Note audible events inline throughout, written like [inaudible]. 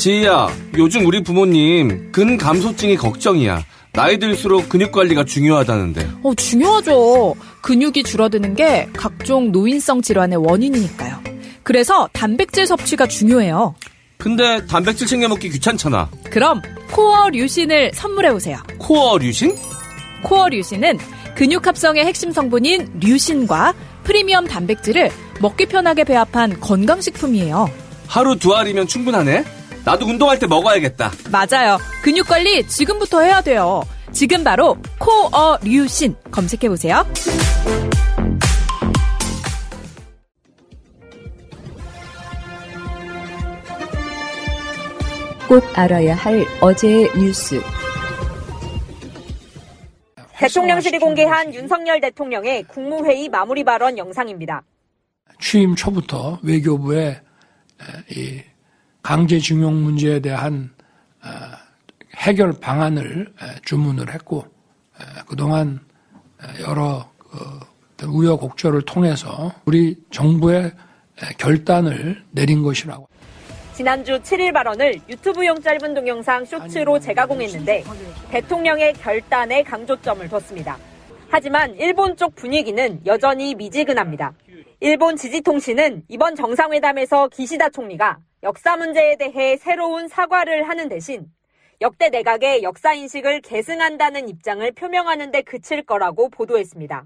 지희야, 요즘 우리 부모님 근감소증이 걱정이야. 나이 들수록 근육 관리가 중요하다는데. 어, 중요하죠. 근육이 줄어드는 게 각종 노인성 질환의 원인이니까요. 그래서 단백질 섭취가 중요해요. 근데 단백질 챙겨 먹기 귀찮잖아. 그럼 코어 류신을 선물해 오세요. 코어 류신? 코어 류신은 근육 합성의 핵심 성분인 류신과 프리미엄 단백질을 먹기 편하게 배합한 건강식품이에요. 하루 두 알이면 충분하네? 나도 운동할 때 먹어야겠다. 맞아요. 근육 관리 지금부터 해야 돼요. 지금 바로 코어 류신 검색해 보세요. 꼭 알아야 할 어제의 뉴스. 대통령실이 공개한 윤석열 대통령의 국무회의 마무리 발언 영상입니다. 취임 초부터 외교부에 이 강제징용 문제에 대한 어, 해결 방안을 주문을 했고 그동안 여러 그 우여곡절을 통해서 우리 정부의 결단을 내린 것이라고. 지난주 7일 발언을 유튜브용 짧은 동영상 쇼츠로 재가공했는데 대통령의 결단에 강조점을 뒀습니다. 하지만 일본 쪽 분위기는 여전히 미지근합니다. 일본 지지통신은 이번 정상회담에서 기시다 총리가 역사 문제에 대해 새로운 사과를 하는 대신 역대 내각의 역사 인식을 계승한다는 입장을 표명하는 데 그칠 거라고 보도했습니다.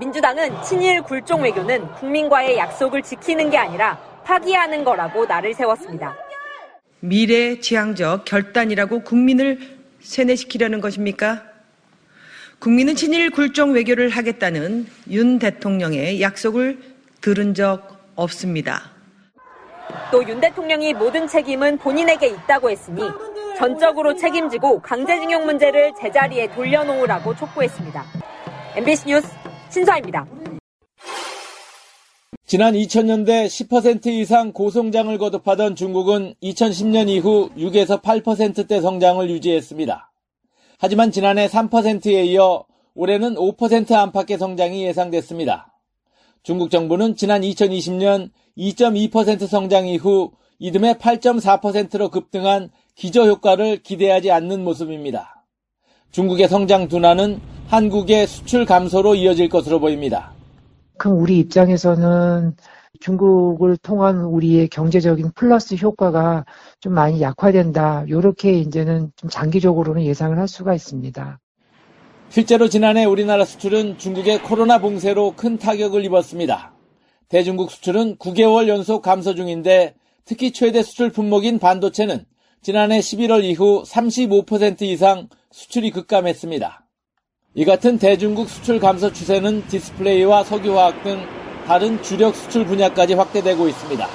민주당은 친일 굴종 외교는 국민과의 약속을 지키는 게 아니라 파기하는 거라고 날을 세웠습니다. 미래 지향적 결단이라고 국민을 세뇌시키려는 것입니까? 국민은 친일 굴종 외교를 하겠다는 윤 대통령의 약속을 들은 적 없습니다. 또 윤 대통령이 모든 책임은 본인에게 있다고 했으니 전적으로 책임지고 강제징용 문제를 제자리에 돌려놓으라고 촉구했습니다. MBC 뉴스 신서입니다. 지난 2000년대 10% 이상 고성장을 거듭하던 중국은 2010년 이후 6에서 8%대 성장을 유지했습니다. 하지만 지난해 3%에 이어 올해는 5% 안팎의 성장이 예상됐습니다. 중국 정부는 지난 2020년 2.2% 성장 이후 이듬해 8.4%로 급등한 기저효과를 기대하지 않는 모습입니다. 중국의 성장 둔화는 한국의 수출 감소로 이어질 것으로 보입니다. 그럼 우리 입장에서는 중국을 통한 우리의 경제적인 플러스 효과가 좀 많이 약화된다. 이렇게 이제는 좀 장기적으로는 예상을 할 수가 있습니다. 실제로 지난해 우리나라 수출은 중국의 코로나 봉쇄로 큰 타격을 입었습니다. 대중국 수출은 9개월 연속 감소 중인데 특히 최대 수출 품목인 반도체는 지난해 11월 이후 35% 이상 수출이 급감했습니다. 이 같은 대중국 수출 감소 추세는 디스플레이와 석유화학 등 다른 주력 수출 분야까지 확대되고 있습니다.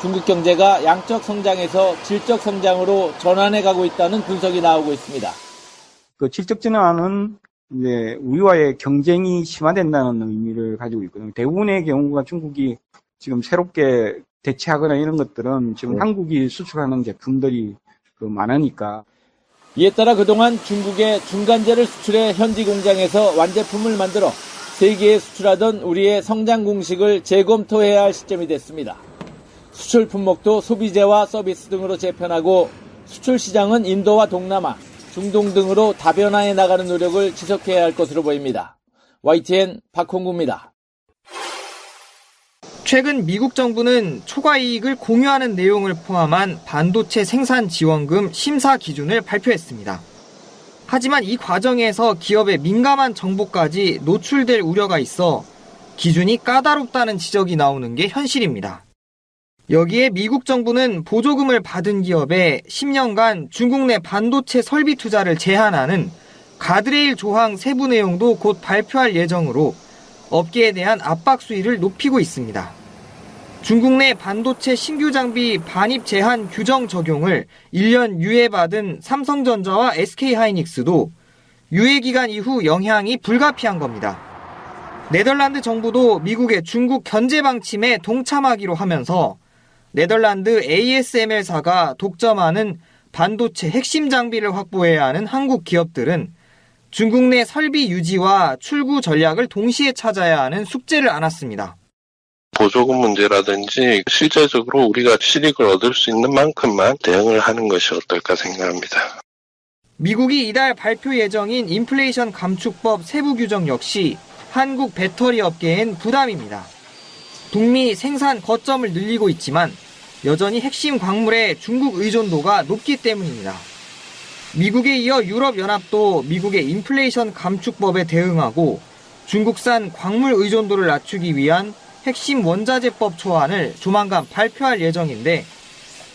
중국 경제가 양적 성장에서 질적 성장으로 전환해 가고 있다는 분석이 나오고 있습니다. 그 질적 전환은 이제 우리와의 경쟁이 심화된다는 의미를 가지고 있거든요. 대부분의 경우가 중국이 지금 새롭게 대체하거나 이런 것들은 지금 네. 한국이 수출하는 제품들이 그 많으니까 이에 따라 그동안 중국의 중간재를 수출해 현지 공장에서 완제품을 만들어 세계에 수출하던 우리의 성장 공식을 재검토해야 할 시점이 됐습니다. 수출 품목도 소비재와 서비스 등으로 재편하고 수출 시장은 인도와 동남아, 중동 등으로 다변화해 나가는 노력을 지속해야 할 것으로 보입니다. YTN 박홍구입니다. 최근 미국 정부는 초과 이익을 공유하는 내용을 포함한 반도체 생산 지원금 심사 기준을 발표했습니다. 하지만 이 과정에서 기업의 민감한 정보까지 노출될 우려가 있어 기준이 까다롭다는 지적이 나오는 게 현실입니다. 여기에 미국 정부는 보조금을 받은 기업에 10년간 중국 내 반도체 설비 투자를 제한하는 가드레일 조항 세부 내용도 곧 발표할 예정으로 업계에 대한 압박 수위를 높이고 있습니다. 중국 내 반도체 신규 장비 반입 제한 규정 적용을 1년 유예받은 삼성전자와 SK하이닉스도 유예 기간 이후 영향이 불가피한 겁니다. 네덜란드 정부도 미국의 중국 견제 방침에 동참하기로 하면서 네덜란드 ASML사가 독점하는 반도체 핵심 장비를 확보해야 하는 한국 기업들은 중국 내 설비 유지와 출구 전략을 동시에 찾아야 하는 숙제를 안았습니다. 보조금 문제라든지 실제적으로 우리가 실익을 얻을 수 있는 만큼만 대응을 하는 것이 어떨까 생각합니다. 미국이 이달 발표 예정인 인플레이션 감축법 세부 규정 역시 한국 배터리 업계엔 부담입니다. 북미 생산 거점을 늘리고 있지만 여전히 핵심 광물의 중국 의존도가 높기 때문입니다. 미국에 이어 유럽연합도 미국의 인플레이션 감축법에 대응하고 중국산 광물 의존도를 낮추기 위한 핵심 원자재법 초안을 조만간 발표할 예정인데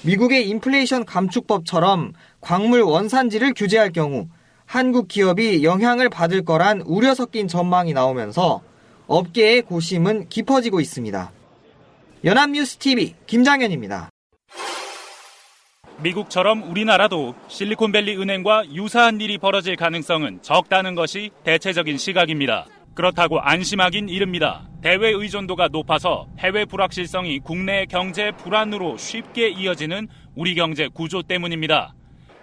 미국의 인플레이션 감축법처럼 광물 원산지를 규제할 경우 한국 기업이 영향을 받을 거란 우려 섞인 전망이 나오면서 업계의 고심은 깊어지고 있습니다. 연합뉴스 TV 김장현입니다. 미국처럼 우리나라도 실리콘밸리 은행과 유사한 일이 벌어질 가능성은 적다는 것이 대체적인 시각입니다. 그렇다고 안심하긴 이릅니다. 대외 의존도가 높아서 해외 불확실성이 국내 경제 불안으로 쉽게 이어지는 우리 경제 구조 때문입니다.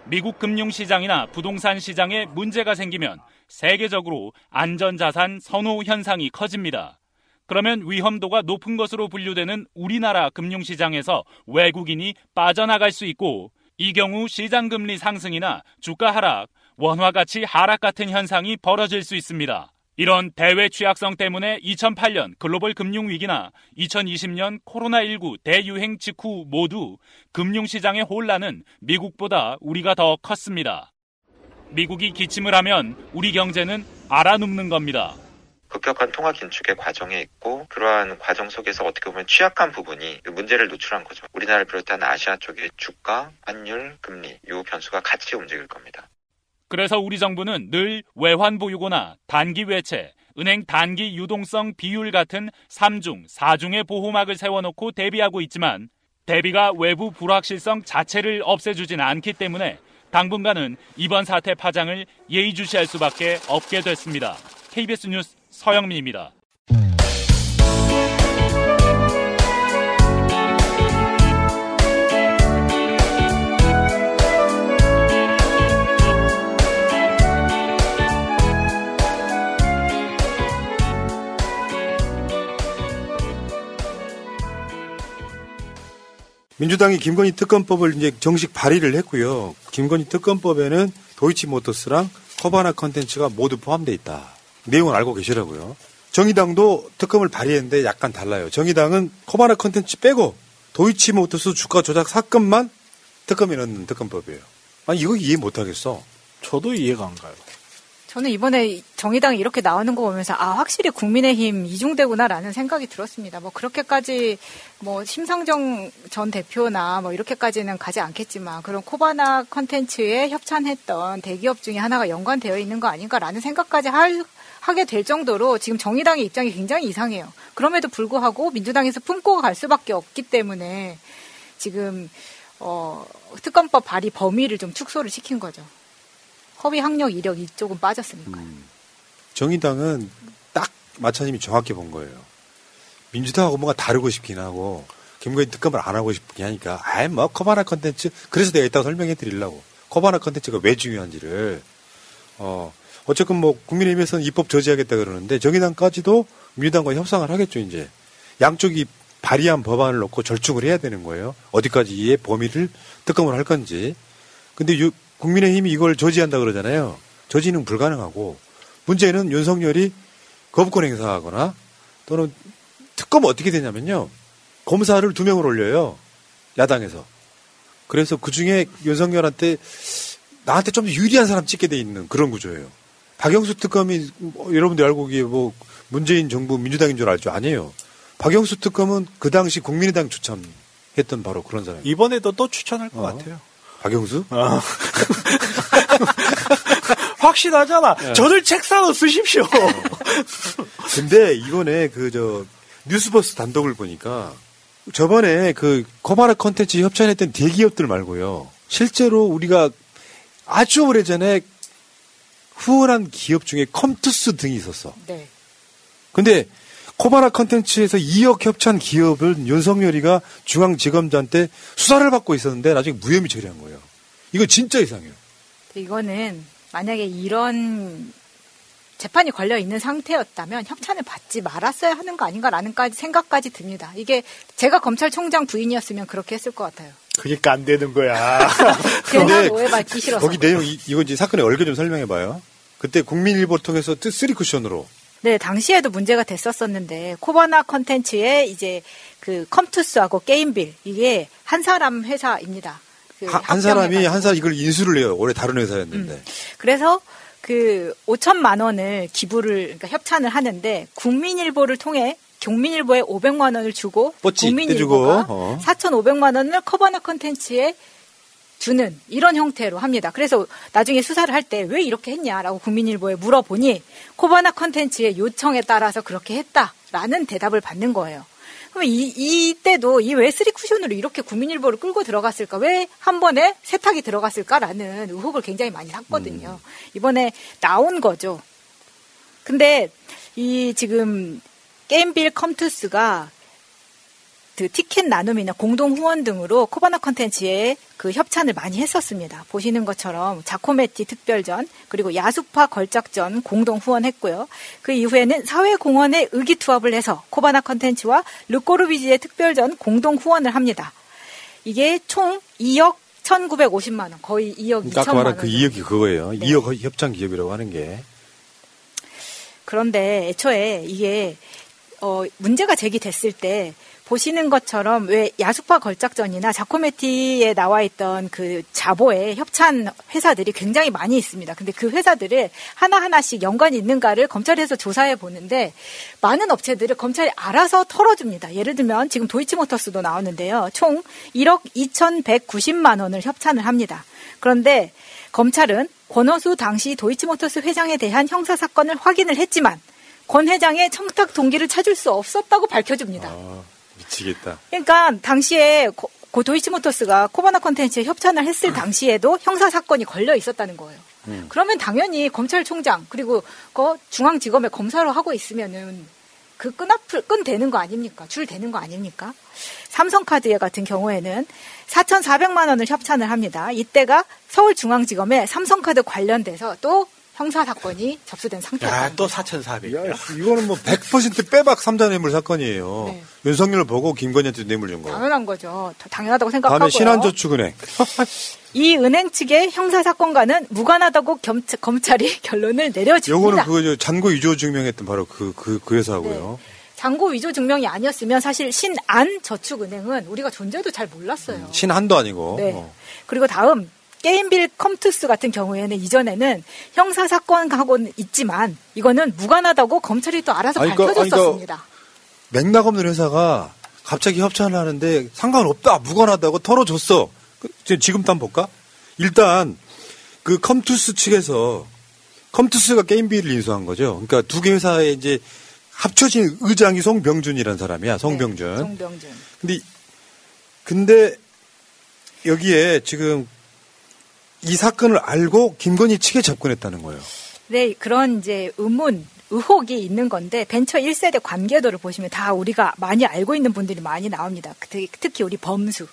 미국 금융시장이나 부동산 시장에 문제가 생기면 세계적으로 안전자산 선호 현상이 커집니다. 그러면 위험도가 높은 것으로 분류되는 우리나라 금융시장에서 외국인이 빠져나갈 수 있고 이 경우 시장금리 상승이나 주가 하락, 원화 가치 하락 같은 현상이 벌어질 수 있습니다. 이런 대외 취약성 때문에 2008년 글로벌 금융위기나 2020년 코로나19 대유행 직후 모두 금융시장의 혼란은 미국보다 우리가 더 컸습니다. 미국이 기침을 하면 우리 경제는 알아눕는 겁니다. 급격한 통화 긴축의 과정에 있고 그러한 과정 속에서 어떻게 보면 취약한 부분이 문제를 노출한 거죠. 우리나라를 비롯한 아시아 쪽의 주가, 환율, 금리 이 변수가 같이 움직일 겁니다. 그래서 우리 정부는 늘 외환 보 유고나 단기 외채, 은행 단기 유동성 비율 같은 3중, 4중의 보호막을 세워놓고 대비하고 있지만 대비가 외부 불확실성 자체를 없애주진 않기 때문에 당분간은 이번 사태 파장을 예의주시할 수밖에 없게 됐습니다. KBS 뉴스 서영민입니다. 민주당이 김건희 특검법을 이제 정식 발의를 했고요. 김건희 특검법에는 도이치모터스랑 코바나 컨텐츠가 모두 포함되어 있다. 내용을 알고 계시라고요. 정의당도 특검을 발의했는데 약간 달라요. 정의당은 코바나 컨텐츠 빼고 도이치모터스 주가 조작 사건만 특검에 넣는 특검법이에요. 아니 이거 이해 못하겠어. 저도 이해가 안 가요. 저는 이번에 정의당이 이렇게 나오는 거 보면서 아 확실히 국민의힘 이중대구나라는 생각이 들었습니다. 뭐 그렇게까지 뭐 심상정 전 대표나 뭐 이렇게까지는 가지 않겠지만 그런 코바나 컨텐츠에 협찬했던 대기업 중에 하나가 연관되어 있는 거 아닌가라는 생각까지 할 하게 될 정도로 지금 정의당의 입장이 굉장히 이상해요. 그럼에도 불구하고 민주당에서 품고 갈 수밖에 없기 때문에 지금 어, 특검법 발의 범위를 좀 축소를 시킨 거죠. 허위 학력 이력 이쪽은 빠졌으니까요. 음. 정의당은 딱 마차님이 정확히 본 거예요. 민주당하고 뭔가 다르고 싶긴 하고 김건희 특검을 안 하고 싶긴 하니까 아이 뭐 코바나 컨텐츠 그래서 내가 이따 설명해 드리려고 코바나 컨텐츠가 왜 중요한지를 어 어쨌건 뭐 국민의힘에서는 입법 저지하겠다 그러는데 정의당까지도 민주당과 협상을 하겠죠 이제 양쪽이 발의한 법안을 놓고 절충을 해야 되는 거예요. 어디까지의 범위를 특검을 할 건지. 근데 유, 국민의힘이 이걸 저지한다 그러잖아요. 저지는 불가능하고 문제는 윤석열이 거부권 행사하거나 또는 특검 어떻게 되냐면요. 검사를 두 명을 올려요. 야당에서. 그래서 그 중에 윤석열한테 나한테 좀 유리한 사람 찍게 돼 있는 그런 구조예요. 박영수 특검이 뭐 여러분들 알고 계기에 뭐 문재인 정부 민주당인 줄 알죠? 아니에요. 박영수 특검은 그 당시 국민의당 추천했던 바로 그런 사람. 이번에도 또 추천할 것 어. 같아요. 박영수? 어. [laughs] 확실하잖아. 네. 저를 책상으로 쓰십시오. 어. [laughs] 근데 이번에 그 저 뉴스버스 단독을 보니까 저번에 그 코바나 컨텐츠 협찬했던 대기업들 말고요. 실제로 우리가 아주 오래전에 후원한 기업 중에 컴투스 등이 있었어. 네. 근데 코바나 컨텐츠에서 2억 협찬 기업을 윤석열이가 중앙지검장한테 수사를 받고 있었는데 나중에 무혐의 처리한 거예요. 이거 진짜 이상해요. 이거는 만약에 이런 재판이 걸려 있는 상태였다면 협찬을 받지 말았어야 하는 거 아닌가라는까지 생각까지 듭니다. 이게 제가 검찰총장 부인이었으면 그렇게 했을 것 같아요. 그러니까 안 되는 거야. 괜한 오해받기 싫어서. 거기 내용 이- 이거 이제 사건의 얼개 좀 설명해 봐요. 그때 국민일보 통해서 뜨- 쓰리 쿠션으로 네, 당시에도 문제가 됐었었는데 코바나 컨텐츠의 이제 그 컴투스하고 게임빌 이게 한 사람 회사입니다. 그 한, 한 사람이. 한 사람 이걸 인수를 해요. 원래 다른 회사였는데. 음. 그래서 그 5천만 원을 기부를 그러니까 협찬을 하는데 국민일보를 통해 경민일보에 500만 원을 주고 국민일보가 어. 4,500만 원을 커버나 컨텐츠에 주는 이런 형태로 합니다. 그래서 나중에 수사를 할 때 왜 이렇게 했냐라고 국민일보에 물어보니 코바나 컨텐츠의 요청에 따라서 그렇게 했다라는 대답을 받는 거예요. 그러면 이, 이때도 이 왜 쓰리 쿠션으로 이렇게 국민일보를 끌고 들어갔을까? 왜 한 번에 세탁이 들어갔을까라는 의혹을 굉장히 많이 샀거든요. 이번에 나온 거죠. 근데 이 지금 게임빌 컴투스가 그 티켓 나눔이나 공동 후원 등으로 코바나 컨텐츠에 그 협찬을 많이 했었습니다. 보시는 것처럼 자코메티 특별전 그리고 야수파 걸작전 공동 후원했고요. 그 이후에는 사회공헌에 의기투합을 해서 코바나 컨텐츠와 르꼬르비지의 특별전 공동 후원을 합니다. 이게 총 2억 1,950만 원, 거의 2억 그러니까 2천만 아까 원. 말한 그 2억이 그거예요. 네. 2억 협찬 기업이라고 하는 게. 그런데 애초에 이게 어, 문제가 제기됐을 때 보시는 것처럼 왜 야수파 걸작전이나 자코메티에 나와 있던 그 자보에 협찬 회사들이 굉장히 많이 있습니다. 근데 그 회사들을 하나하나씩 연관이 있는가를 검찰에서 조사해 보는데 많은 업체들을 검찰이 알아서 털어줍니다. 예를 들면 지금 도이치모터스도 나오는데요. 총 1억 2,190만 원을 협찬을 합니다. 그런데 검찰은 권오수 당시 도이치모터스 회장에 대한 형사 사건을 확인을 했지만 권 회장의 청탁 동기를 찾을 수 없었다고 밝혀줍니다. 아, 미치겠다. 그러니까 당시에 고, 고 도이치모터스가 코바나 컨텐츠에 협찬을 했을 당시에도 형사 사건이 걸려 있었다는 거예요. 음. 그러면 당연히 검찰총장 그리고 그 중앙지검의 검사로 하고 있으면은 그 끈 앞을 끈 되는 거 아닙니까? 줄 되는 거 아닙니까? 삼성카드에 같은 경우에는 4,400만 원을 협찬을 합니다. 이때가 서울중앙지검에 삼성카드 관련돼서 또 형사 사건이 접수된 상태입니다. 야, 또 4,400이야. 이거는 뭐 100% 빼박 삼자 뇌물 사건이에요. 네. 윤석열 보고 김건희한테 뇌물 준 거. 당연한 거죠. 더 당연하다고 생각하고요. 다음에 신한저축은행. [laughs] 이 은행 측의 형사 사건과는 무관하다고 겸, 검찰이 [laughs] 결론을 내려줍니다. 요거는 그거 잔고 위조 증명했던 바로 그, 그, 그 회사고요. 잔고 위조 증명이 아니었으면 사실 신안 저축은행은 우리가 존재도 잘 몰랐어요. 신한도 아니고. 네. 어. 그리고 다음 게임빌 컴투스 같은 경우에는 이전에는 형사 사건하고는 있지만 이거는 무관하다고 검찰이 또 알아서 그러니까- 밝혀줬었습니다. 맥락 없는 회사가 갑자기 협찬을 하는데 상관없다, 무관하다고 털어줬어. 그, 지금 딴 볼까? 일단 그 컴투스 측에서 컴투스가 게임비를 인수한 거죠. 그러니까 두 개 회사에 이제 합쳐진 의장이 송병준이라는 사람이야. 송병준. 정병준. 근데 근데 여기에 지금 이 사건을 알고 김건희 측에 접근했다는 거예요. 네, 그런 이제 의문, 의혹이 있는 건데 벤처 1세대 관계도를 보시면 다 우리가 많이 알고 있는 분들이 많이 나옵니다. 특히, 특히 우리 범수.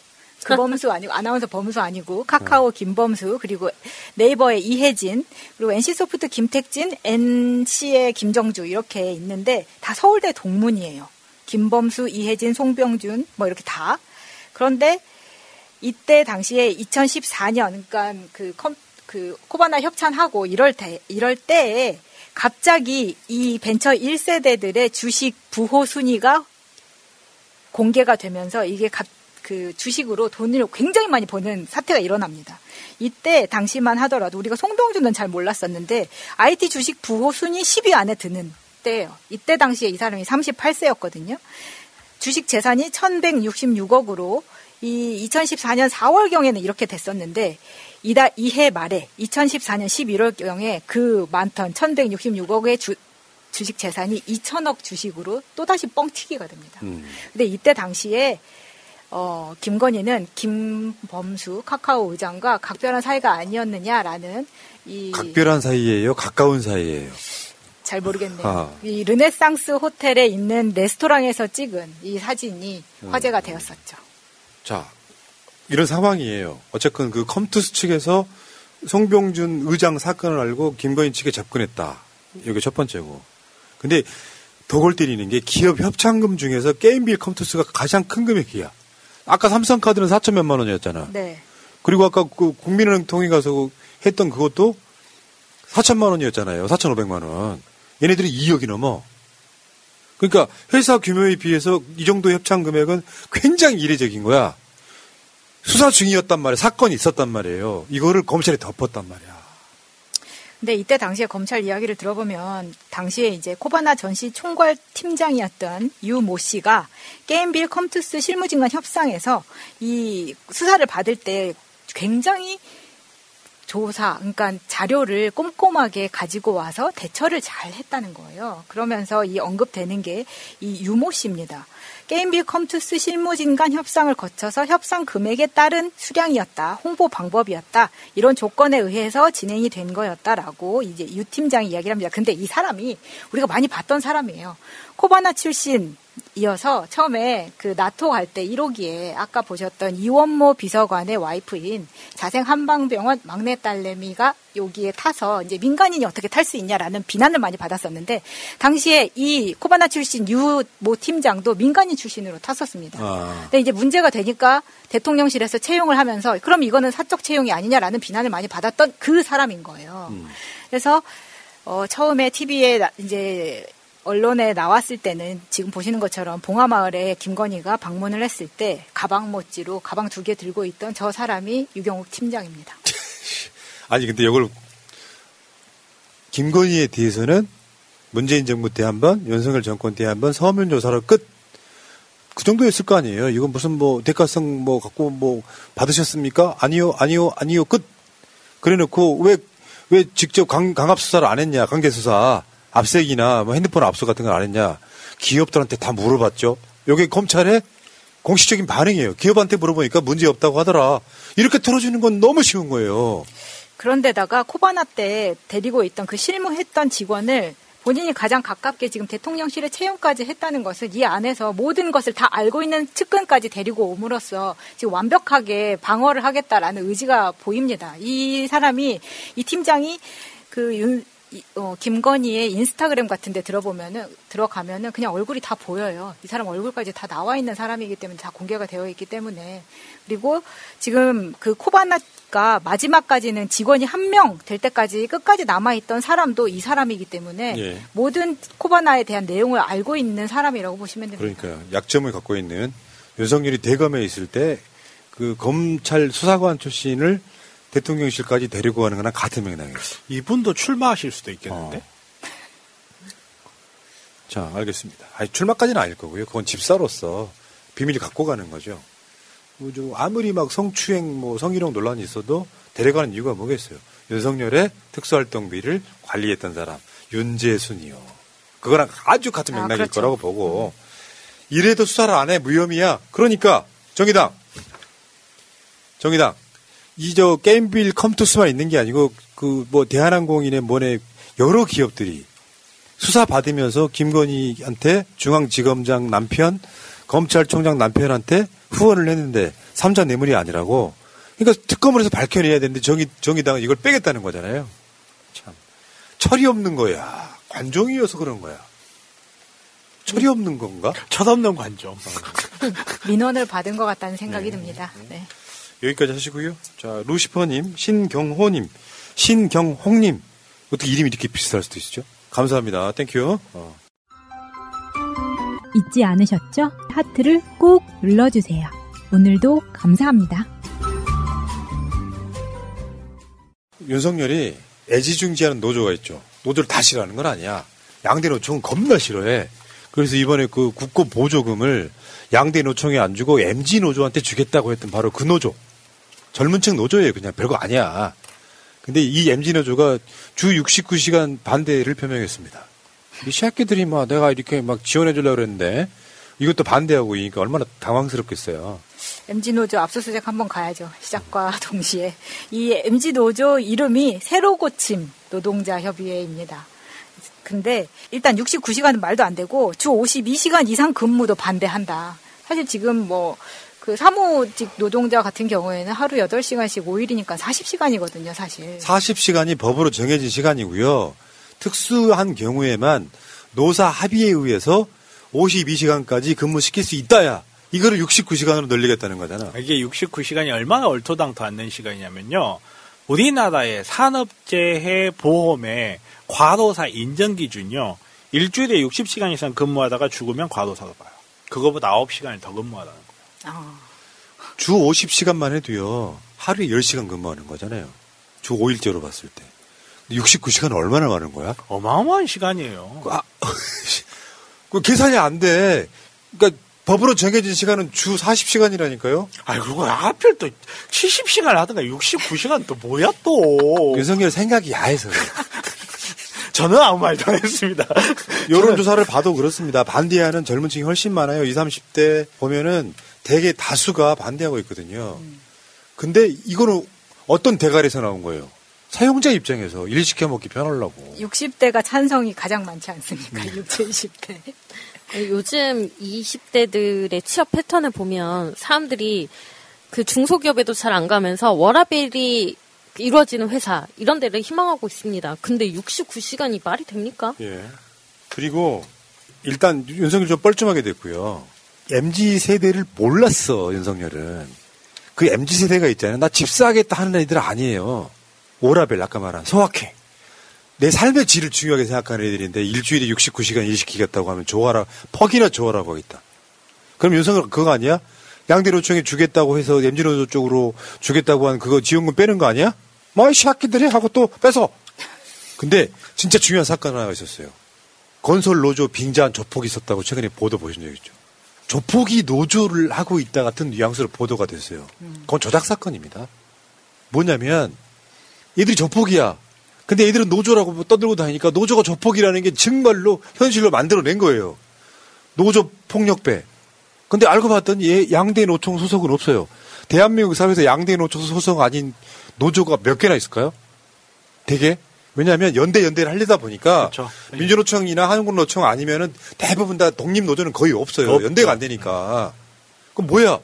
그 범수 아니고 아나운서 범수 아니고 카카오 김범수 그리고 네이버의 이혜진 그리고 NC소프트 김택진 NC의 김정주 이렇게 있는데 다 서울대 동문이에요. 김범수, 이혜진, 송병준 뭐 이렇게 다. 그런데 이때 당시에 2014년 그러니까 그, 컴, 그 코바나 협찬하고 이럴 때 이럴 때에 갑자기 이 벤처 1세대들의 주식 부호 순위가 공개가 되면서 이게 갑, 그 주식으로 돈을 굉장히 많이 버는 사태가 일어납니다. 이때 당시만 하더라도 우리가 송병준은 잘 몰랐었는데 IT 주식 부호 순위 10위 안에 드는 때예요. 이때 당시에 이 사람이 38세였거든요. 주식 재산이 1166억으로 이 2014년 4월경에는 이렇게 됐었는데 이다 이해 말에 2014년 11월경에 그 많던 1166억의 주, 주식 재산이 2천억 주식으로 또다시 뻥튀기가 됩니다. 근데 이때 당시에 어, 김건희는 김범수 카카오 의장과 각별한 사이가 아니었느냐라는 이잘 각별한 사이예요, 가까운 사이예요. 모르겠네요. 아. 이 르네상스 호텔에 있는 레스토랑에서 찍은 이 사진이 음. 화제가 되었었죠. 자, 이런 상황이에요. 어쨌건 그 컴투스 측에서 송병준 의장 사건을 알고 김건희 측에 접근했다. 이게 첫 번째고. 근데 더골 때리는 게 기업 협찬금 중에서 게임빌 컴투스가 가장 큰 금액이야. 아까 삼성카드는 4천 몇만 원이었잖아. 네. 그리고 아까 그 국민은행 통해 가서 했던 그것도 4천만 원이었잖아요. 4,500만 원. 얘네들이 2억이 넘어. 그러니까 회사 규모에 비해서 이 정도 협찬 금액은 굉장히 이례적인 거야. 수사 중이었단 말이에요. 사건이 있었단 말이에요. 이거를 검찰이 덮었단 말이야. 근데 이때 당시에 검찰 이야기를 들어보면 당시에 이제 코바나 전시 총괄 팀장이었던 유 모 씨가 게임빌 컴투스 실무진간 협상에서 이 수사를 받을 때 굉장히 조사, 그러니까 자료를 꼼꼼하게 가지고 와서 대처를 잘 했다는 거예요. 그러면서 이 언급되는 게 이 유모 씨입니다. 게임빌 컴투스 실무진 간 협상을 거쳐서 협상 금액에 따른 수량이었다. 홍보 방법이었다. 이런 조건에 의해서 진행이 된 거였다라고 이제 유 팀장이 이야기를 합니다. 근데 이 사람이 우리가 많이 봤던 사람이에요. 코바나 출신 이어서 처음에 그 나토 갈 때 1호기에 아까 보셨던 이원모 비서관의 와이프인 자생 한방병원 막내 딸내미가 여기에 타서 이제 민간인이 어떻게 탈 수 있냐라는 비난을 많이 받았었는데 당시에 이 코바나 출신 유 모 팀장도 민간인 출신으로 탔었습니다. 아. 근데 이제 문제가 되니까 대통령실에서 채용을 하면서 그럼 이거는 사적 채용이 아니냐라는 비난을 많이 받았던 그 사람인 거예요. 그래서 어 처음에 TV에 이제 언론에 나왔을 때는 지금 보시는 것처럼 봉화마을에 김건희가 방문을 했을 때 가방 모찌로 가방 두 개 들고 있던 저 사람이 유경욱 팀장입니다. [laughs] 아니 근데 이걸 김건희에 대해서는 문재인 정부 때 한 번, 윤석열 정권 때 한 번 서면 조사로 끝. 그 정도였을 거 아니에요. 이건 무슨 뭐 대가성 뭐 갖고 뭐 받으셨습니까? 아니요, 아니요, 아니요, 끝. 그래놓고 왜 왜 직접 강, 강압 수사를 안 했냐? 강제 수사, 압색이나 뭐 핸드폰 압수 같은 걸 안 했냐? 기업들한테 다 물어봤죠. 요게 검찰의 공식적인 반응이에요. 기업한테 물어보니까 문제 없다고 하더라. 이렇게 털어주는 건 너무 쉬운 거예요. 그런데다가 코바나 때 데리고 있던 그 실무했던 직원을 본인이 가장 가깝게 지금 대통령실에 채용까지 했다는 것은 이 안에서 모든 것을 다 알고 있는 측근까지 데리고 옴으로써 지금 완벽하게 방어를 하겠다라는 의지가 보입니다. 이 사람이 이 팀장이 그 윤, 이- 어, 김건희의 인스타그램 같은 데 들어보면은, 들어가면은 그냥 얼굴이 다 보여요. 이 사람 얼굴까지 다 나와 있는 사람이기 때문에 다 공개가 되어 있기 때문에. 그리고 지금 그 코바나가 마지막까지는 직원이 한 명 될 때까지 끝까지 남아 있던 사람도 이 사람이기 때문에 예. 모든 코바나에 대한 내용을 알고 있는 사람이라고 보시면 됩니다. 그러니까요. 약점을 갖고 있는 윤석열이 대검에 있을 때 그 검찰 수사관 출신을 대통령실까지 데리고 가는 거랑 같은 맥락이에요. 이분도 출마하실 수도 있겠는데. 자, 알겠습니다. 아니, 출마까지는 아닐 거고요. 그건 집사로서 비밀을 갖고 가는 거죠. 뭐 좀 아무리 막 성추행, 뭐 성희롱 논란이 있어도 데려가는 이유가 뭐겠어요? 윤석열의 특수활동비를 관리했던 사람, 윤재순이요. 그거랑 아주 같은 아, 맥락일 그렇죠. 거라고 보고, 이래도 수사를 안 해, 무혐의야. 그러니까, 정의당. 정의당. 이 저 게임빌 컴투스만 있는 게 아니고, 그 뭐 대한항공이네 뭐네 여러 기업들이 수사 받으면서 김건희한테 중앙지검장 남편, 검찰총장 남편한테 후원을 했는데 삼자 뇌물이 아니라고. 그러니까 특검을 해서 밝혀내야 되는데 정의 정의당은 이걸 빼겠다는 거잖아요. 참 철이 없는 거야. 관종이어서 그런 거야. 철이 없는 건가? 철없는 관종. 민원을 받은 것 같다는 생각이 듭니다. 네. 여기까지 하시고요. 자 루시퍼님, 신경호님, 신경홍님 어떻게 이름이 이렇게 비슷할 수도 있죠? 감사합니다. Thank you. 어. 잊지 않으셨죠? 하트를 꼭 눌러주세요. 오늘도 감사합니다. 윤석열이 애지중지하는 노조가 있죠. 노조를 다 싫어하는 건 아니야. 양대 노총은 겁나 싫어해. 그래서 이번에 그 국고 보조금을 양대 노총에 안 주고 MZ 노조한테 주겠다고 했던 바로 그 노조. 젊은 층 노조예요. 그냥 별거 아니야. 근데 이 MG 노조가 주 69시간 반대를 표명했습니다. 이 새끼들이 막 내가 이렇게 막 지원해 주려고 그랬는데 이것도 반대하고 이니까 얼마나 당황스럽겠어요. MG 노조 압수수색 한번 가야죠. 시작과 [laughs] 동시에 이 MG 노조 이름이 새로 고침 노동자 협의회입니다. 근데 일단 69시간은 말도 안 되고 주 52시간 이상 근무도 반대한다. 사실 지금 뭐 그 사무직 노동자 같은 경우에는 하루 8시간씩 5일이니까 40시간이거든요, 사실. 40시간이 법으로 정해진 시간이고요. 특수한 경우에만 노사 합의에 의해서 52시간까지 근무시킬 수 있다야. 이거를 69시간으로 늘리겠다는 거잖아. 이게 69시간이 얼마나 얼토당토 않는 시간이냐면요. 우리나라의 산업재해 보험의 과로사 인정 기준이요. 일주일에 60시간 이상 근무하다가 죽으면 과로사로 봐요. 그거보다 9시간을 더 근무하라는 거예요. 주 50시간만 해도요. 하루에 10시간 근무하는 거잖아요. 주 5일제로 봤을 때. 69시간 얼마나 많은 거야? 어마어마한 시간이에요. 아, [laughs] 그 계산이 안 돼. 그러니까 법으로 정해진 시간은 주 40시간이라니까요. 아이 그리고 하필 또 70시간 하든가 69시간 또 뭐야 또. 윤석열 생각이 야해서. [laughs] 저는 아무 말도 안 했습니다. 여론조사를 봐도 그렇습니다. 반대하는 젊은 층이 훨씬 많아요. 20, 30대 보면은 대개 다수가 반대하고 있거든요. 근데 이거는 어떤 대가리에서 나온 거예요? 사용자 입장에서 일 시켜 먹기 편하려고. 60대가 찬성이 가장 많지 않습니까? 60, 70대. 요즘 20대들의 취업 패턴을 보면 사람들이 그 중소기업에도 잘 안 가면서 워라벨이 이루어지는 회사 이런 데를 희망하고 있습니다. 근데 69시간이 말이 됩니까? 예. 그리고 일단 윤석열 좀 뻘쭘하게 됐고요. MZ 세대를 몰랐어 윤석열은. 그 MZ 세대가 있잖아요. 나 집사하겠다 하는 애들 아니에요. 오라벨 아까 말한 소확해. 내 삶의 질을 중요하게 생각하는 애들인데 일주일에 69시간 일시키겠다고 하면 좋아라 퍽이나 좋아라고 하겠다. 그럼 윤석열 그거 아니야? 양대 노총에 주겠다고 해서 MZ노조 쪽으로 주겠다고 한 그거 지원금 빼는 거 아니야? 뭐이 새끼들이 하고 또 뺏어. 근데 진짜 중요한 사건 하나가 있었어요. 건설 노조 빙자한 조폭이 있었다고 최근에 보도 보신 적 있죠. 조폭이 노조를 하고 있다 같은 뉘앙스로 보도가 됐어요. 그건 조작 사건입니다. 뭐냐면 얘들이 조폭이야. 근데 얘들은 노조라고 뭐 떠들고 다니니까 노조가 조폭이라는 게 정말로 현실로 만들어낸 거예요. 노조 폭력배. 근데 알고 봤더니 얘 양대 노총 소속은 없어요. 대한민국 사회에서 양대 노총 소속 아닌 노조가 몇 개나 있을까요? 되게 왜냐하면 연대 연대를 하려다 보니까 민주노총이나 한국노총 아니면은 대부분 다 독립 노조는 거의 없어요. 없죠. 연대가 안 되니까. 그럼 뭐야?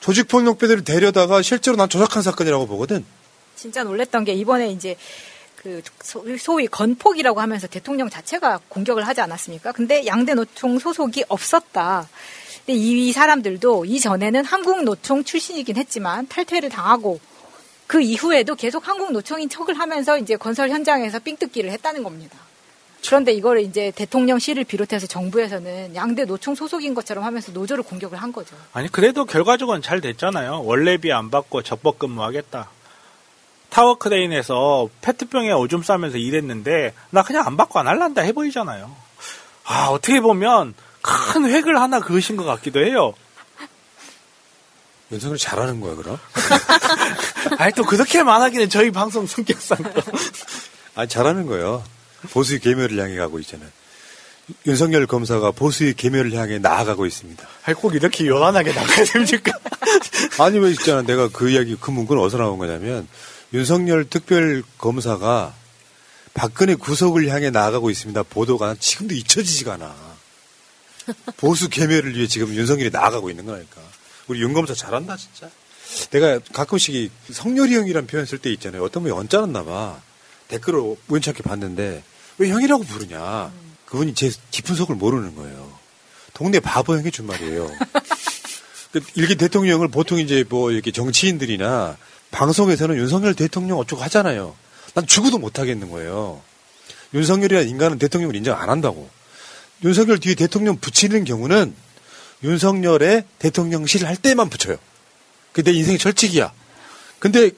조직폭력배들을 데려다가 실제로 난 조작한 사건이라고 보거든. 진짜 놀랬던 게 이번에 이제 그 소- 소위 건폭이라고 하면서 대통령 자체가 공격을 하지 않았습니까? 근데 양대 노총 소속이 없었다. 근데 이 사람들도 이전에는 한국 노총 출신이긴 했지만 탈퇴를 당하고 그 이후에도 계속 한국 노총인 척을 하면서 이제 건설 현장에서 삥뜯기를 했다는 겁니다. 그런데 이거를 이제 대통령실을 비롯해서 정부에서는 양대 노총 소속인 것처럼 하면서 노조를 공격을 한 거죠. 아니 그래도 결과적으로는 잘 됐잖아요. 월례비 안 받고 적법 근무하겠다. 타워 크레인에서 페트병에 오줌 싸면서 일했는데 나 그냥 안 받고 안 할란다 해보이잖아요. 아 어떻게 보면 큰 획을 하나 그으신 것 같기도 해요. 윤석열 잘하는 거야 그럼? [laughs] 아니 또 그렇게 말하기는 저희 방송 성격상 또. [laughs] 아니 잘하는 거예요. 보수의 계멸을 향해 가고 있잖아요. 윤석열 검사가 보수의 계멸을 향해 나아가고 있습니다. 아니 꼭 이렇게 요란하게 나가야 됩니까? [laughs] 아니 왜 있잖아 내가 그 이야기 그 문구는 어디서 나온 거냐면 윤석열 특별 검사가 박근혜 구속을 향해 나아가고 있습니다. 보도가 지금도 잊혀지지가 않아. 보수 개멸을 위해 지금 윤석열이 나아가고 있는 거니까. 우리 윤 검사 잘한다 진짜. 내가 가끔씩 이 성렬이 형이란 표현 쓸 때 있잖아요. 어떤 분이 언짢았나 봐. 댓글을 우연찮게 봤는데 왜 형이라고 부르냐. 그분이 제 깊은 속을 모르는 거예요. 동네 바보 형이 준 말이에요. [laughs] 그 일기 대통령을 보통 이제 뭐 이렇게 정치인들이나 방송에서는 윤석열 대통령 어쩌고 하잖아요. 난 죽어도 못 하겠는 거예요. 윤석열이라는 인간은 대통령을 인정 안 한다고. 윤석열 뒤에 대통령 붙이는 경우는 윤석열의 대통령실 할 때만 붙여요. 내 인생의 철칙이야. 근데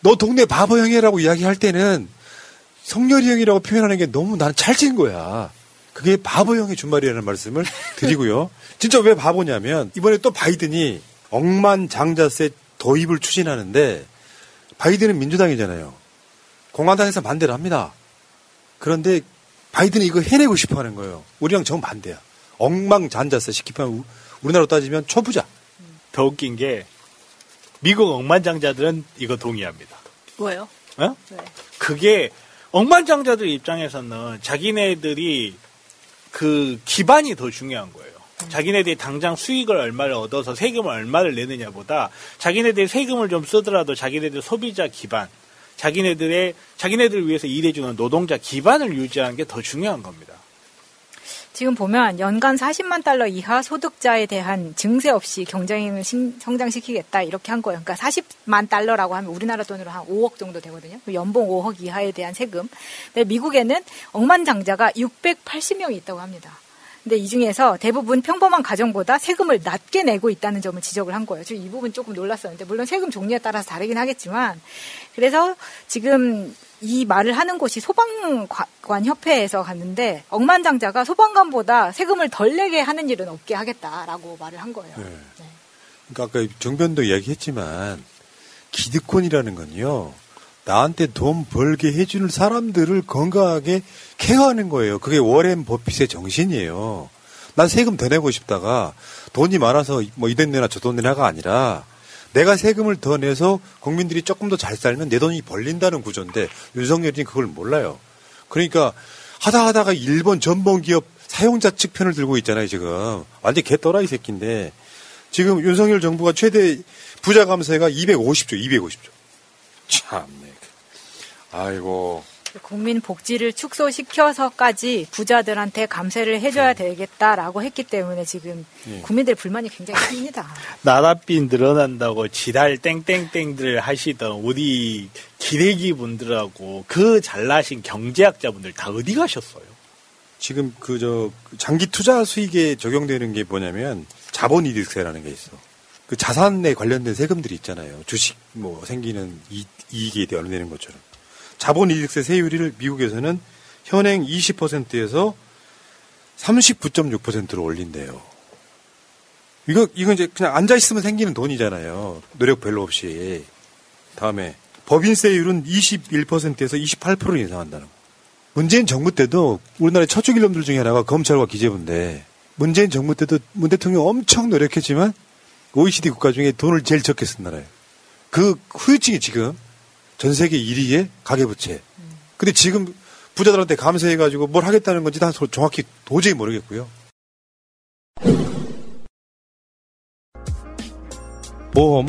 너 동네 바보 형이라고 이야기할 때는 성렬이 형이라고 표현하는 게 너무 나는 찰진 거야. 그게 바보 형의 준말이라는 말씀을 [laughs] 드리고요. 진짜 왜 바보냐면 이번에 또 바이든이 억만장자세 도입을 추진하는데 바이든은 민주당이잖아요. 공화당에서 반대를 합니다. 그런데 바이든이 이거 해내고 싶어 하는 거예요. 우리랑 정반대야. 억만장자세 시키면 우리나라로 따지면 초부자. 더 웃긴 게 미국 억만장자들은 이거 동의합니다. 뭐요? 어? 그게 억만장자들 입장에서는 자기네들이 그 기반이 더 중요한 거예요. 자기네들이 당장 수익을 얼마를 얻어서 세금을 얼마를 내느냐보다 자기네들이 세금을 좀 쓰더라도 자기네들 소비자 기반, 자기네들의 자기네들 을 위해서 일해주는 노동자 기반을 유지하는 게 더 중요한 겁니다. 지금 보면 연간 40만 달러 이하 소득자에 대한 증세 없이 경쟁을 성장시키겠다 이렇게 한 거예요. 그러니까 40만 달러라고 하면 우리나라 돈으로 한 5억 정도 되거든요. 연봉 5억 이하에 대한 세금. 근데 미국에는 억만장자가 680명이 있다고 합니다. 근데 이 중에서 대부분 평범한 가정보다 세금을 낮게 내고 있다는 점을 지적을 한 거예요. 이 부분 조금 놀랐었는데 물론 세금 종류에 따라서 다르긴 하겠지만 그래서 지금 이 말을 하는 곳이 소방관 협회에서 갔는데 억만장자가 소방관보다 세금을 덜 내게 하는 일은 없게 하겠다라고 말을 한 거예요. 네. 네. 그러니까 아까 정변도 이야기했지만 기득권이라는 건요. 나한테 돈 벌게 해주는 사람들을 건강하게 케어하는 거예요. 그게 워렌 버핏의 정신이에요. 난 세금 더 내고 싶다가 돈이 많아서 뭐 이돈 내나 저돈 내나가 아니라 내가 세금을 더 내서 국민들이 조금 더 잘 살면 내 돈이 벌린다는 구조인데 윤석열이 그걸 몰라요. 그러니까 하다 하다가 일본 전범 기업 사용자 측 편을 들고 있잖아요, 지금. 완전 개떠라 이 새끼인데 지금 윤석열 정부가 최대 부자 감세가 250조, 250조. 참네. 아이고. 국민 복지를 축소시켜서까지 부자들한테 감세를 해줘야 네. 되겠다라고 했기 때문에 지금 네. 국민들 불만이 굉장히 큽니다. [laughs] 나라빚 늘어난다고 지랄 땡땡땡들 하시던 우리 기레기 분들하고 그 잘나신 경제학자분들 다 어디 가셨어요? 지금 그 저 장기 투자 수익에 적용되는 게 뭐냐면 자본이득세라는 게 있어. 그 자산에 관련된 세금들이 있잖아요. 주식 뭐 생기는 이, 이익에 대해 내는 것처럼. 자본이득세 세율을 미국에서는 현행 20%에서 39.6%로 올린대요. 이거, 이거 이제 그냥 앉아 있으면 생기는 돈이잖아요. 노력 별로 없이. 다음에 법인세율은 21%에서 28%로 인상한다는 거. 문재인 정부 때도 우리나라의 첫죽 일 놈들 중에 하나가 검찰과 기재부인데 문재인 정부 때도 문 대통령 엄청 노력했지만 OECD 국가 중에 돈을 제일 적게 쓴 나라예요. 그 후유증이 지금 전 세계 1위의 가계부채. 근데 지금 부자들한테 감세해가지고 뭘 하겠다는 건지 다 정확히 도저히 모르겠고요. 보험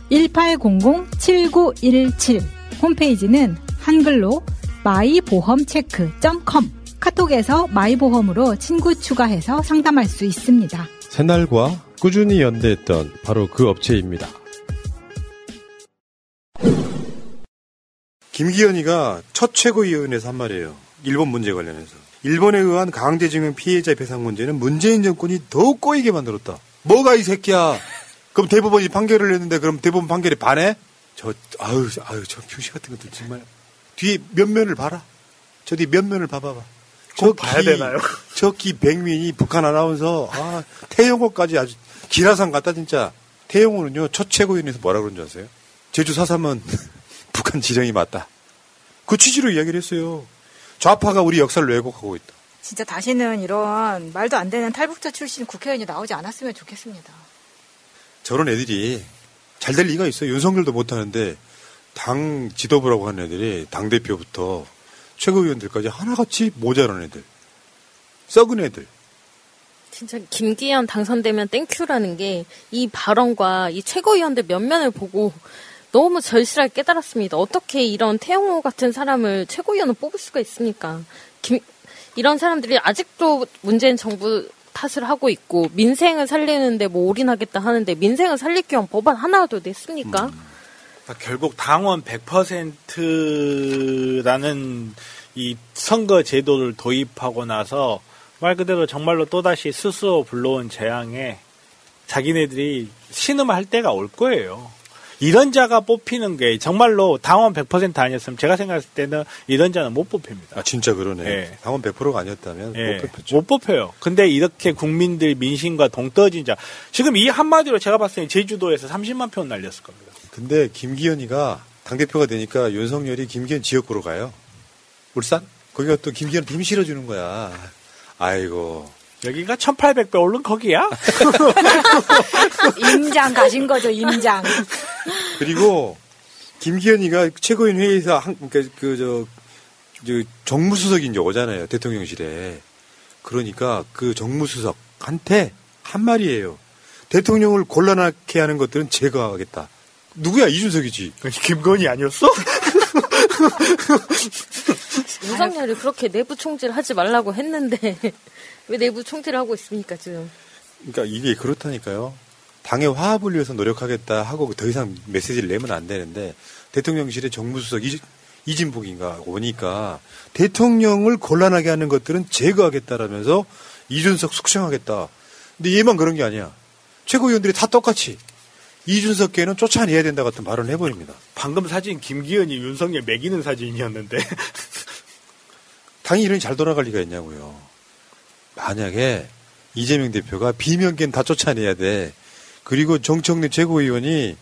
1800-7917 홈페이지는 한글로 마이보험체크.com 카톡에서 마이보험으로 친구 추가해서 상담할 수 있습니다. 새날과 꾸준히 연대했던 바로 그 업체입니다. 김기현이가 첫 최고위원회에서 한 말이에요. 일본 문제 관련해서. 일본에 의한 강제징용 피해자 배상 문제는 문재인 정권이 더욱 꼬이게 만들었다. 뭐가 이 새끼야. 그럼 대법원이 판결을 했는데 그럼 대법원 판결에 반해? 저 아유 아유 저 표시 같은 것들 정말 뒤에 면면을 봐라. 저 뒤에 면면을 봐봐봐. 저 봐야 되나요? [laughs] 저기 백민이 북한 아나운서 아 태영호까지 아주 기라상 같다 진짜. 태영호는요 첫 최고위원회에서 뭐라 그런 줄 아세요? 제주 사삼은 [laughs] 북한 지령이 맞다. 그 취지로 이야기를 했어요. 좌파가 우리 역사를 왜곡하고 있다. 진짜 다시는 이런 말도 안 되는 탈북자 출신 국회의원이 나오지 않았으면 좋겠습니다. 저런 애들이 잘 될 리가 있어요. 윤석열도 못하는데 당 지도부라고 하는 애들이 당 대표부터 최고위원들까지 하나같이 모자란 애들, 썩은 애들. 진짜 김기현 당선되면 thank you라는 게 이 발언과 이 최고위원들 면면을 보고 너무 절실하게 깨달았습니다. 어떻게 이런 태영호 같은 사람을 최고위원을 뽑을 수가 있습니까? 김, 이런 사람들이 아직도 문재인 정부 탓을 하고 있고 민생을 살리는데 뭐 올인하겠다 하는데 민생을 살릴 겸 법안 하나도 냈습니까? 음. 그러니까 결국 당원 100%라는 이 선거 제도를 도입하고 나서 말 그대로 정말로 또다시 스스로 불러온 재앙에 자기네들이 신음할 때가 올 거예요. 이런 자가 뽑히는 게 정말로 당원 100% 아니었으면 제가 생각했을 때는 이런 자는 못 뽑힙니다. 아 진짜 그러네. 네. 당원 100%가 아니었다면 네. 못 뽑혔죠. 못 뽑혀요. 근데 이렇게 국민들 민심과 동떨어진 자 지금 이 한마디로 제가 봤을 때 제주도에서 30만 표 날렸을 겁니다. 근데 김기현이가 당 대표가 되니까 윤석열이 김기현 지역구로 가요. 울산? 거기가 또 김기현 빔 실어주는 거야. 아이고. 여기가 1800배 오른 거기야? [laughs] 임장 가신 거죠, 임장. 그리고 김기현이가 최고위원 회의에서 한, 그러니까 그, 저, 이제 오잖아요. 대통령실에. 그러니까 그 정무수석한테 한 말이에요. 대통령을 곤란하게 하는 것들은 제거하겠다. 누구야? 이준석이지. 김건희 아니었어? [laughs] 윤석열이 그렇게 내부 총질 하지 말라고 했는데 [laughs] 왜 내부 총질을 하고 있습니까 지금? 그러니까 이게 그렇다니까요. 당의 화합을 위해서 노력하겠다 하고 더 이상 메시지를 내면 안 되는데 대통령실의 정무수석 이, 이진복인가 오니까 대통령을 곤란하게 하는 것들은 제거하겠다라면서 이준석 숙청하겠다. 근데 얘만 그런 게 아니야. 최고위원들이 다 똑같이 이준석께는 쫓아내야 된다 같은 발언을 해버립니다. 방금 사진 김기현이 윤석열 매기는 사진이었는데 [laughs] 당이 이런이 잘 돌아갈 리가 있냐고요. 만약에 이재명 대표가 비명계는 다 쫓아내야 돼. 그리고 정청래 최고위원이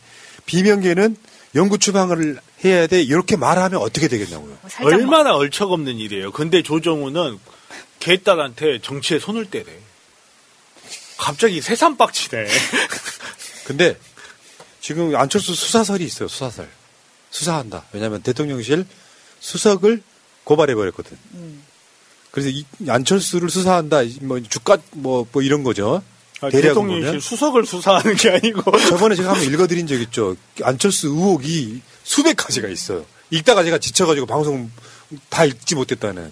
비명계는 연구 추방을 해야 돼. 이렇게 말하면 어떻게 되겠냐고요. 얼마나 얼척없는 일이에요. 근데 조정우는 개딸한테 정치에 손을 떼래. 갑자기 새삼박치네. [laughs] 근데 지금 안철수 수사설이 있어요. 수사설. 수사한다. 왜냐하면 대통령실 수석을 고발해 버렸거든. 그래서 이 안철수를 수사한다. 뭐 주가 뭐, 뭐 이런 거죠. 아, 대략 대통령실 보면. 수석을 수사하는 게 아니고 [laughs] 저번에 제가 한번 읽어드린 적 있죠. 안철수 의혹이 수백 가지가 있어요. 읽다가 제가 지쳐가지고 방송 다 읽지 못했다는.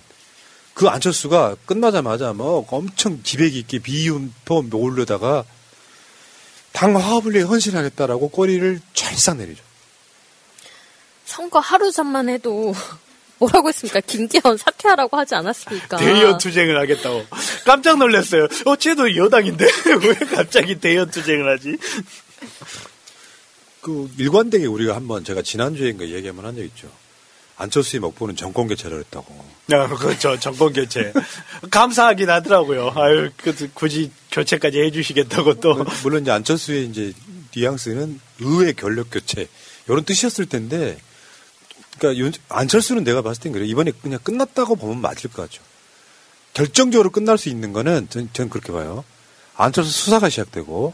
그 안철수가 끝나자마자 뭐 엄청 기백 있게 비윤포 올려다가 당 화합을 위해 헌신하겠다라고 꼬리를 찰싹 내리죠. 선거 하루 전만 해도 뭐라고 했습니까? 김기현 사퇴하라고 하지 않았습니까? 대의원 투쟁을 하겠다고 깜짝 놀랐어요. 어, 쟤도 여당인데 [laughs] 왜 갑자기 대의원 투쟁을 하지? 그 일관되게 우리가 한번 제가 지난주에인가 얘기 한번 한 적 있죠. 안철수의 먹보는 정권 개최를 했다고. 아, 그렇죠. 정권 교체. 감사하긴 하더라고요. 아유, 그, 굳이 교체까지 해주시겠다고 또. 물론 이제 안철수의 이제 뉘앙스는 의회 권력 교체 이런 뜻이었을 텐데, 그러니까 윤- 안철수는 내가 봤을 땐 그래. 이번에 그냥 끝났다고 보면 맞을 것 같죠. 결정적으로 끝날 수 있는 거는 전, 전 그렇게 봐요. 안철수 수사가 시작되고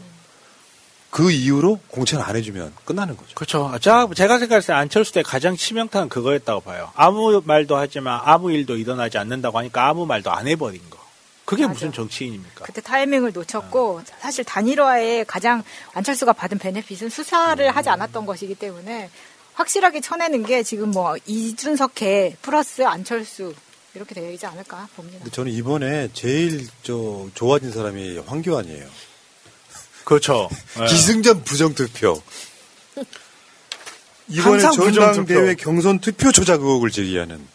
그 이후로 공천을 안 해주면 끝나는 거죠. 그렇죠. 자, 제가 생각했을 때 안철수 때 가장 치명타는 그거였다고 봐요. 아무 말도 하지만 아무 일도 일어나지 않는다고 하니까 아무 말도 안 해버린 거. 그게 무슨 정치인입니까? 그때 타이밍을 놓쳤고 사실 단일화에 가장 안철수가 받은 베네핏은 수사를 하지 않았던 것이기 때문에 확실하게 쳐내는 게 지금 뭐 이준석회 플러스 안철수 이렇게 되지 않을까 봅니다. 근데 저는 이번에 제일 저 좋아진 사람이 황교안이에요. 그렇죠. 네. [laughs] 기승전 부정투표. 이번에 전당대회. 경선 투표 조작 의혹을 제기하는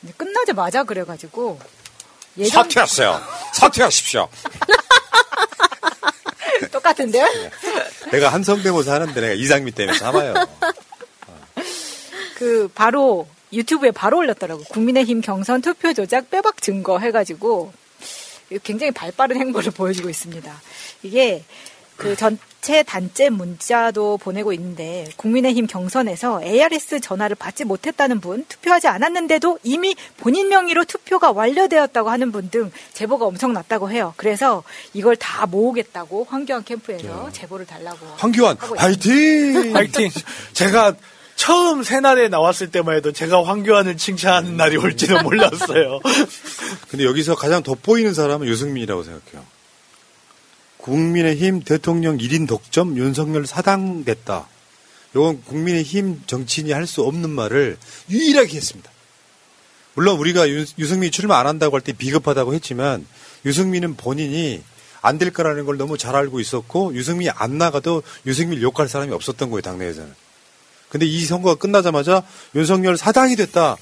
근데 끝나자마자 그래가지고 예전 사퇴하세요. 사퇴하십시오. [laughs] 똑같은데요? 내가 한성대모사 하는데 내가 이상미 때문에 참아요. [laughs] 그 바로 유튜브에 바로 올렸더라고. 국민의힘 경선 투표 조작 빼박 증거 해가지고 굉장히 발빠른 행보를 보여주고 있습니다. 이게 그 전체 단체 문자도 보내고 있는데 국민의힘 경선에서 ARS 전화를 받지 못했다는 분, 투표하지 않았는데도 이미 본인 명의로 투표가 완료되었다고 하는 분 등 제보가 엄청 났다고 해요. 그래서 이걸 다 모으겠다고 황교안 캠프에서 제보를 달라고. 황교안. 화이팅! [laughs] 파이팅! 제가 처음 새날에 나왔을 때만 해도 제가 황교안을 칭찬하는 날이 올지도 몰랐어요. [laughs] 근데 여기서 가장 돋보이는 사람은 유승민이라고 생각해요. 국민의힘 대통령 1인 독점 윤석열 사당됐다. 이건 국민의힘 정치인이 할 수 없는 말을 유일하게 했습니다. 물론 우리가 유, 유승민이 출마 안 한다고 할 때 비겁하다고 했지만 유승민은 본인이 안 될 거라는 걸 너무 잘 알고 있었고 유승민이 안 나가도 유승민을 욕할 사람이 없었던 거예요 당내에서는. 근데 이 선거가 끝나자마자 윤석열 사당이 됐다.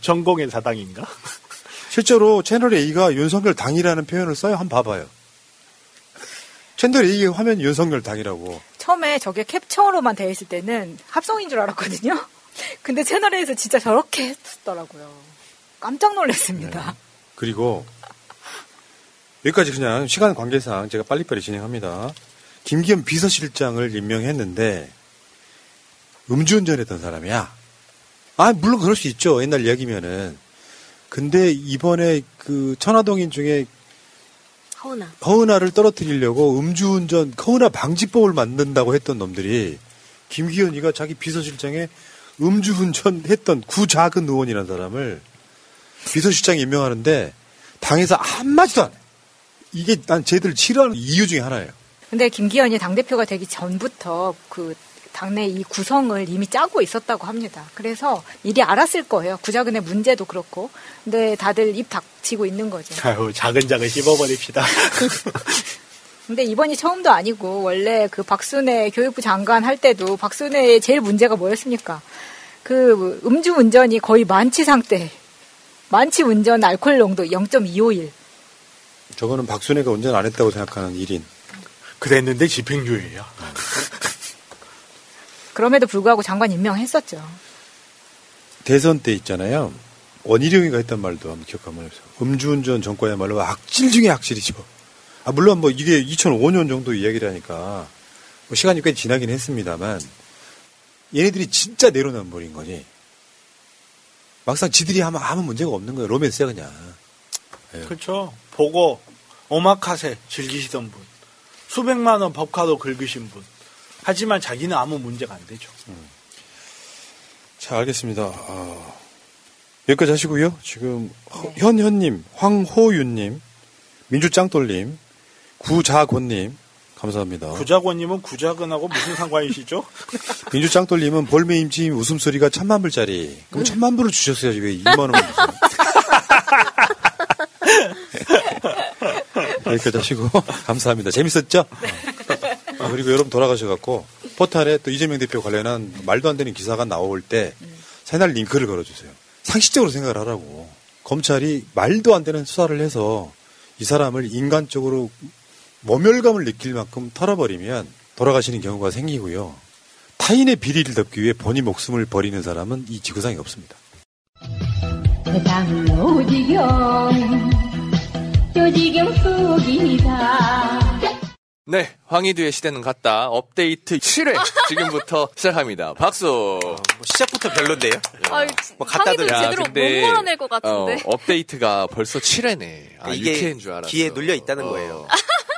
전공의 사당인가? [laughs] 실제로 채널 A가 윤석열 당이라는 표현을 써요. 한번 봐봐요. 채널 A 화면 윤석열 당이라고. 처음에 저게 캡처로만 돼 있을 때는 합성인 줄 알았거든요. [laughs] 근데 채널에서 진짜 저렇게 했더라고요. 깜짝 놀랐습니다. 그리고 여기까지 그냥 시간 관계상 제가 빨리빨리 진행합니다. 김기현 비서실장을 임명했는데 음주운전했던 사람이야. 아, 물론 그럴 수 있죠. 옛날 이야기면은. 근데 이번에 그 천화동인 중에 허은아. 허은아를 떨어뜨리려고 음주운전 허은아 방지법을 만든다고 했던 놈들이 김기현이가 자기 비서실장에 음주운전 했던 구작은 의원이라는 사람을 비서실장에 임명하는데 당에서 한마디도 안 해. 이게 난 쟤들 싫어하는 이유 중에 하나예요. 근데 김기현이 당대표가 되기 전부터 그 당내 이 구성을 이미 짜고 있었다고 합니다. 그래서 미리 알았을 거예요. 구자근의 문제도 그렇고. 근데 다들 입 닥치고 있는 거죠. [laughs] 아유, 작은작은 씹어버립시다. [laughs] 근데 이번이 처음도 아니고 원래 그 박순애 교육부 장관 할 때도 박순애의 제일 문제가 뭐였습니까? 그 음주 운전이 거의 만치 상태. 만치 운전 알코올 농도 0.251. 저거는 박순애가 운전 안 했다고 생각하는 1인. 그랬는데 집행유예요. 그럼에도 불구하고 장관 임명했었죠. 대선 때 있잖아요. 원희룡이가 했던 말도 한번 기억 한번 해보세요. 음주운전 정권이야말로 악질 중에 악질이죠. 아, 물론 뭐 이게 2005년 정도 이야기를 하니까 뭐 시간이 꽤 지나긴 했습니다만 얘네들이 진짜 내로남불인 거지. 막상 지들이 하면 아무 문제가 없는 거예요. 로맨스야 그냥. 예. 그렇죠. 보고 오마카세 즐기시던 분, 수백만 원 법카도 긁으신 분. 하지만 자기는 아무 문제가 안 되죠. 자, 알겠습니다. 아, 여기까지 하시고요. 지금 허- 현현님, 황호윤님, 민주짱돌님, 구자곤님 감사합니다. 구자권님은 구자근하고 무슨 상관이시죠? [laughs] 민주짱돌님은 볼메임팀 웃음소리가 천만 불짜리. 그럼 천만 불을 주셨어야지 왜 2만 원? [laughs] 여기까지 하시고 [laughs] 감사합니다. 재밌었죠? 아, 그리고 여러분 돌아가셔갖고 포탈에 또 이재명 대표 관련한 말도 안 되는 기사가 나올 때 새날 링크를 걸어주세요. 상식적으로 생각을 하라고. 검찰이 말도 안 되는 수사를 해서 이 사람을 인간적으로 모멸감을 느낄 만큼 털어버리면 돌아가시는 경우가 생기고요. 타인의 비리를 덮기 위해 본인 목숨을 버리는 사람은 이 지구상에 없습니다. 세상로 지경 조지경 속이다 네, 황희두의 시대는 갔다. 업데이트 7회 [laughs] 지금부터 시작합니다. 박수. 시작부터 별론데요? 아, 뭐 황희두 드려. 제대로 못 몰아낼 것 어, 업데이트가 벌써 7회네. 아, 이게 6회인 줄 알았어. 어. 귀에 눌려 있다는 거예요.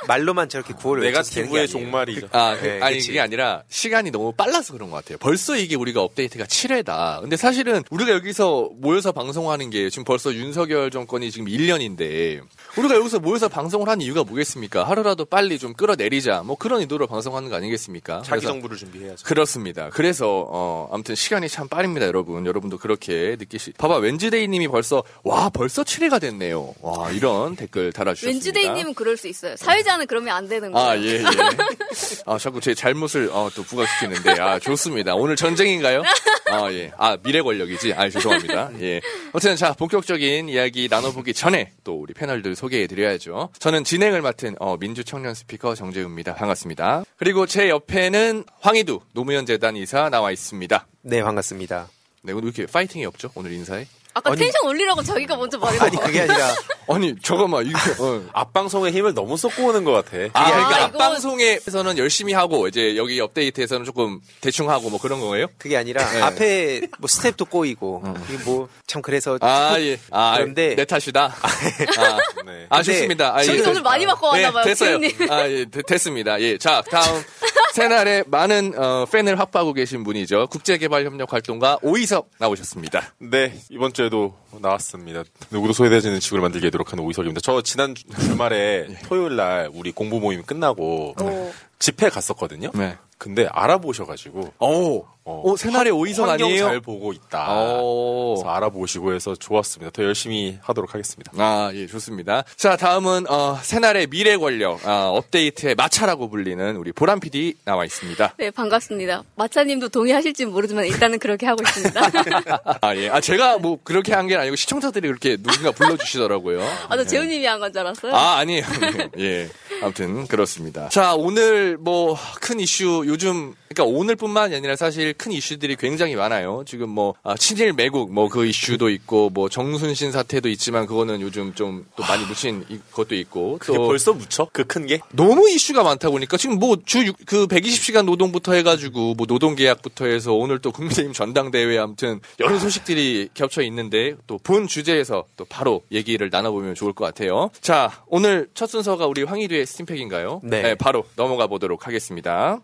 말로만 저렇게 구호를 네가티브의 종말이죠. 아, 그, 아니 그게 아니라 시간이 너무 빨라서 그런 것 같아요. 벌써 이게 우리가 업데이트가 7회다. 근데 사실은 우리가 여기서 모여서 방송하는 게 지금 벌써 윤석열 정권이 지금 1년인데 우리가 여기서 모여서 방송을 하는 이유가 뭐겠습니까? 하루라도 빨리 좀 끌어내리자. 뭐 그런 의도로 방송하는 거 아니겠습니까? 자기 그래서- 정부를 준비해야죠. 그렇습니다. 그래서 어 아무튼 시간이 참 빠릅니다, 여러분. 여러분도 그렇게 느끼시. 봐봐, 웬즈데이 님이 벌써 와 벌써 7회가 됐네요. 와 이런 댓글 달아 주셨습니다. 웬즈데이 님은 그럴 수 있어요. 사회자 는 그러면 안 되는 거예요. 아, 예, 예. 아, 자꾸 제 잘못을, 어, 또 부각시키는데, 아, 좋습니다. 오늘 전쟁인가요? 아, 예. 아, 미래 권력이지? 아, 죄송합니다. 예. 아무튼, 자, 본격적인 이야기 나눠보기 전에 또 우리 패널들 소개해 드려야죠. 저는 진행을 맡은, 어, 민주 청년 스피커 정재우입니다. 반갑습니다. 그리고 제 옆에는 황희두 노무현 재단 이사 나와 있습니다. 네, 반갑습니다. 네, 오늘 왜 이렇게 파이팅이 없죠? 오늘 인사에? 아까 아니- 텐션 올리라고 자기가 먼저 말해서. 아니, 그게 아니라. [laughs] 아니, 잠깐만, 이거, 어. 앞방송의 힘을 너무 쏟고 오는 것 같아. 아, 그러니까 이거- 앞방송에서는 열심히 하고 이제 여기 업데이트에서는 조금 대충 하고 뭐 그런 거예요? 그게 아니라 네. 앞에 뭐 스텝도 꼬이고 이게 뭐참 그래서 아, 예. 아, 그런데 내 탓이다. 아, 네. 아, 근데 좋습니다. 아, 저기 오늘 많이 바꿔 왔나 봐요, 됐어요. 아, 예, 되- 됐습니다. 예. 자, 다음. [laughs] 새날에 많은 어, 팬을 확보하고 계신 분이죠. 국제개발협력 활동가 오이석 나오셨습니다. 네, 이번 주 에도 나왔습니다. 누구도 소외되지 않는 지구를 만들게 노력하는 오이석입니다. 저 지난 주- 주말에 [laughs] 토요일 날 우리 공부 모임 끝나고 집회 갔었거든요. 네. 근데 알아보셔가지고 오, 오, 새날의 오이석 환경 아니에요? 잘 보고 있다. 오. 그래서 알아보시고 해서 좋았습니다. 더 열심히 하도록 하겠습니다. 아, 예, 좋습니다. 자, 다음은, 어, 새날의 미래 권력, 아, 업데이트의 마차라고 불리는 우리 보람 PD 나와 있습니다. 네, 반갑습니다. 마차님도 동의하실지 모르지만 일단은 그렇게 하고 있습니다. [laughs] 아, 예. 아, 제가 뭐 그렇게 한 게 아니고 시청자들이 그렇게 누군가 불러주시더라고요. 아, 저 재훈님이 한 건 줄 알았어요. 아, 아니에요. 아니에요. 예. 아무튼 그렇습니다. 자, 오늘 뭐 큰 이슈 요즘 그러니까 오늘뿐만이 아니라 사실 큰큰 이슈들이 굉장히 많아요. 지금 뭐 아, 친일 매국 뭐 그 이슈도 있고 뭐 정순신 사태도 있지만 그거는 요즘 좀 또 많이 묻힌 이- 것도 있고 그게 벌써 묻혀? 그 큰 게? 너무 이슈가 많다 보니까 지금 뭐 주 그 120시간 노동부터 해가지고 뭐 노동계약부터 해서 오늘 또 국민의힘 전당대회 아무튼 여러 소식들이 겹쳐 있는데 또 본 주제에서 또 바로 얘기를 나눠보면 좋을 것 같아요. 자 오늘 첫 순서가 우리 황희두의 스팀팩인가요? 네. 바로 넘어가 보도록 하겠습니다.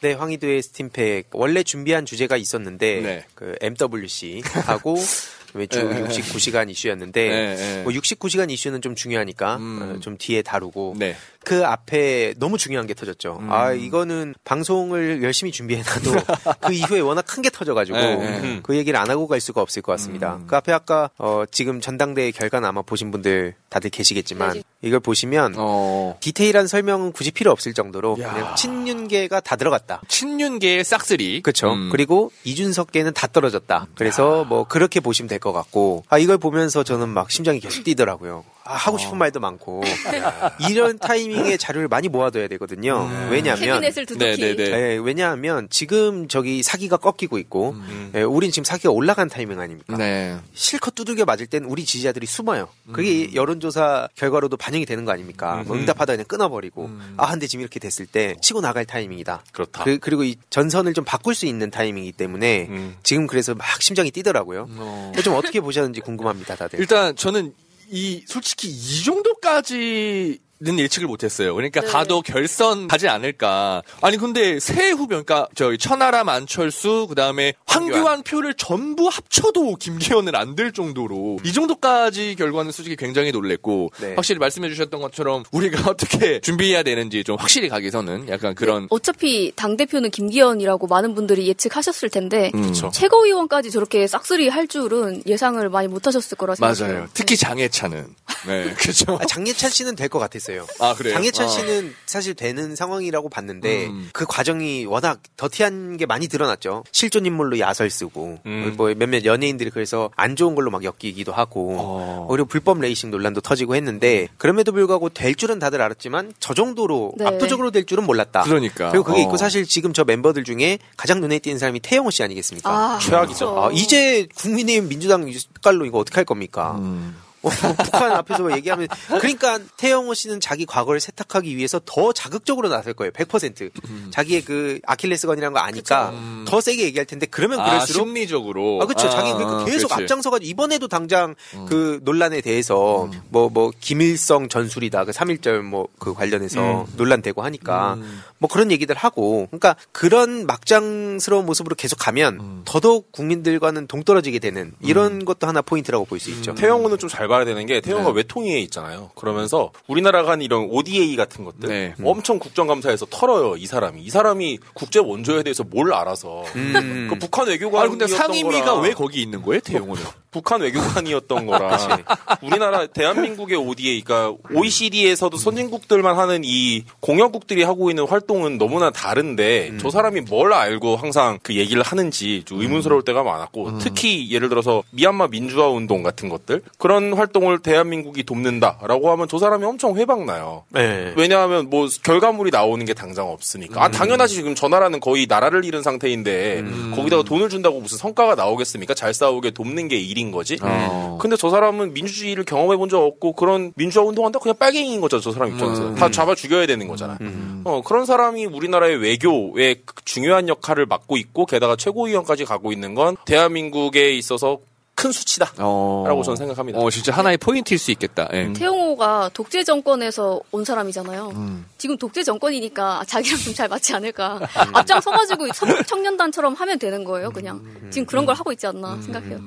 네, 황희도의 스팀팩 원래 준비한 주제가 있었는데 네. 그 MWC 하고 그다음에 [laughs] 주 네. 69시간 이슈였는데 네, 네. 뭐 69시간 이슈는 좀 중요하니까 어, 좀 뒤에 다루고 네. 그 앞에 너무 중요한 게 터졌죠. 음. 아 이거는 방송을 열심히 준비해놔도 [laughs] 그 이후에 워낙 큰 게 터져가지고 네, 네. 음. 그 얘기를 안 하고 갈 수가 없을 것 같습니다. 그 앞에 아까 어, 지금 전당대회 결과는 아마 보신 분들 다들 계시겠지만 이걸 보시면 어. 디테일한 설명은 굳이 필요 없을 정도로 그냥 친윤계가 다 들어갔다. 친윤계의 싹쓸이. 그렇죠. 그리고 이준석계는 다 떨어졌다. 그래서 뭐 그렇게 보시면 될것 같고 아 이걸 보면서 저는 막 심장이 계속 뛰더라고요. 아, 하고 싶은 말도 많고 [laughs] 이런 타이밍에 자료를 많이 모아둬야 되거든요. 왜냐하면 캐비넷을 두둑히. 네, 네, 네. 예, 왜냐하면 지금 저기 사기가 꺾이고 있고 예, 우린 지금 사기가 올라간 타이밍 아닙니까? 네. 실컷 두들겨 맞을 땐 우리 지지자들이 숨어요. 그게 여론조사 결과로도 반영이 되는 거 아닙니까? 뭐 응답하다 그냥 끊어버리고 아 근데 지금 이렇게 됐을 때 치고 나갈 타이밍이다. 그렇다. 그, 리고이 전선을 좀 바꿀 수 있는 타이밍이기 때문에 지금 그래서 막 심장이 뛰더라고요. 그래서 좀 어떻게 보셨는지 궁금합니다, 다들. 일단 저는 이 솔직히 이 정도까지 는 예측을 못했어요. 그러니까 네. 가도 결선 가지 않을까. 아니 근데 새 후보, 그러니까 저희 천하람, 안철수, 그 다음에 황교안 표를 전부 합쳐도 김기현은 안 될 정도로 이 정도까지 결과는 솔직히 굉장히 놀랬고 네. 확실히 말씀해주셨던 것처럼 우리가 [laughs] 어떻게 준비해야 되는지 좀 확실히 가기서는 약간 그런 어차피 당 대표는 김기현이라고 많은 분들이 예측하셨을 텐데 음. 최고위원까지 저렇게 싹쓸이 할 줄은 예상을 많이 못하셨을 거라 생각해요. 맞아요. 특히 장해찬은 네 [laughs] 그렇죠. 아, 장예찬 씨는 될 것 같았어요. 아, 그래요? 장예찬 어. 씨는 사실 되는 상황이라고 봤는데 음. 그 과정이 워낙 더티한 게 많이 드러났죠. 실존 인물로 야설 쓰고 음. 뭐 몇몇 연예인들이 그래서 안 좋은 걸로 막 엮이기도 하고 어. 그리고 불법 레이싱 논란도 터지고 했는데 그럼에도 불구하고 될 줄은 다들 알았지만 저 정도로 네. 압도적으로 될 줄은 몰랐다. 그러니까. 그리고 그게 어. 있고 사실 지금 저 멤버들 중에 가장 눈에 띄는 사람이 태영호 씨 아니겠습니까? 아, 최악이죠. 아, 이제 국민의힘 민주당 색깔로 이거 어떻게 할 겁니까? 음. 어, 북한 앞에서 얘기하면 그러니까 태영호 씨는 자기 과거를 세탁하기 위해서 더 자극적으로 나설 거예요. 100%. 자기의 그 아킬레스건이라는 거 아니까 더 세게 얘기할 텐데 그러면 아, 그럴수록 심리적으로 아, 그렇죠. 아, 자기 그러니까 계속 그렇지. 앞장서 가지고 이번에도 당장 그 논란에 대해서 뭐뭐 김일성 전술이다 그 3.1절 뭐 그 관련해서 논란되고 하니까 뭐 그런 얘기들 하고 그러니까 그런 막장스러운 모습으로 계속 가면 더더욱 국민들과는 동떨어지게 되는 이런 것도 하나 포인트라고 볼 수 있죠. 태영호는 좀잘 봐야 되는 게 태영호가 네. 외통위에 있잖아요. 그러면서 우리나라가 한 이런 ODA 같은 것들 네. 엄청 국정감사에서 털어요. 이 사람이 이 사람이 국제 원조에 대해서 뭘 알아서 음. 그 북한 외교관 아 근데 상임위가 왜 거기 있는 거예요, 태용호는? 북한 외교관이었던 거라. [laughs] 우리나라 대한민국의 ODA 그러니까 OECD에서도 선진국들만 하는 이 공연국들이 하고 있는 활동은 너무나 다른데 저 사람이 뭘 알고 항상 그 얘기를 하는지 좀 의문스러울 때가 많았고 특히 예를 들어서 미얀마 민주화 운동 같은 것들 그런 활동을 대한민국이 돕는다라고 하면 저 사람이 엄청 회박 나요. 네. 왜냐하면 뭐 결과물이 나오는 게 당장 없으니까. 아 당연하지. 지금 저 나라는 거의 나라를 잃은 상태인데 거기다가 돈을 준다고 무슨 성과가 나오겠습니까? 잘 싸우게 돕는 게 일인 거지. 어. 근데 저 사람은 민주주의를 경험해 본 적 없고 그런 민주화 운동한다 그냥 빨갱이인 거죠. 저 사람 입장에서 다 잡아 죽여야 되는 거잖아. 어 그런 사람이 우리나라의 외교에 중요한 역할을 맡고 있고 게다가 최고위원까지 가고 있는 건 대한민국에 있어서 큰 수치다라고 저는 생각합니다. 어, 진짜 하나의 포인트일 수 있겠다. 예. 태용호가 독재 정권에서 온 사람이잖아요. 음. 지금 독재 정권이니까 자기랑 좀 잘 맞지 않을까. 앞장 서가지고 청- 청년단처럼 하면 되는 거예요, 그냥. 지금 그런 걸 하고 있지 않나 생각해요.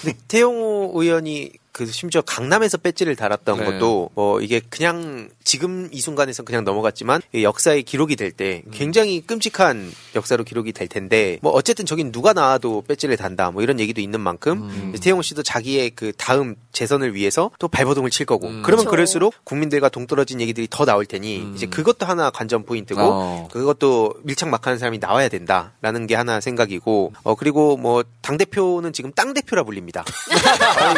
근데 태용호 의원이 그 심지어 강남에서 배지를 달았던 네. 것도 뭐 이게 그냥 지금 이 순간에서 그냥 넘어갔지만 이 역사의 기록이 될 때 굉장히 끔찍한 역사로 기록이 될 텐데 뭐 어쨌든 저긴 누가 나와도 배지를 단다 뭐 이런 얘기도 있는 만큼 태용호 씨도 자기의 그 다음 재선을 위해서 또 발버둥을 칠 거고 그러면 그쵸. 그럴수록 국민들과 동떨어진 얘기들이 더 나올 테니 이제 그것도 하나 관전 포인트고 어. 그것도 밀착막하는 사람이 나와야 된다라는 게 하나 생각이고 어 그리고 뭐 당 대표는 지금 땅 대표라 불립니다.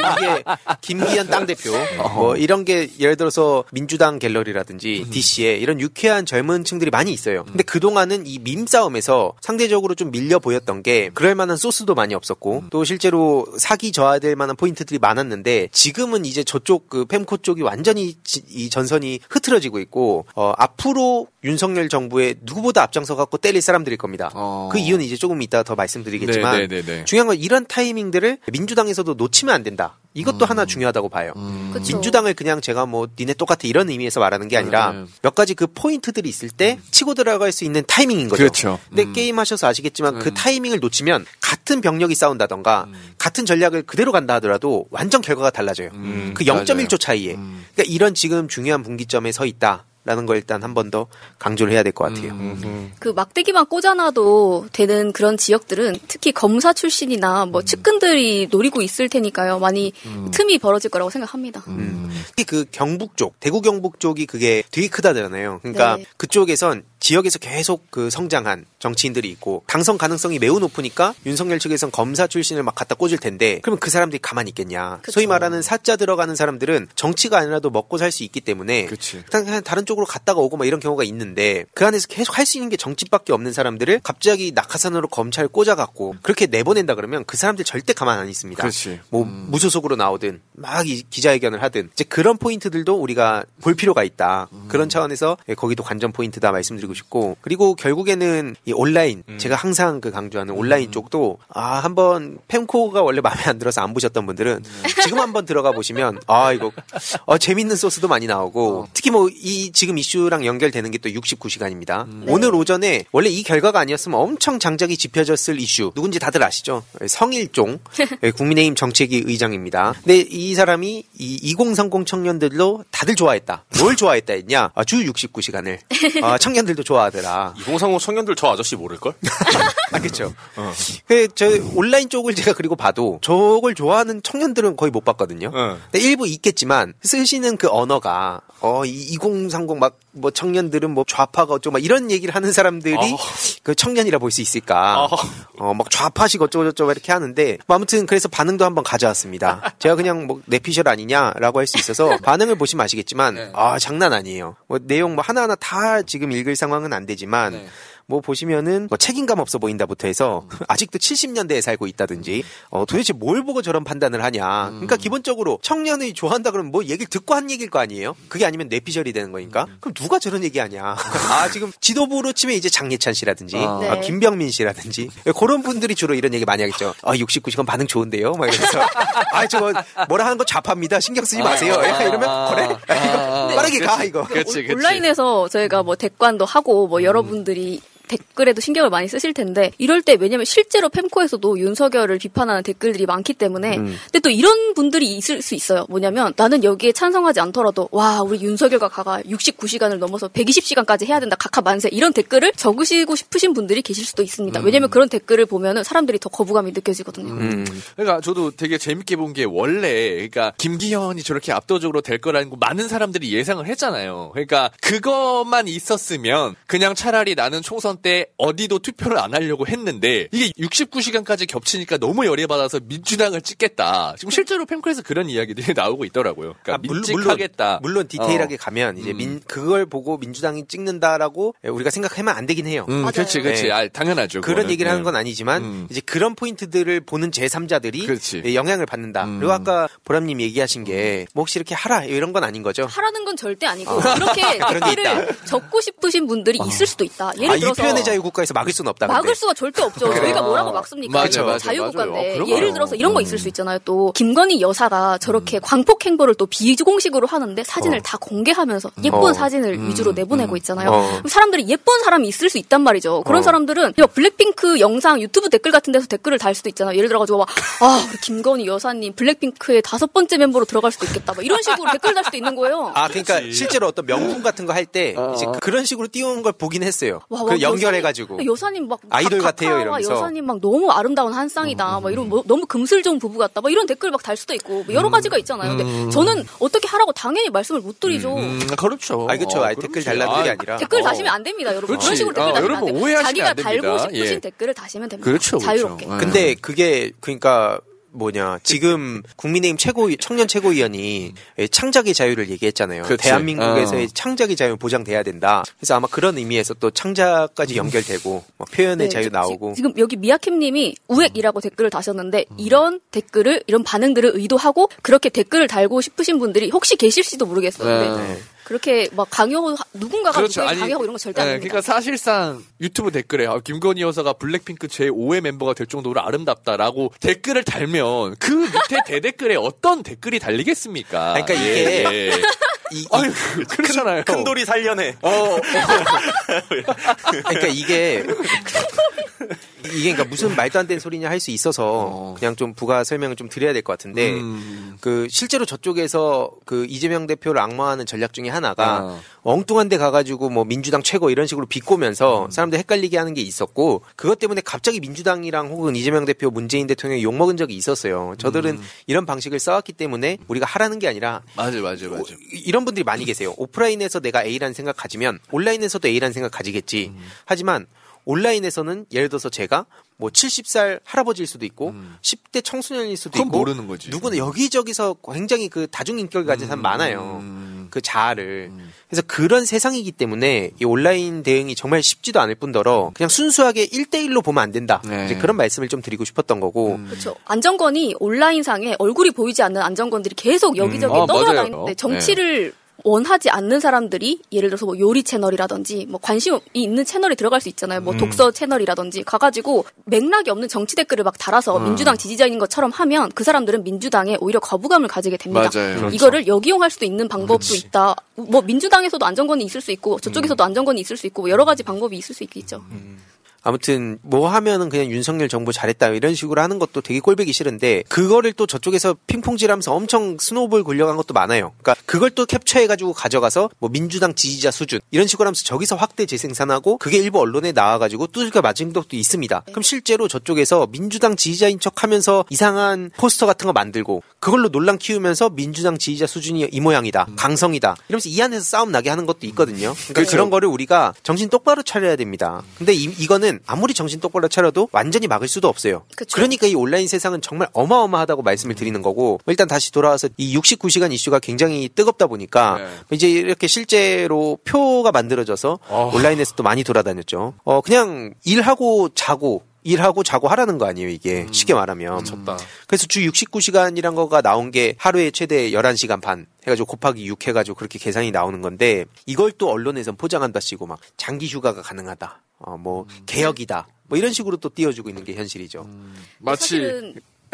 아, [laughs] 이게 김기현 땅 대표 뭐 이런 게 예를 들어서 민주당 갤러리라든지 DC에 이런 유쾌한 젊은 층들이 많이 있어요. 근데 그 동안은 이 밈 싸움에서 상대적으로 좀 밀려 보였던 게 그럴 만한 소스도 많이 없었고 또 실제로 사기 저하될 만한 포인트들이 많았는데 지금은 이제 저쪽 그 펜코 쪽이 완전히 지- 이 전선이 흐트러지고 있고 어, 앞으로 윤석열 정부에 누구보다 앞장서 갖고 때릴 사람들일 겁니다. 그 이유는 이제 조금 이따 더 말씀드리겠지만 네, 네, 네, 네. 중요한 건 이런 타이밍들을 민주당에서도 놓치면 안 된다. 이것도 하나 중요하다고 봐요. 그쵸. 민주당을 그냥 제가 뭐 니네 똑같아 이런 의미에서 말하는 게 아니라 네. 몇 가지 그 포인트들이 있을 때 치고 들어갈 수 있는 타이밍인 거죠. 그렇죠. 근데 게임 하셔서 아시겠지만 그 타이밍을 놓치면 같은 병력이 싸운다던가 같은 전략을 그대로 간다 하더라도 완전 결과가 달라져요. 그 0.1초 차이에. 그러니까 이런 지금 중요한 분기점에 서 있다. 라는 걸 일단 한 번 더 강조를 해야 될 것 같아요. 그 막대기만 꽂아놔도 되는 그런 지역들은 특히 검사 출신이나 뭐 측근들이 노리고 있을 테니까요. 많이 틈이 벌어질 거라고 생각합니다. 특히 그 경북 쪽, 대구 경북 쪽이 그게 되게 크다잖아요. 그러니까 네. 그쪽에선 지역에서 계속 그 성장한 정치인들이 있고 당선 가능성이 매우 높으니까 윤석열 측에선 검사 출신을 막 갖다 꽂을 텐데 그러면 그 사람들이 가만히 있겠냐. 소위 말하는 사자 들어가는 사람들은 정치가 아니라도 먹고 살 수 있기 때문에 그냥 다른 쪽으로 갔다가 오고 막 이런 경우가 있는데 그 안에서 계속 할 수 있는 게 정치밖에 없는 사람들을 갑자기 낙하산으로 검찰 꽂아갖고 그렇게 내보낸다 그러면 그 사람들 절대 가만 안 있습니다. 그렇지. 뭐 무소속으로 나오든 막이 기자회견을 하든 이제 그런 포인트들도 우리가 볼 필요가 있다. 그런 차원에서 예, 거기도 관전 포인트다 말씀드리고 싶고 그리고 결국에는 이 온라인 제가 항상 그 강조하는 온라인 쪽도 아 한번 펜코가 원래 마음에 안 들어서 안 보셨던 분들은 지금 한번 들어가 보시면 아 이거 어, 재밌는 소스도 많이 나오고 특히 뭐 이 지금 이슈랑 연결되는 게 또 69시간입니다. 오늘 오전에 원래 이 결과가 아니었으면 엄청 장작이 짚혀졌을 이슈 누군지 다들 아시죠? 성일종 [laughs] 예, 국민의힘 정책위 의장입니다. 근데 이 사람이 이 2030 청년들로 다들 좋아했다. 뭘 좋아했다 했냐? 아, 주 69시간을. 아, 청년들도 좋아하더라. 2030 청년들 저 아저씨 모를걸? [laughs] 아, 그쵸. 그, 저, 온라인 쪽을 제가 그리고 봐도 저걸 좋아하는 청년들은 거의 못 봤거든요. 근데 일부 있겠지만 쓰시는 그 언어가, 어, 이2030 막, 뭐 청년들은 뭐 좌파가 어쩌고 막 이런 얘기를 하는 사람들이 그 청년이라 볼 수 있을까. 어, 막 좌파식 어쩌고저쩌고 이렇게 하는데, 뭐 아무튼 그래서 반응도 한번 가져왔습니다. 제가 그냥 뭐 내피셜 아니냐라고 할 수 있어서 반응을 보시면 아시겠지만, 아, 장난 아니에요. 뭐 내용 뭐 하나하나 다 지금 읽을 상황 은 안 되지만, 뭐 보시면은 뭐 책임감 없어 보인다부터 해서 [laughs] 아직도 70년대에 살고 있다든지 어 도대체 뭘 보고 저런 판단을 하냐. 그러니까 기본적으로 청년이 좋아한다 그러면 뭐 얘기를 듣고 한 얘기일 거 아니에요? 그게 아니면 뇌피셜이 되는 거니까. 그럼 누가 저런 얘기 하냐. [laughs] 아 지금 지도부로 치면 이제 장예찬 씨라든지 아. 아, 김병민 씨라든지 그런 분들이 주로 이런 얘기 많이 하겠죠. 아 69시간 반응 좋은데요. 막 이러면서 [laughs] 아 저거 뭐라 하는 거 좌파입니다. 신경 쓰지 마세요. 약간 이러면 그래 빠르게 가 이거. 온라인에서 저희가 뭐 대관도 하고 뭐 여러분들이 댓글에도 신경을 많이 쓰실 텐데 이럴 때 왜냐면 실제로 펜코에서도 윤석열을 비판하는 댓글들이 많기 때문에 음. 근데 또 이런 분들이 있을 수 있어요. 뭐냐면 나는 여기에 찬성하지 않더라도 와 우리 윤석열과 가가 69시간을 넘어서 120시간까지 해야 된다 각하 만세 이런 댓글을 적으시고 싶으신 분들이 계실 수도 있습니다. 왜냐면 그런 댓글을 보면은 사람들이 더 거부감이 느껴지거든요. 음. 그러니까 저도 되게 재밌게 본 게 원래 그러니까 김기현이 저렇게 압도적으로 될 거라는 거 많은 사람들이 예상을 했잖아요. 그러니까 그것만 있었으면 그냥 차라리 나는 총선 때 어디도 투표를 안 하려고 했는데 이게 69시간까지 겹치니까 너무 열이 받아서 민주당을 찍겠다. 지금 실제로 펜코에서 그런 이야기들이 [laughs] 나오고 있더라고요. 그러니까 아, 물론- 민찍하겠다. 물론 디테일하게 어. 가면 이제 민 그걸 보고 민주당이 찍는다라고 우리가 생각하면 안 되긴 해요. 음, 그렇지, 그렇지. 아, 당연하죠. 그런 그거는. 얘기를 하는 네. 건 아니지만 이제 그런 포인트들을 보는 제3자들이 그렇지. 영향을 받는다. 음. 그리고 아까 보람님 얘기하신 게 뭐 혹시 이렇게 하라 이런 건 아닌 거죠? 하라는 건 절대 아니고 아. 그렇게 [laughs] 그런 게 댓글을 적고 싶으신 분들이 있을 수도 있다. 예를 아, 이 들어서 표현의 자유 국가에서 막을 수는 없다. 근데. 막을 수가 절대 없죠. 저희가 뭐라고 막습니까? 맞아, 저희가 맞아, 자유국가인데 맞아요. 어, 예를. 들어서 이런 거 있을 음. 수 있잖아요. 또 김건희 여사가 저렇게 광폭 행보를 또 비공식으로 하는데 사진을 다 공개하면서 예쁜 어. 사진을 음, 위주로 내보내고 있잖아요. 어. 사람들이 예쁜 사람이 있을 수 있단 말이죠. 그런 어. 사람들은 막 블랙핑크 영상 유튜브 댓글 같은 데서 댓글을 달 수도 있잖아요. 예를 들어가지고 막 아, 우리 김건희 여사님 블랙핑크의 다섯 번째 멤버로 들어갈 수도 있겠다. 막 이런 식으로 댓글 달 수도 있는 거예요. 아, 그러니까 실제로 어떤 명품 같은 거 할 때 이제 그런 식으로 띄우는 걸 보긴 했어요. 와, 그 와, 연결해가지고. 여사님, 여사님 막 아이돌 각- 같아요, 이러면서. 음, 여사님 막 너무 아름다운 한 쌍이다. 막 이런 뭐, 너무 금슬 좋은 부부 같다. 막 이런 댓글 막 달 수도 있고 뭐 여러 가지가 있잖아요. 근데 음. 저는 어떻게 하라고 당연히 말씀을 못 드리죠. 그렇죠. 아, 그렇죠. 아니, 댓글 달라는 게 아니라. 댓글 어. 다시면 안 됩니다, 여러분. 그렇지. 그런 식으로 댓글 어, 다시면 안 돼요. 자기가 안 됩니다. 달고 싶으신 예. 댓글을 다시면 됩니다. 그렇죠, 그렇죠. 자유롭게. 근데 그게 그러니까 뭐냐 지금 국민의힘 최고 청년 최고위원이 창작의 자유를 얘기했잖아요. 그치. 대한민국에서의 어. 창작의 자유 보장돼야 된다. 그래서 아마 그런 의미에서 또 창작까지 연결되고 뭐 표현의 네, 자유 지- 나오고 지금 여기 미아캠님이 우액이라고 댓글을 다셨는데 이런 댓글을 이런 반응들을 의도하고 그렇게 댓글을 달고 싶으신 분들이 혹시 계실지도 모르겠어요. 근데 네. 그렇게 막 강요 누군가가 그렇죠. 아니, 강요하고 이런 거 절대 네, 안 됩니다. 그러니까 사실상 유튜브 댓글에 아, 김건희 여사가 블랙핑크 제 5의 멤버가 될 정도로 아름답다라고 댓글을 달면 그 밑에 [laughs] 대댓글에 어떤 댓글이 달리겠습니까? 그러니까 예, 이게 예. 아유, 그렇잖아요. 큰 돌이 살려내. 어, [laughs] 그러니까 이게 [laughs] 이게 그러니까 무슨 말도 안 되는 소리냐 할 수 있어서 그냥 좀 부가 설명을 좀 드려야 될 것 같은데 음. 그 실제로 저쪽에서 그 이재명 대표를 악마하는 전략 중에 하나가 어. 엉뚱한 데 가가지고 뭐 민주당 최고 이런 식으로 비꼬면서 사람들 헷갈리게 하는 게 있었고 그것 때문에 갑자기 민주당이랑 혹은 이재명 대표 문재인 대통령이 욕먹은 적이 있었어요. 저들은 이런 방식을 써왔기 때문에 우리가 하라는 게 아니라 맞아, 맞아, 맞아. 이런 분들이 많이 계세요. 오프라인에서 내가 A라는 생각 가지면 온라인에서도 A라는 생각 가지겠지. 음. 하지만 온라인에서는 예를 들어서 제가 뭐 70살 할아버지일 수도 있고 10대 청소년일 수도 음. 그건 있고 모르는 거지. 누구나 여기저기서 굉장히 그 다중 인격을 가진 음. 사람 많아요. 그 자아를. 그래서 그런 세상이기 때문에 이 온라인 대응이 정말 쉽지도 않을 뿐더러 그냥 순수하게 1대1로 보면 안 된다. 네. 이제 그런 말씀을 좀 드리고 싶었던 거고. 음. 그렇죠. 안정권이 온라인상에 얼굴이 보이지 않는 안정권들이 계속 여기저기 음. 아, 떠돌아다니는데. 정치를 원하지 않는 사람들이 예를 들어서 뭐 요리 채널이라든지 뭐 관심이 있는 채널에 들어갈 수 있잖아요. 뭐 음. 독서 채널이라든지 가가지고 맥락이 없는 정치 댓글을 막 달아서 음. 민주당 지지자인 것처럼 하면 그 사람들은 민주당에 오히려 거부감을 가지게 됩니다. 맞아요. 그렇죠. 이거를 역이용할 수도 있는 방법도 있다. 뭐 민주당에서도 안정권이 있을 수 있고 음. 저쪽에서도 안정권이 있을 수 있고 여러 가지 방법이 있을 수 있겠죠. 아무튼 뭐 하면은 그냥 윤석열 정부 잘했다 이런 식으로 하는 것도 되게 꼴보기 싫은데 그거를 또 저쪽에서 핑퐁질하면서 엄청 스노우볼 굴려간 것도 많아요. 그러니까 그걸 또 캡처해가지고 가져가서 뭐 민주당 지지자 수준 이런 식으로 하면서 저기서 확대 재생산하고 그게 일부 언론에 나와가지고 두들겨 맞은 것도 있습니다. 그럼 실제로 저쪽에서 민주당 지지자인 척하면서 이상한 포스터 같은 거 만들고 그걸로 논란 키우면서 민주당 지지자 수준이 이 모양이다, 강성이다 이러면서 이 안에서 싸움 나게 하는 것도 있거든요. 그러니까 그렇죠. 그런 거를 우리가 정신 똑바로 차려야 됩니다. 근데 이, 이거는 아무리 정신 똑바로 차려도 완전히 막을 수도 없어요. 그쵸. 러니까 이 온라인 세상은 정말 어마어마하다고 말씀을 드리는 거고 일단 다시 돌아와서 이 69시간 이슈가 굉장히 뜨겁다 보니까 네. 이제 이렇게 실제로 표가 만들어져서 어. 온라인에서 또 많이 돌아다녔죠. 어 그냥 일하고 자고 일하고 자고 하라는 거 아니에요, 이게. 쉽게 말하면. 미쳤다. 그래서 주 69시간이란 거가 나온 게 하루에 최대 11시간 반 해가지고 곱하기 6 해가지고 그렇게 계산이 나오는 건데 이걸 또 언론에선 포장한다 시고 막 장기 휴가가 가능하다. 어, 뭐, 개혁이다. 뭐 이런 식으로 또 띄워주고 있는 게 현실이죠. 마치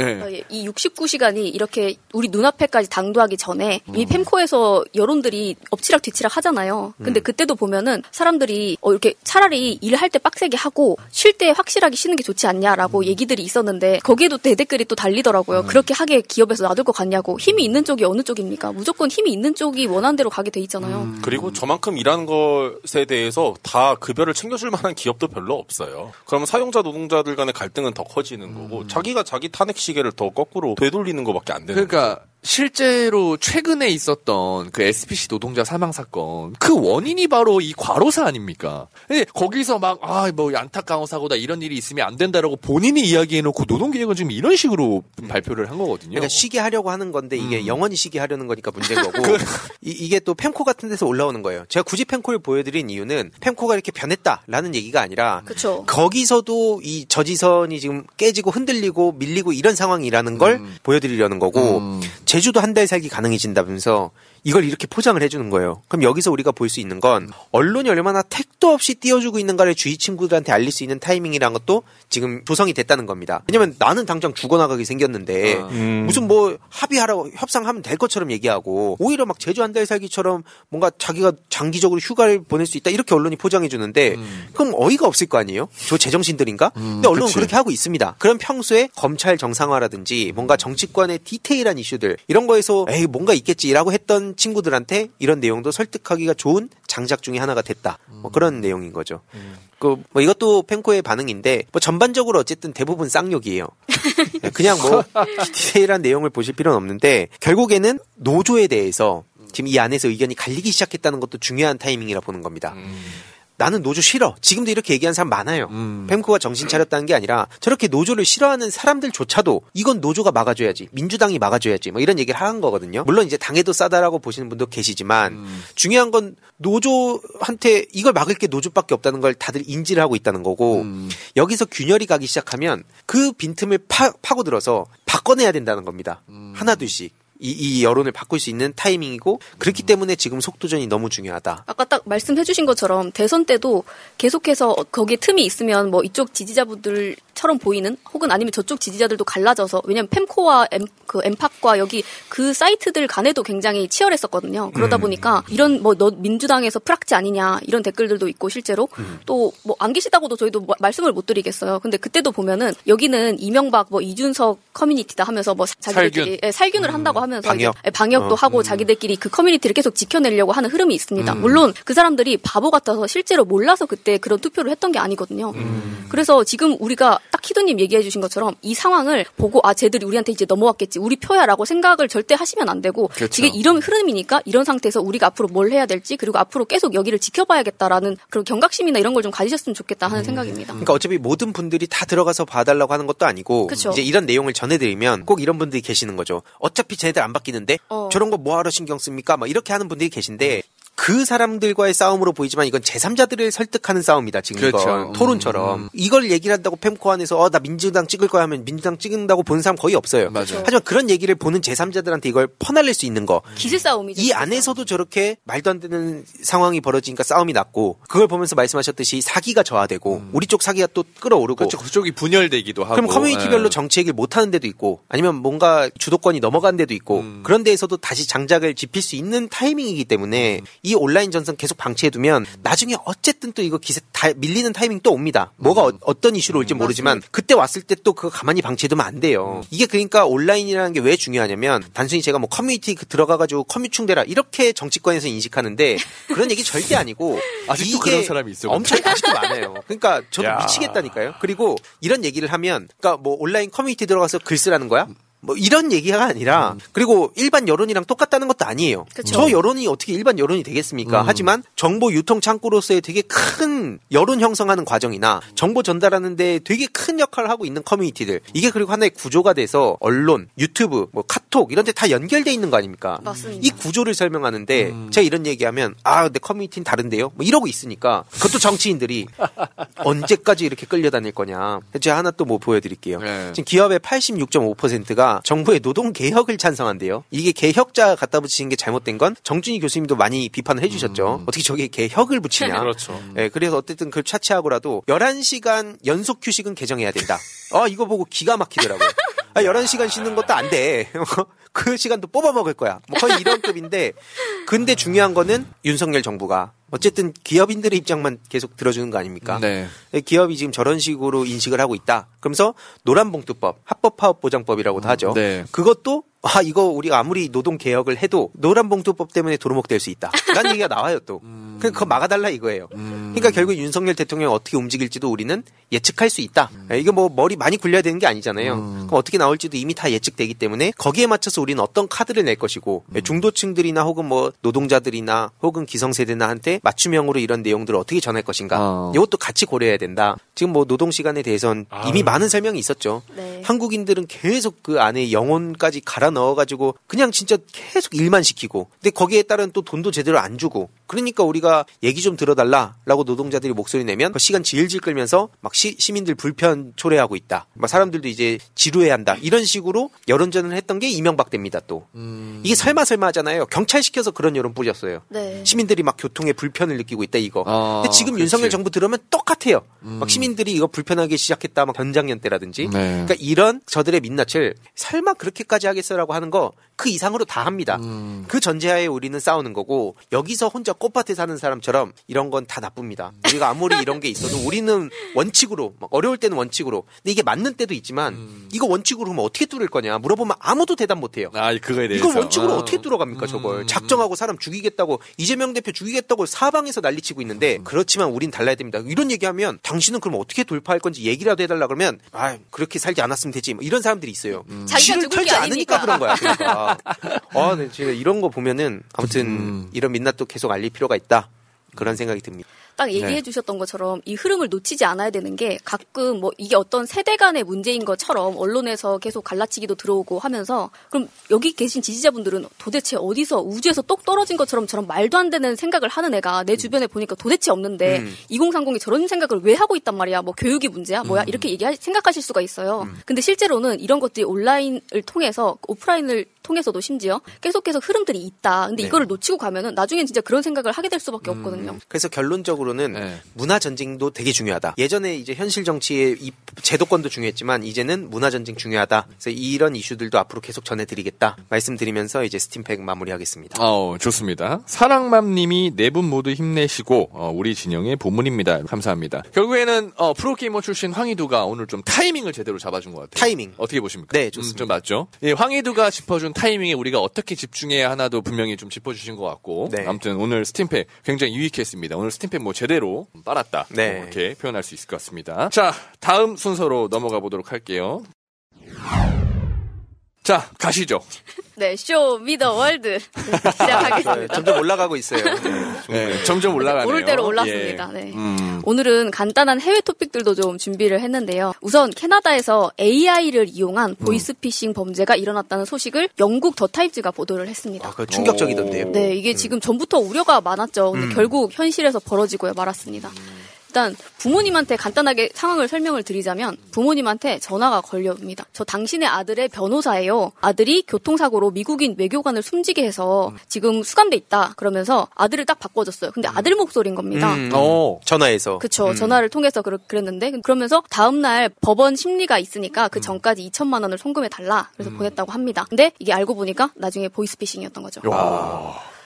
예. 이 69시간이 이렇게 우리 눈앞에까지 당도하기 전에 음. 이미 펜코에서 여론들이 엎치락 뒤치락 하잖아요. 음. 근데 그때도 보면은 사람들이 어, 이렇게 차라리 일할 때 빡세게 하고 쉴 때 확실하게 쉬는 게 좋지 음. 않냐라고 얘기들이 있었는데 거기에도 대댓글이 또 달리더라고요. 그렇게 하게 기업에서 놔둘 것 같냐고. 힘이 있는 쪽이 어느 쪽입니까? 무조건 힘이 있는 쪽이 원하는 대로 가게 돼 있잖아요. 음. 그리고 저만큼 일하는 것에 대해서 다 급여를 챙겨줄 만한 기업도 별로 없어요. 그러면 사용자 노동자들 간의 갈등은 더 커지는 거고 자기가 자기 탄핵 시 계를 더 거꾸로 되돌리는 것밖에 안 되는 그러니까 실제로 최근에 있었던 그 SPC 노동자 사망 사건 그 원인이 바로 이 과로사 아닙니까? 근데 거기서 막 아 뭐 안타까운 사고다 이런 일이 있으면 안 된다라고 본인이 이야기해놓고 노동계획은 지금 이런 식으로 발표를 한 거거든요. 그러니까 쉬게 하려고 하는 건데 이게 음. 영원히 쉬게 하려는 거니까 문제인 거고 [laughs] 그 이, 게또 펜코 같은 데서 올라오는 거예요. 제가 굳이 펜코를 보여드린 이유는 펜코가 이렇게 변했다라는 얘기가 아니라 그렇죠. 거기서도 이 저지선이 지금 깨지고 흔들리고 밀리고 이런 상황이라는 걸 음. 보여드리려는 거고 제주도 한 달 살기 가능해진다면서 이걸 이렇게 포장을 해주는 거예요. 그럼 여기서 우리가 볼 수 있는 건 언론이 얼마나 택도 없이 띄워주고 있는가를 주위 친구들한테 알릴 수 있는 타이밍이라는 것도 지금 조성이 됐다는 겁니다. 왜냐면 나는 당장 죽어나가게 생겼는데 음. 무슨 뭐 합의하라고 협상하면 될 것처럼 얘기하고 오히려 막 제주 한 달 살기처럼 뭔가 자기가 장기적으로 휴가를 보낼 수 있다 이렇게 언론이 포장해 주는데 그럼 어이가 없을 거 아니에요? 저 제정신들인가? 근데 언론은 그치. 그렇게 하고 있습니다. 그럼 평소에 검찰 정상화라든지 뭔가 정치권의 디테일한 이슈들 이런 거에서 에이 뭔가 있겠지라고 했던 친구들한테 이런 내용도 설득하기가 좋은 장작 중에 하나가 됐다. 뭐 그런 내용인 거죠. 그뭐 이것도 펜코의 반응인데 뭐 전반적으로 어쨌든 대부분 쌍욕이에요. [laughs] 그냥 뭐 디테일한 내용을 보실 필요는 없는데 결국에는 노조에 대해서 지금 이 안에서 의견이 갈리기 시작했다는 것도 중요한 타이밍이라 보는 겁니다. 나는 노조 싫어. 지금도 이렇게 얘기하는 사람 많아요. 음. 펜코가 정신 차렸다는 게 아니라 저렇게 노조를 싫어하는 사람들조차도 이건 노조가 막아줘야지. 민주당이 막아줘야지. 뭐 이런 얘기를 하는 거거든요. 물론 이제 당에도 싸다라고 보시는 분도 계시지만 음. 중요한 건 노조한테 이걸 막을 게 노조밖에 없다는 걸 다들 인지를 하고 있다는 거고 음. 여기서 균열이 가기 시작하면 그 빈틈을 파, 파고들어서 바꿔내야 된다는 겁니다. 음. 하나둘씩. 이, 이 여론을 바꿀 수 있는 타이밍이고 그렇기 때문에 지금 속도전이 너무 중요하다. 아까 딱 말씀해주신 것처럼 대선 때도 계속해서 거기에 틈이 있으면 뭐 이쪽 지지자분들 처럼 보이는 혹은 아니면 저쪽 지지자들도 갈라져서 왜냐면 펜코와 엠, 그 엠팍과 여기 그 사이트들 간에도 굉장히 치열했었거든요. 그러다 음. 보니까 이런 뭐 너 민주당에서 프락지 아니냐 이런 댓글들도 있고 실제로 또뭐 안 계시다고도 저희도 뭐 말씀을 못 드리겠어요. 근데 그때도 보면은 여기는 이명박 뭐 이준석 커뮤니티다 하면서 뭐 자기들끼리 살균. 예, 살균을 한다고 하면서 방역. 이제 방역도 어, 하고 음. 자기들끼리 그 커뮤니티를 계속 지켜내려고 하는 흐름이 있습니다. 음. 물론 그 사람들이 바보 같아서 실제로 몰라서 그때 그런 투표를 했던 게 아니거든요. 음. 그래서 지금 우리가 딱 키도님 얘기해 주신 것처럼 이 상황을 보고 아 쟤들이 우리한테 이제 넘어왔겠지 우리 표야라고 생각을 절대 하시면 안 되고 그렇죠. 이게 이런 흐름이니까 이런 상태에서 우리가 앞으로 뭘 해야 될지 그리고 앞으로 계속 여기를 지켜봐야겠다라는 그런 경각심이나 이런 걸 좀 가지셨으면 좋겠다 하는 생각입니다. 그러니까 어차피 모든 분들이 다 들어가서 봐달라고 하는 것도 아니고 그쵸. 이제 이런 내용을 전해드리면 꼭 이런 분들이 계시는 거죠. 어차피 쟤네들 안 바뀌는데 어. 저런 거 뭐하러 신경 씁니까? 막 이렇게 하는 분들이 계신데 그 사람들과의 싸움으로 보이지만 이건 제3자들을 설득하는 싸움이다 지금 그렇죠. 이건 토론처럼 음. 이걸 얘기를 한다고 펜코 안에서 어 나 민주당 찍을 거야 하면 민주당 찍는다고 보는 사람 거의 없어요. 맞아요. 하지만 그런 얘기를 보는 제3자들한테 이걸 퍼날릴 수 있는 거 기세 싸움이죠. 이 안에서도 저렇게 말도 안 되는 상황이 벌어지니까 싸움이 났고 그걸 보면서 말씀하셨듯이 사기가 저하되고 우리 쪽 사기가 또 끌어오르고 그렇죠. 그쪽이 분열되기도 하고. 그럼 커뮤니티별로 예. 정치 얘기를 못 하는 데도 있고 아니면 뭔가 주도권이 넘어간 데도 있고 음. 그런 데에서도 다시 장작을 지필 수 있는 타이밍이기 때문에 이 온라인 전선 계속 방치해두면 나중에 어쨌든 또 이거 기세 다 밀리는 타이밍 또 옵니다. 뭐가 어, 떤 이슈로 올지 모르지만 그때 왔을 때 또 그거 가만히 방치해두면 안 돼요. 이게 그러니까 온라인이라는 게 왜 중요하냐면 단순히 제가 뭐 커뮤니티 그 들어가가지고 커뮤충대라 이렇게 정치권에서 인식하는데 그런 얘기 절대 아니고 [laughs] 아직도 이게 그런 사람이 있어, 엄청 아직도 많아요. 그러니까 저도 야. 미치겠다니까요. 그리고 이런 얘기를 하면 그러니까 뭐 온라인 커뮤니티 들어가서 글 쓰라는 거야? 뭐 이런 얘기가 아니라 그리고 일반 여론이랑 똑같다는 것도 아니에요. 그쵸. 저 여론이 어떻게 일반 여론이 되겠습니까? 음. 하지만 정보 유통 창구로서의 되게 큰 여론 형성하는 과정이나 정보 전달하는데 되게 큰 역할을 하고 있는 커뮤니티들 이게 그리고 하나의 구조가 돼서 언론, 유튜브, 뭐 카톡 이런 데 다 연결돼 있는 거 아닙니까? 맞습니다. 이 구조를 설명하는데 제가 이런 얘기하면 아, 내 커뮤니티는 다른데요? 뭐 이러고 있으니까 그것도 정치인들이 [laughs] 언제까지 이렇게 끌려다닐 거냐. 제가 하나 또 뭐 보여드릴게요. 네. 지금 기업의 86.5%가 정부의 노동 개혁을 찬성한대요. 이게 개혁자 갖다 붙이는 게 잘못된 건 정준희 교수님도 많이 비판을 해주셨죠. 어떻게 저게 개혁을 붙이냐. [laughs] 그렇죠. 예, 그래서 어쨌든 그걸 차치하고라도 11시간 연속 휴식은 개정해야 된다. 아, 이거 보고 기가 막히더라고요. 아, 11시간 쉬는 것도 안 돼. [laughs] 그 시간도 뽑아 먹을 거야. 뭐 거의 이런 [laughs] 급인데, 근데 중요한 거는 윤석열 정부가 어쨌든 기업인들의 입장만 계속 들어주는 거 아닙니까? 네. 기업이 지금 저런 식으로 인식을 하고 있다. 그러면서 노란봉투법, 합법파업보장법이라고도 하죠. 네. 그것도 아 이거 우리가 아무리 노동 개혁을 해도 노란봉투법 때문에 도루묵될 수 있다. 라는 [laughs] 얘기가 나와요 또. 그 그거 막아달라 이거예요. 그러니까 결국 윤석열 대통령이 어떻게 움직일지도 우리는 예측할 수 있다. 예, 이게 뭐 머리 많이 굴려야 되는 게 아니잖아요. 그럼 어떻게 나올지도 이미 다 예측되기 때문에 거기에 맞춰서 우리 는 어떤 카드를 낼 것이고 예, 중도층들이나 혹은 뭐 노동자들이나 혹은 기성세대나한테 맞춤형으로 이런 내용들을 어떻게 전할 것인가. 어. 이것도 같이 고려해야 된다. 지금 뭐 노동 시간에 대해선 이미 많은 설명이 있었죠. 네. 한국인들은 계속 그 안에 영혼까지 갈아 넣어가지고 그냥 진짜 계속 일만 시키고 근데 거기에 따른 또 돈도 제대로 안 주고 그러니까 우리가 얘기 좀 들어달라라고 노동자들이 목소리 내면 그 시간 질질 끌면서 막 시, 시민들 불편 초래하고 있다. 막 사람들도 이제 지루해 한다. 이런 식으로 여론전을 했던 게 이명박 때입니다 또. 이게 설마 설마 하잖아요. 경찰 시켜서 그런 여론 뿌렸어요. 네. 시민들이 막 교통에 불편을 느끼고 있다 이거. 아, 근데 지금 그렇지. 윤석열 정부 들으면 똑같아요. 막 시민들이 이거 불편하게 시작했다 막 전장년 때라든지. 네. 그러니까 이런 저들의 민낯을 설마 그렇게까지 하겠어라고 하는 거 그 이상으로 다 합니다. 음. 그 전제하에 우리는 싸우는 거고 여기서 혼자 꽃밭에 사는 사람처럼 이런 건 다 나쁩니다. 우리가 아무리 이런 게 있어도 우리는 원칙으로 막 어려울 때는 원칙으로 근데 이게 맞는 때도 있지만 음. 이거 원칙으로 하면 어떻게 뚫을 거냐 물어보면 아무도 대답 못 해요. 아, 그거에 대해서. 이걸 원칙으로 아. 음. 어떻게 뚫어갑니까 저걸 작정하고 사람 죽이겠다고 이재명 대표 죽이겠다고 사방에서 난리치고 있는데 그렇지만 우린 달라야 됩니다 이런 얘기하면 당신은 그럼 어떻게 돌파할 건지 얘기라도 해달라 그러면 아 그렇게 살지 않았으면 되지 뭐 이런 사람들이 있어요 자기가 쥐를 죽을 털지 게 않으니까 아니니까. 그런 거야 그러니까 [laughs] 아 네, 제가 이런 거 보면은 아무튼 음. 이런 민낯도 계속 알릴 필요가 있다 그런 생각이 듭니다. 딱 얘기해 네. 주셨던 것처럼 이 흐름을 놓치지 않아야 되는 게 가끔 뭐 이게 어떤 세대 간의 문제인 것처럼 언론에서 계속 갈라치기도 들어오고 하면서 그럼 여기 계신 지지자분들은 도대체 어디서 우주에서 똑 떨어진 것처럼 저런 말도 안 되는 생각을 하는 애가 내 주변에 보니까 도대체 없는데 음. 2030이 저런 생각을 왜 하고 있단 말이야 뭐 교육이 문제야 뭐야 음. 이렇게 얘기 생각하실 수가 있어요. 근데 실제로는 이런 것들이 온라인을 통해서 오프라인을 통해서도 심지어 계속 계속 흐름들이 있다. 근데 네. 이거를 놓치고 가면은 나중엔 진짜 그런 생각을 하게 될 수밖에 없거든요. 그래서 결론적으로는 네. 문화 전쟁도 되게 중요하다. 예전에 이제 현실 정치의 이 제도권도 중요했지만 이제는 문화 전쟁 중요하다. 그래서 이런 이슈들도 앞으로 계속 전해드리겠다. 말씀드리면서 이제 스팀팩 마무리하겠습니다. 어, 좋습니다. 사랑맘님이 네 분 모두 힘내시고 어, 우리 진영의 보물입니다. 감사합니다. 결국에는 어, 프로게이머 출신 황희두가 오늘 좀 타이밍을 제대로 잡아준 것 같아요. 타이밍 어떻게 보십니까? 네, 좋습니다. 좀 맞죠? 예, 황희두가 짚어준 타이밍에 우리가 어떻게 집중해야 하나도 분명히 좀 짚어주신 것 같고 네. 아무튼 오늘 스팀팩 굉장히 유익했습니다. 오늘 스팀팩 뭐 제대로 빨았다 네. 뭐 이렇게 표현할 수 있을 것 같습니다. 자, 다음 순서로 넘어가 보도록 할게요. 자, 가시죠. 네, Show Me the World 시작하겠습니다. 점점 올라가고 있어요. [laughs] 네, 점점 올라가네요. 오를 대로 올랐습니다. 예. 네. 음. 오늘은 간단한 해외 토픽들도 좀 준비를 했는데요. 우선 캐나다에서 AI를 이용한 보이스피싱 범죄가 일어났다는 소식을 영국 더 타임즈가 보도를 했습니다. 그 충격적이던데요. 네, 이게 지금 전부터 우려가 많았죠. 근데 음. 결국 현실에서 벌어지고요 말았습니다. 일단 부모님한테 간단하게 상황을 설명을 드리자면 부모님한테 전화가 걸려옵니다. 저 당신의 아들의 변호사예요. 아들이 교통사고로 미국인 외교관을 숨지게 해서 지금 수감돼 있다. 그러면서 아들을 딱 바꿔줬어요. 근데 아들 목소리인 겁니다. 음, 전화해서. 그쵸. 음. 전화를 통해서 그러, 그랬는데 그러면서 다음날 법원 심리가 있으니까 그 전까지 2천만 원을 송금해 달라. 그래서 보냈다고 합니다. 근데 이게 알고 보니까 나중에 보이스피싱이었던 거죠.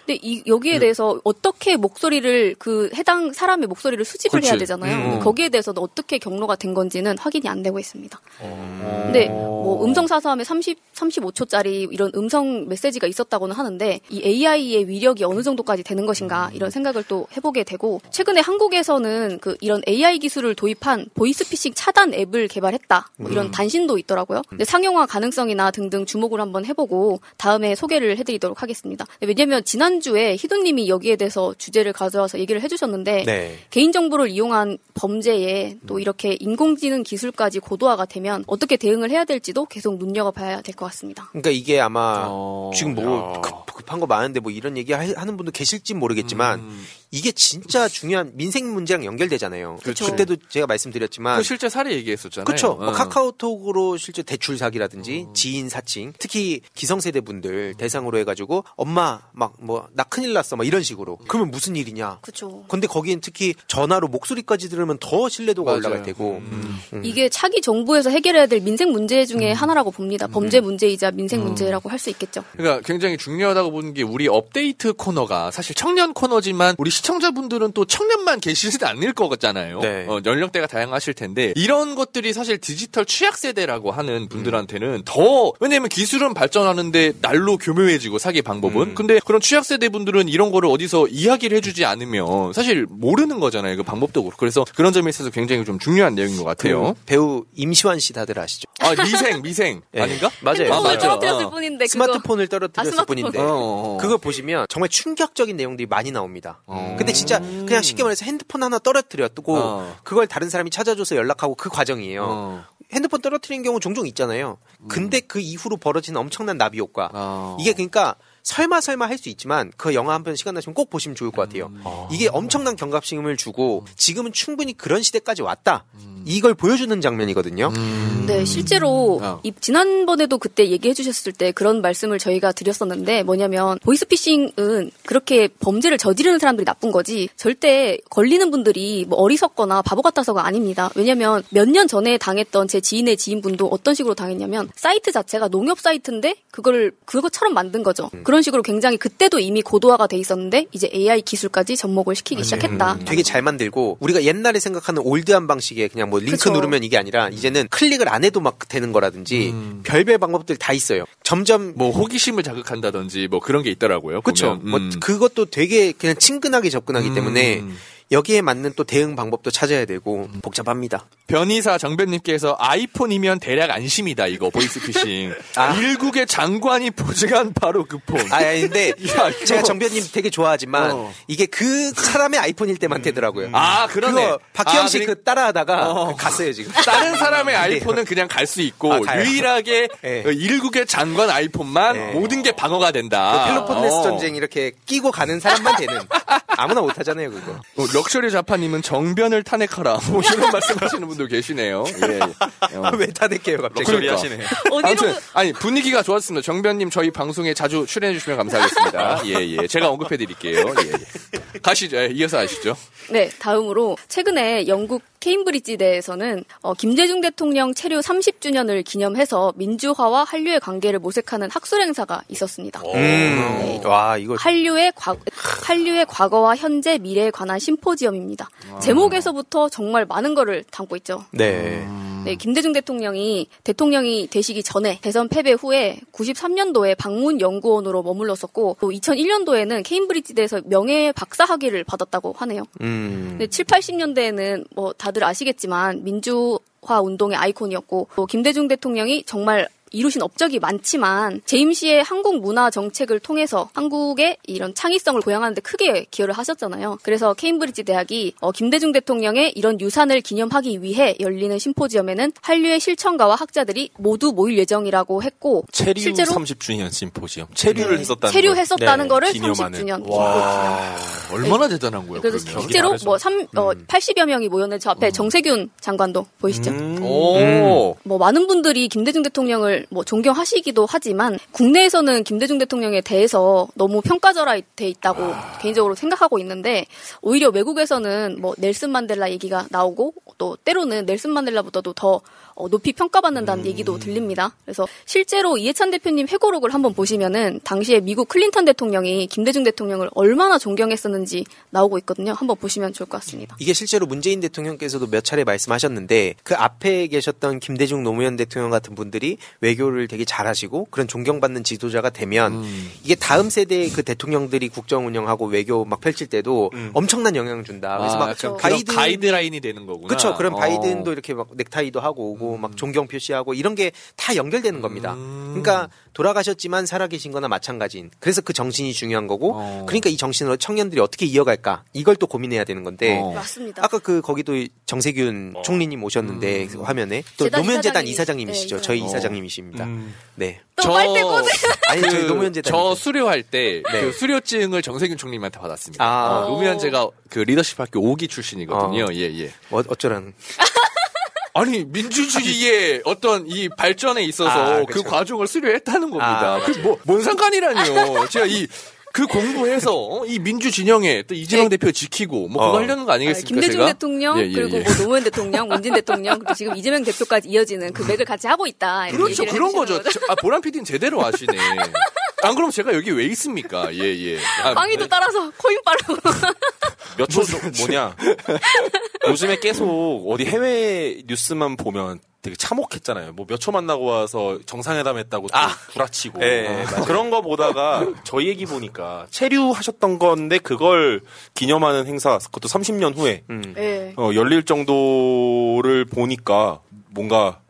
근데 이, 여기에 대해서 어떻게 목소리를 그 해당 사람의 목소리를 수집을 그렇지. 해야 되잖아요. 음. 근데 거기에 대해서는 어떻게 경로가 된 건지는 확인이 안 되고 있습니다. 근데 뭐 음성 사서함에 30, 35초짜리 이런 음성 메시지가 있었다고는 하는데 이 AI의 위력이 어느 정도까지 되는 것인가 이런 생각을 또 해보게 되고 최근에 한국에서는 그 이런 AI 기술을 도입한 보이스피싱 차단 앱을 개발했다 뭐 이런 음. 단신도 있더라고요. 근데 상용화 가능성이나 등등 주목을 한번 해보고 다음에 소개를 해드리도록 하겠습니다. 왜냐면 지난 주에 희두님이 여기에 대해서 주제를 가져와서 얘기를 해주셨는데 네. 개인정보를 이용한 범죄에 또 이렇게 인공지능 기술까지 고도화가 되면 어떻게 대응을 해야 될지도 계속 눈여겨봐야 될 것 같습니다. 그러니까 이게 아마 지금 뭐 급, 급한 거 많은데 뭐 이런 얘기 하- 하는 분도 계실지 모르겠지만 음. 이게 진짜 중요한 민생 문제랑 연결되잖아요. 그쵸. 때도 제가 말씀드렸지만 그 실제 사례 얘기했었잖아요. 그렇죠. 어. 뭐 카카오톡으로 실제 대출 사기라든지 지인 사칭, 특히 기성세대 분들 대상으로 해가지고 엄마 막 뭐 나 큰일 났어 막 이런 식으로. 그러면 무슨 일이냐. 그렇죠. 근데 거기엔 특히 전화로 목소리까지 들으면 더 신뢰도가 맞아요. 올라갈 테고. 음. 이게 차기 정부에서 해결해야 될 민생 문제 중에 하나라고 봅니다. 범죄 문제이자 민생 문제라고 할 수 있겠죠. 그러니까 굉장히 중요하다고 보는 게 우리 업데이트 코너가 사실 청년 코너지만 우리 시청자분들은 또 청년만 계시지 않을 거잖아요. 네. 어, 연령대가 다양하실 텐데 이런 것들이 사실 디지털 취약 세대라고 하는 분들한테는 더 왜냐면 기술은 발전하는데 날로 교묘해지고 사기 방법은 근데 그런 취약 세대 분들은 이런 거를 어디서 이야기를 해주지 않으면 사실 모르는 거잖아요. 그 방법도 그렇고 그래서 그런 점에 있어서 굉장히 좀 중요한 내용인 것 같아요. 그 배우 임시완 씨 다들 아시죠? 아 미생 미생 [laughs] 예. 아닌가? 맞아요. 아, 핸드폰을 맞아. 떨어뜨렸을 어. 뿐인데 그거- 스마트폰을 떨어뜨렸을 아, 스마트폰. 뿐인데 어, 어, 어. 그걸 보시면 정말 충격적인 내용들이 많이 나옵니다. 근데 진짜 그냥 쉽게 말해서 핸드폰 하나 떨어뜨렸고 어. 그걸 다른 사람이 찾아줘서 연락하고 그 과정이에요. 어. 핸드폰 떨어뜨리는 경우 종종 있잖아요. 근데 그 이후로 벌어지는 엄청난 나비 효과. 어. 이게 그러니까 설마 설마 할 수 있지만 그 영화 한 편 시간 나시면 꼭 보시면 좋을 것 같아요. 이게 엄청난 경각심을 주고 지금은 충분히 그런 시대까지 왔다. 이걸 보여주는 장면이거든요. 네, 실제로 어. 이 지난번에도 그때 얘기해 주셨을 때 그런 말씀을 저희가 드렸었는데 뭐냐면 보이스피싱은 그렇게 범죄를 저지르는 사람들이 나쁜 거지 절대 걸리는 분들이 뭐 어리석거나 바보 같아서가 아닙니다. 왜냐면 몇 년 전에 당했던 제 지인의 지인분도 어떤 식으로 당했냐면 사이트 자체가 농협 사이트인데 그걸 그것처럼 만든 거죠. 그런 식으로 굉장히 그때도 이미 고도화가 돼 있었는데 이제 AI 기술까지 접목을 시키기 시작했다. 되게 잘 만들고 우리가 옛날에 생각하는 올드한 방식의 그냥 뭐 링크 그쵸. 누르면 이게 아니라 이제는 클릭을 안 해도 막 되는 거라든지 별별 방법들 다 있어요. 점점 뭐 호기심을 자극한다든지 뭐 그런 게 있더라고요. 그렇죠. 보면. 뭐 음. 그것도 되게 그냥 친근하게 접근하기 때문에 여기에 맞는 또 대응 방법도 찾아야 되고 복잡합니다. 변이사 정변님께서 아이폰이면 대략 안심이다 이거 보이스피싱. [laughs] 일국의 장관이 보증한 바로 그 폰. 아, 근데 [laughs] 야, 이거- 제가 정변님 되게 좋아하지만 어. 이게 그 사람의 아이폰일 때만 되더라고요. 아, 그러네. 박희영 아, 씨 그러니- 그 따라하다가 어. 갔어요 지금. [laughs] 다른 사람의 네. 아이폰은 그냥 갈 수 있고 아. 유일하게 네. 어, 일국의 장관 아이폰만 네. 모든 게 방어가 된다. 펠로폰네스 어. 전쟁 이렇게 끼고 가는 사람만 되는 아무나 못하잖아요 그거. 어, 럭셔리 자파님은 정변을 탄핵하라. 뭐 이런 [laughs] 말씀하시는 분도 계시네요. 예. 예. 어. [laughs] 왜 타대게요 갑자기? 그러니까. 하시네. 아무튼 아니 분위기가 좋았습니다. 정변님 저희 방송에 자주 출연해 주시면 감사하겠습니다. [laughs] 예 예. 제가 언급해 드릴게요. 예, 예. 가시죠. 예, 이어서 하시죠. 네, 다음으로 최근에 영국 케임브리지대에서는 어, 김대중 대통령 체류 30주년을 기념해서 민주화와 한류의 관계를 모색하는 학술 행사가 있었습니다. 음. 와 이거 한류의 과 한류의 과거와 현재 미래에 관한 심포지엄입니다. 제목에서부터 정말 많은 거를 담고 있죠. 네. 네, 김대중 대통령이 대통령이 되시기 전에 대선 패배 후에 93년도에 방문 연구원으로 머물렀었고 또 2001년도에는 케임브리지대에서 명예 박사 학위를 받았다고 하네요. 음. 근데 7, 80년대에는 뭐 다들 아시겠지만 민주화 운동의 아이콘이었고 또 김대중 대통령이 정말 이루신 업적이 많지만 제임시의 한국 문화 정책을 통해서 한국의 이런 창의성을 보양하는데 크게 기여를 하셨잖아요. 그래서 케임브리지 대학이 어, 김대중 대통령의 이런 유산을 기념하기 위해 열리는 심포지엄에는 한류의 실천가와 학자들이 모두 모일 예정이라고 했고 체류 실제로 30주년 심포지엄. 체류를 네. 했었다는 체류했었다는 걸. 거를 기념하는. 30주년 와 얼마나 대단한 거예요. 그래서 그러면. 실제로 뭐 3, 어, 음. 80여 명이 모였는데 저 앞에 정세균 장관도 보이시죠? 오. 뭐 많은 분들이 김대중 대통령을 뭐 존경하시기도 하지만 국내에서는 김대중 대통령에 대해서 너무 평가절하돼 있다고 개인적으로 생각하고 있는데 오히려 외국에서는 뭐 넬슨 만델라 얘기가 나오고 또 때로는 넬슨 만델라보다도 더 어, 높이 평가받는다는 얘기도 들립니다. 그래서 실제로 이해찬 대표님 회고록을 한번 보시면은 당시에 미국 클린턴 대통령이 김대중 대통령을 얼마나 존경했었는지 나오고 있거든요. 한번 보시면 좋을 것 같습니다. 이게 실제로 문재인 대통령께서도 몇 차례 말씀하셨는데 그 앞에 계셨던 김대중 노무현 대통령 같은 분들이 외교를 되게 잘하시고 그런 존경받는 지도자가 되면 음. 이게 다음 세대의 그 대통령들이 국정 운영하고 외교 막 펼칠 때도 엄청난 영향을 준다. 그래서 아, 막 바이든 가이드라인이 되는 거구나. 그렇죠. 그럼 어. 바이든도 이렇게 막 넥타이도 하고 오고 막 존경 표시하고 이런 게 다 연결되는 겁니다. 음. 그러니까 돌아가셨지만 살아계신 거나 마찬가지인. 그래서 그 정신이 중요한 거고 어. 그러니까 이 정신으로 청년들이 어떻게 이어갈까 이걸 또 고민해야 되는 건데 어. 맞습니다. 아까 그 거기도 정세균 총리님 오셨는데 그 화면에 또 재단 노무현 재단 이사장님이- 이사장님 이시죠. 네, 저희 이사장. 이사장님이십니다. 네. 또 빨대고네. [laughs] 아니 그, 저희 노무현 재단 저 수료할 때 네. 그 수료증을 정세균 총리님한테 받았습니다. 아. 어, 노무현 제가 그 리더십 학교 5기 출신이거든요. 어. 예, 예. 어, 어쩌라는 [laughs] 아니 민주주의의 어떤 이 발전에 있어서 아, 그. 과정을 수료했다는 겁니다. 아, 그뭐뭔 상관이라니요. 제가 이 그 공부해서 어, [laughs] 이 민주 진영에 또 이재명 대표 지키고 뭐 그거 어. 하려는 거 아니겠습니까? 네. 김대중 제가? 대통령 예, 예, 그리고 예. 뭐 노무현 대통령, 문진 대통령 그리고 지금 이재명 대표까지 이어지는 그 맥을 같이 하고 있다. 이렇게 그렇죠. 그런 거죠. 저- 아, 보람 PD는 제대로 아시네. [laughs] 안 그럼 제가 여기 왜 있습니까? 예, 예. 아, 광희도 따라서 코인 빠르고. [laughs] 몇초 뭐냐. 요즘에 계속 어디 해외 뉴스만 보면 되게 참혹했잖아요. 뭐 몇 초 만나고 와서 정상회담 했다고 또 구라치고. 네, 어, 그런 거 보다가 저희 얘기 보니까 체류하셨던 건데 그걸 기념하는 행사, 그것도 30년 후에 음. 네. 어, 열릴 정도를 보니까 뭔가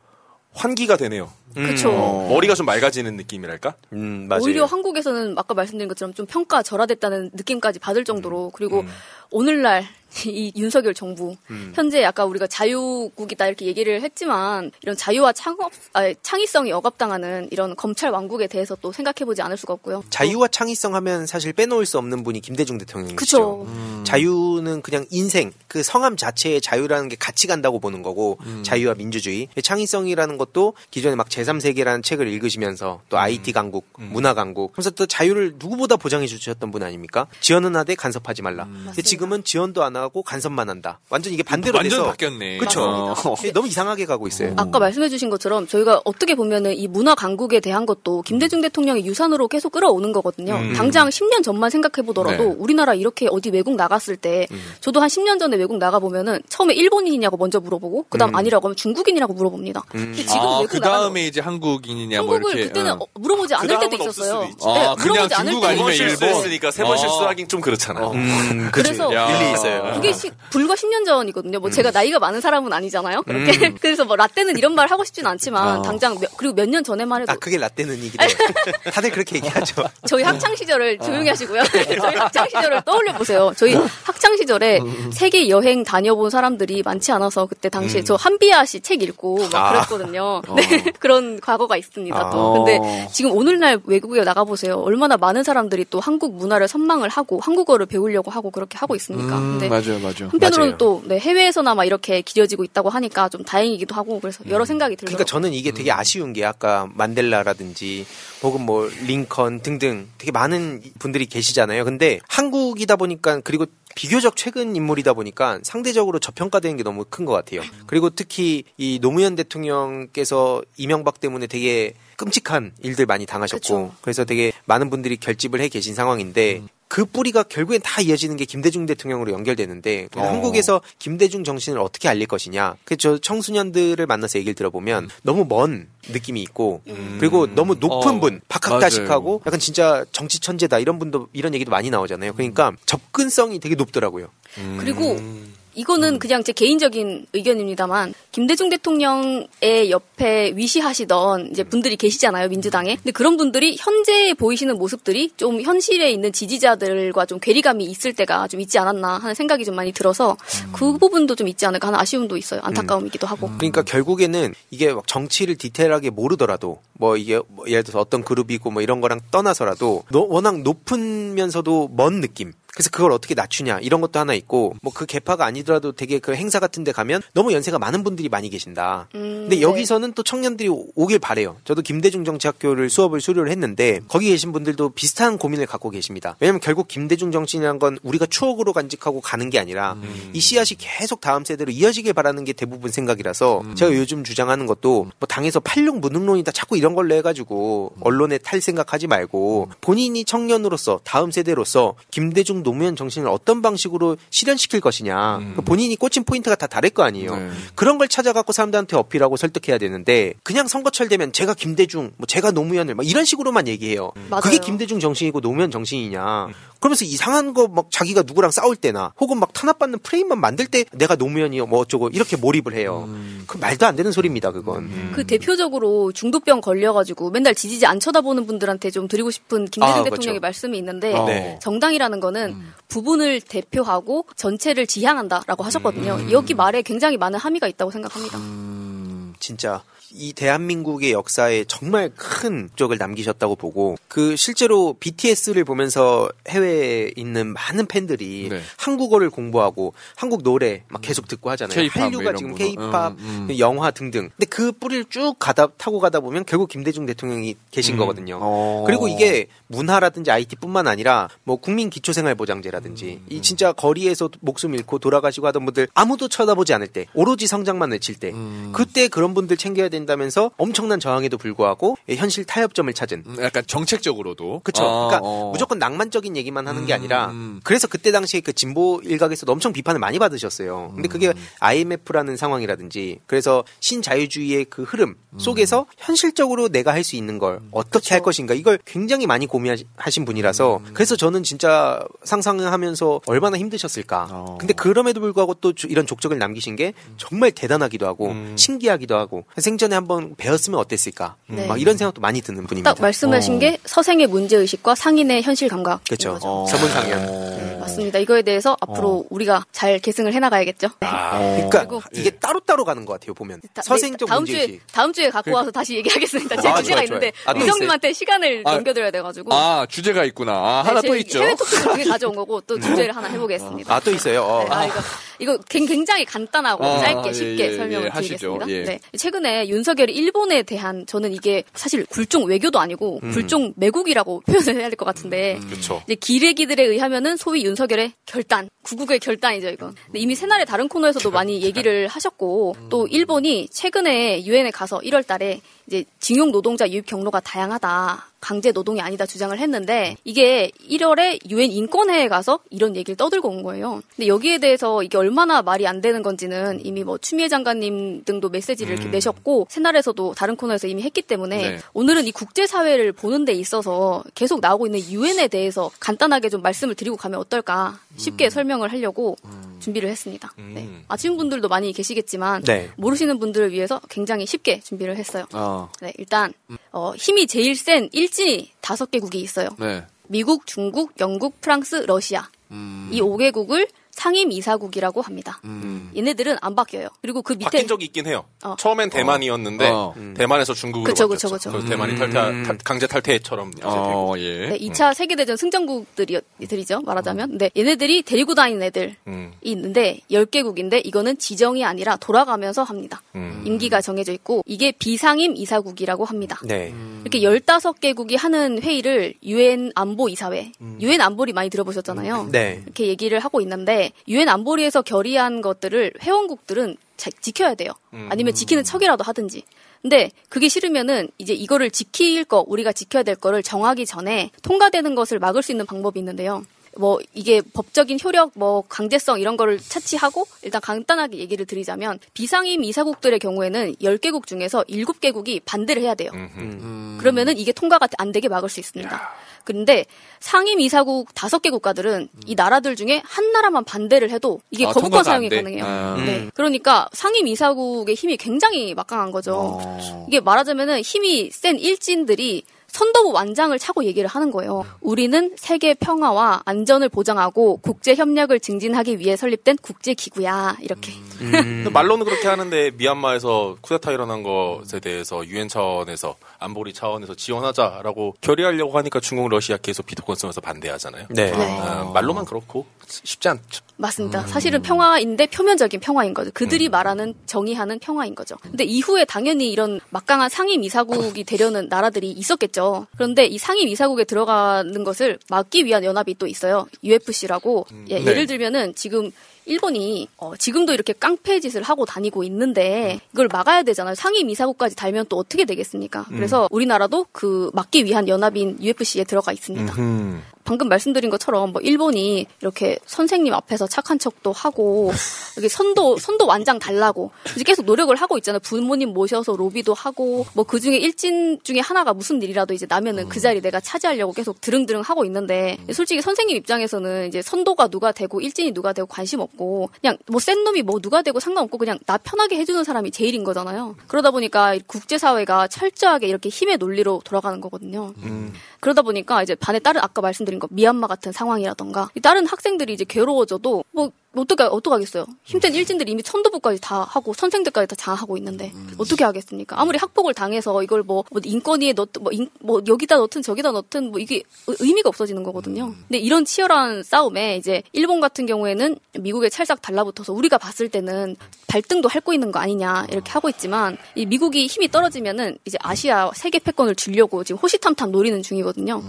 환기가 되네요. 그쵸. 어, 머리가 좀 맑아지는 느낌이랄까? 음, 오히려 한국에서는 아까 말씀드린 것처럼 좀 평가 절하됐다는 느낌까지 받을 정도로 그리고 오늘날 [laughs] 이 윤석열 정부 음. 현재 아까 우리가 자유국이다 이렇게 얘기를 했지만 이런 자유와 창업 아니, 창의성이 억압당하는 이런 검찰 왕국에 대해서 또 생각해보지 않을 수가 없고요. 자유와 창의성 하면 사실 빼놓을 수 없는 분이 김대중 대통령이시죠. 음. 자유는 그냥 인생, 그 성함 자체에 자유라는 게 같이 간다고 보는 거고, 자유와 민주주의. 창의성이라는 것도 기존에 막 제3세계라는 책을 읽으시면서 또 IT 강국, 문화 강국, 하면서 또 자유를 누구보다 보장해 주셨던 분 아닙니까? 지원은 하되 간섭하지 말라. 근데 지금은 지원도 안 하고 간섭만 한다. 완전 이게 반대로 완전 돼서. 바뀌었네. 그쵸. 어. 이게 너무 이상하게 가고 있어요. 아까 말씀해주신 것처럼 저희가 어떻게 보면은 이 문화 강국에 대한 것도 김대중 대통령의 유산으로 계속 끌어오는 거거든요. 음. 당장 10년 전만 생각해 보더라도 네. 우리나라 이렇게 어디 외국 나갔을 때 저도 한 10년 전에 외국 나가 보면은 처음에 일본인이냐고 먼저 물어보고 그다음 음. 아니라고 하면 중국인이라고 물어봅니다. 음. 근데 지금 아, 외국 그 다음에 일본이지 한국인이냐 뭐 한국을 이렇게. 그때는 어. 어, 물어보지 않을 때도 있었어요. 있지. 아, 네, 그냥 물어보지 않을 중국 때도 아니면 있었어요. 일본. 실수했으니까 세번 어. 실수하긴 좀 그렇잖아요. 음, 그래서 야. 일리 있어요. 그게 시- 불과 10년 전이거든요. 뭐 제가 나이가 많은 사람은 아니잖아요. 그렇게 음. [laughs] 그래서 뭐 라떼는 이런 말 하고 싶진 않지만 어. 당장 몇- 그리고 몇 년 전에만 해도 아, 그게 라떼는 이기래. [laughs] 다들 그렇게 얘기하죠. [laughs] 저희 학창 시절을 조용히 하시고요. 저희 학창 시절을 떠올려 보세요. 저희 학창 시절에 세계 여행 다녀본 사람들이 많지 않아서 그때 당시에 음. 저 한비아 씨 책 읽고 막 아. 그랬거든요. 네, 그런 과거가 있습니다. 아. 또 근데 지금 오늘날 외국에 나가 보세요. 얼마나 많은 사람들이 또 한국 문화를 선망을 하고 한국어를 배우려고 하고 그렇게 하고 있습니까? 음, 근데 맞아요, 맞아요. 한편으로는 맞아요. 또 네, 해외에서나 막 이렇게 길어지고 있다고 하니까 좀 다행이기도 하고 그래서 여러 생각이 들더라고요. 그러니까 저는 이게 되게 아쉬운 게 아까 만델라라든지 혹은 뭐 링컨 등등 되게 많은 분들이 계시잖아요. 근데 한국이다 보니까 그리고 비교적 최근 인물이다 보니까 상대적으로 저평가되는 게 너무 큰 것 같아요. 그리고 특히 이 노무현 대통령께서 이명박 때문에 되게 끔찍한 일들 많이 당하셨고 그래서 되게 많은 분들이 결집을 해 계신 상황인데 그 뿌리가 결국엔 다 이어지는 게 김대중 대통령으로 연결되는데 어. 한국에서 김대중 정신을 어떻게 알릴 것이냐. 그저 청소년들을 만나서 얘기를 들어보면 너무 먼 느낌이 있고 그리고 너무 높은 어, 분 박학다식하고 약간 진짜 정치 천재다 이런 분도 이런 얘기도 많이 나오잖아요. 그러니까 접근성이 되게 높더라고요. 그리고 이거는 그냥 제 개인적인 의견입니다만 김대중 대통령의 옆에 위시하시던 이제 분들이 계시잖아요 민주당에. 근데 그런 분들이 현재 보이시는 모습들이 좀 현실에 있는 지지자들과 좀 괴리감이 있을 때가 좀 있지 않았나 하는 생각이 좀 많이 들어서 그 부분도 좀 있지 않을까 하는 아쉬움도 있어요. 안타까움이기도 하고. 그러니까 결국에는 이게 막 정치를 디테일하게 모르더라도 뭐 이게 뭐 예를 들어서 어떤 그룹이고 뭐 이런 거랑 떠나서라도 노- 워낙 높으면서도 먼 느낌. 그래서 그걸 어떻게 낮추냐 이런 것도 하나 있고 뭐 그 계파가 아니더라도 되게 그 행사 같은 데 가면 너무 연세가 많은 분들이 많이 계신다. 음, 근데 여기서는 또 청년들이 오- 오길 바래요. 저도 김대중 정치학교를 수업을 수료를 했는데 거기 계신 분들도 비슷한 고민을 갖고 계십니다. 왜냐면 결국 김대중 정치인이란 건 우리가 추억으로 간직하고 가는 게 아니라 이 씨앗이 계속 다음 세대로 이어지길 바라는 게 대부분 생각이라서 제가 요즘 주장하는 것도 뭐 당에서 86 무능론이다 자꾸 이런 걸로 해가지고 언론에 탈 생각하지 말고 본인이 청년으로서 다음 세대로서 김대중 노무현 정신을 어떤 방식으로 실현시킬 것이냐 그 본인이 꽂힌 포인트가 다 다를 거 아니에요. 그런 걸 찾아갖고 사람들한테 어필하고 설득해야 되는데 그냥 선거철 되면 제가 김대중, 뭐 제가 노무현을 막 이런 식으로만 얘기해요. 맞아요. 그게 김대중 정신이고 노무현 정신이냐. 그러면서 이상한 거 막 자기가 누구랑 싸울 때나 혹은 막 탄압받는 프레임만 만들 때 내가 노무현이요 뭐 어쩌고 이렇게 몰입을 해요. 그 말도 안 되는 소리입니다 그건. 그 대표적으로 중도병 걸려가지고 맨날 지지지 안 쳐다보는 분들한테 좀 드리고 싶은 김대중 아, 대통령의 그렇죠. 말씀이 있는데 어. 네. 정당이라는 거는 부분을 대표하고 전체를 지향한다라고 하셨거든요. 여기 말에 굉장히 많은 함의가 있다고 생각합니다. 진짜 이 대한민국의 역사에 정말 큰 적을 남기셨다고 보고 그 실제로 BTS를 보면서 해외에 있는 많은 팬들이 네. 한국어를 공부하고 한국 노래 막 계속 듣고 하잖아요. K-pop 뭐 한류가 지금 거. K-팝, 음, 음. 영화 등등. 근데 그 뿌리를 쭉 가다 타고 가다 보면 결국 김대중 대통령이 계신 음. 거거든요. 어. 그리고 이게 문화라든지 IT뿐만 아니라 뭐 국민 기초생활보장제라든지 이 진짜 거리에서 목숨 잃고 돌아가시고 하던 분들 아무도 쳐다보지 않을 때 오로지 성장만 외칠 때 그때 그런 분들 챙겨야 된다면서 엄청난 저항에도 불구하고 현실 타협점을 찾은 약간 정책적으로도. 그쵸. 어, 그러니까 어. 무조건 낭만적인 얘기만 하는 게 아니라 그래서 그때 당시에 그 진보 일각에서도 엄청 비판을 많이 받으셨어요. 근데 그게 IMF라는 상황이라든지 그래서 신자유주의의 그 흐름 속에서 현실적으로 내가 할 수 있는 걸 어떻게 할 것인가 이걸 굉장히 많이 고민하신 분이라서 그래서 저는 진짜 상상하면서 얼마나 힘드셨을까. 근데 그럼에도 불구하고 또 주- 이런 족적을 남기신 게 정말 대단하기도 하고 신기하기도 하고 생전 에 한번 배웠으면 어땠을까. 네. 막 이런 생각도 많이 드는 분입니다. 딱 말씀하신 어. 게 서생의 문제 의식과 상인의 현실 감각. 그렇죠. 서문상현. 네, 맞습니다. 이거에 대해서 앞으로 우리가 잘 계승을 해나가야겠죠. 네. 그러니까 이게 따로 따로 가는 것 같아요 보면 다- 서생적 네, 다음 문제 의식 주에 다음 주에 갖고 와서 다시 얘기하겠습니다. 제 아, 주제가 좋아요, 있는데. 아, 또 의성님한테 시간을 아, 넘겨드려야 돼가지고 아, 주제가 있구나. 아, 하나 네, 또제 있죠. 해외 토크를 두개 가져온 거고 또 [laughs] 주제를 하나 해보겠습니다. 아 또 있어요 어. 네, 아, 이거, 이거 굉- 굉장히 간단하고 아, 짧게 예, 쉽게 예, 설명을 예. 드리겠습니다. 예. 네. 최근에 윤석열이 일본에 대한 저는 이게 사실 굴종 외교도 아니고 음. 굴종 매국이라고 [laughs] 표현을 해야 될 것 같은데 그렇죠. 이제 기레기들에 의하면은 소위 윤석열의 결단, 구국의 결단이죠 이건. 근데 이미 새날의 다른 코너에서도 많이 얘기를 하셨고 또 일본이 최근에 유엔에 가서 1월달에 이제 징용 노동자 유입 경로가 다양하다. 강제 노동이 아니다 주장을 했는데 이게 1월에 유엔 인권회에 가서 이런 얘기를 떠들고 온 거예요. 근데 여기에 대해서 이게 얼마나 말이 안 되는 건지는 이미 뭐 추미애 장관님 등도 메시지를 음. 내셨고 새날에서도 다른 코너에서 이미 했기 때문에 네. 오늘은 이 국제 사회를 보는 데 있어서 계속 나오고 있는 유엔에 대해서 간단하게 좀 말씀을 드리고 가면 어떨까 쉽게 음. 설명을 하려고 음. 준비를 했습니다. 음. 네. 아시는 분들도 많이 계시겠지만 네. 모르시는 분들을 위해서 굉장히 쉽게 준비를 했어요. 어. 네, 일단 어, 힘이 제일 센1 필지 다섯 개국이 있어요. 네. 미국, 중국, 영국, 프랑스, 러시아. 음. 이 5개국을 상임 이사국이라고 합니다. 얘네들은 안 바뀌어요. 그리고 그 밑에 바뀐 적이 있긴 해요. 어. 처음엔 대만이었는데 어. 대만에서 중국으로 그쵸, 바뀌었죠. 그쵸, 그쵸. 그래서 대만이 음. 탈퇴 탈- 강제 탈퇴처럼 이제 어. 예. 네, 2차 세계 대전 승전국들이죠, 말하자면. 근데 얘네들이 데리고 다니는 애들이 음. 있는데 10개국인데 이거는 지정이 아니라 돌아가면서 합니다. 음. 임기가 정해져 있고 이게 비상임 이사국이라고 합니다. 네. 이렇게 15개국이 하는 회의를 유엔 안보 이사회, 유엔 안보리 많이 들어보셨잖아요. 네. 이렇게 얘기를 하고 있는데 유엔 안보리에서 결의한 것들을 회원국들은 자- 지켜야 돼요. 음. 아니면 지키는 척이라도 하든지. 근데 그게 싫으면은 이제 이거를 지킬 거 우리가 지켜야 될 거를 정하기 전에 통과되는 것을 막을 수 있는 방법이 있는데요. 뭐 이게 법적인 효력, 뭐 강제성 이런 거를 차치하고 일단 간단하게 얘기를 드리자면 비상임 이사국들의 경우에는 10개국 중에서 7개국이 반대를 해야 돼요. 음. 그러면은 이게 통과가 안 되게 막을 수 있습니다. 그런데 상임 이사국 다섯 개 국가들은 이 나라들 중에 한 나라만 반대를 해도 이게 아, 거부권 사용이? 가능해요. 아. 네. 음. 그러니까 상임 이사국의 힘이 굉장히 막강한 거죠. 이게 말하자면은 힘이 센 일진들이 선도부 완장을 차고 얘기를 하는 거예요. 우리는 세계 평화와 안전을 보장하고 국제 협력을 증진하기 위해 설립된 국제 기구야. 이렇게. [laughs] 근데 말로는 그렇게 하는데 미얀마에서 쿠데타 일어난 것에 대해서 유엔 차원에서 안보리 차원에서 지원하자라고 결의하려고 하니까 중국, 러시아 계속 비토권 쓰면서 반대하잖아요. 네. 아, 말로만 그렇고 쉽지 않죠. 맞습니다. 사실은 평화인데 표면적인 평화인 거죠. 그들이 말하는 정의하는 평화인 거죠. 근데 이후에 당연히 이런 막강한 상임 이사국이 되려는 나라들이 있었겠죠. 그런데 이 상임 이사국에 들어가는 것을 막기 위한 연합이 또 있어요. UFC라고. 예, 네. 예를 들면은 지금 일본이 어, 지금도 이렇게 깡패 짓을 하고 다니고 있는데 이걸 막아야 되잖아요. 상임 이사국까지 달면 또 어떻게 되겠습니까? 음. 그래서 우리나라도 그 막기 위한 연합인 UFC에 들어가 있습니다. 방금 말씀드린 것처럼 뭐 일본이 이렇게 선생님 앞에서 착한 척도 하고 여기 선도 선도 완장 달라고 이제 계속 노력을 하고 있잖아요. 부모님 모셔서 로비도 하고 뭐 그 중에 일진 중에 하나가 무슨 일이라도 이제 나면은 그 자리 내가 차지하려고 계속 드릉드릉 하고 있는데 솔직히 선생님 입장에서는 이제 선도가 누가 되고 일진이 누가 되고 관심 없고 그냥 뭐 센 놈이 뭐 누가 되고 상관없고 그냥 나 편하게 해주는 사람이 제일인 거잖아요. 그러다 보니까 국제사회가 철저하게 이렇게 힘의 논리로 돌아가는 거거든요. 그러다 보니까 이제 반에 다른 아까 말씀드린 거 미얀마 같은 상황이라던가 이 다른 학생들이 이제 괴로워져도 뭐 어떻게 어떡하겠어요. 힘든 일진들이 이미 천도부까지 다 하고 선생들까지 다 장하고 있는데 어떻게 하겠습니까? 아무리 학폭을 당해서 이걸 뭐, 뭐 인권위에 넣든 뭐, 인- 뭐 여기다 넣든 저기다 넣든 뭐 이게 의- 의미가 없어지는 거거든요. 근데 이런 치열한 싸움에 이제 일본 같은 경우에는 미국에 찰싹 달라붙어서 우리가 봤을 때는 발등도 핥고 있는 거 아니냐 이렇게 하고 있지만 이 미국이 힘이 떨어지면은 이제 아시아 세계 패권을 주려고 지금 호시탐탐 노리는 중이거든요.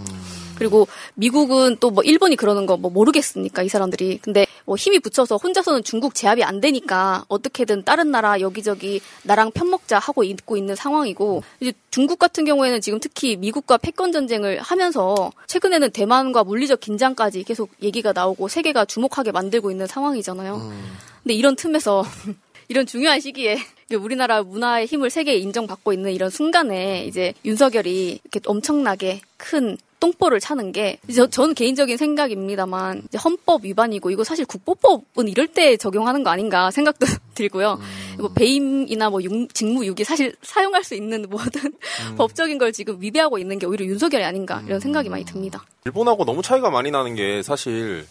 그리고 미국은 또 뭐 일본이 그러는 거 뭐 모르겠습니까 이 사람들이 근데 뭐 힘이 붙여서 혼자서는 중국 제압이 안 되니까 어떻게든 다른 나라 여기저기 나랑 편먹자 하고 있고 있는 상황이고 이제 중국 같은 경우에는 지금 특히 미국과 패권 전쟁을 하면서 최근에는 대만과 물리적 긴장까지 계속 얘기가 나오고 세계가 주목하게 만들고 있는 상황이잖아요. 근데 이런 틈에서 이런 중요한 시기에 우리나라 문화의 힘을 세계에 인정받고 있는 이런 순간에 이제 윤석열이 이렇게 엄청나게 큰 똥볼을 차는 게 저, 저는 개인적인 생각입니다만 헌법 위반이고 이거 사실 국보법은 이럴 때 적용하는 거 아닌가 생각도 [laughs] 들고요. 뭐 배임이나 뭐 육- 직무유기 사실 [laughs] 사용할 수 있는 모든 법적인 걸 지금 위배하고 있는 게 오히려 윤석열이 아닌가 이런 생각이 많이 듭니다. 일본하고 너무 차이가 많이 나는 게 사실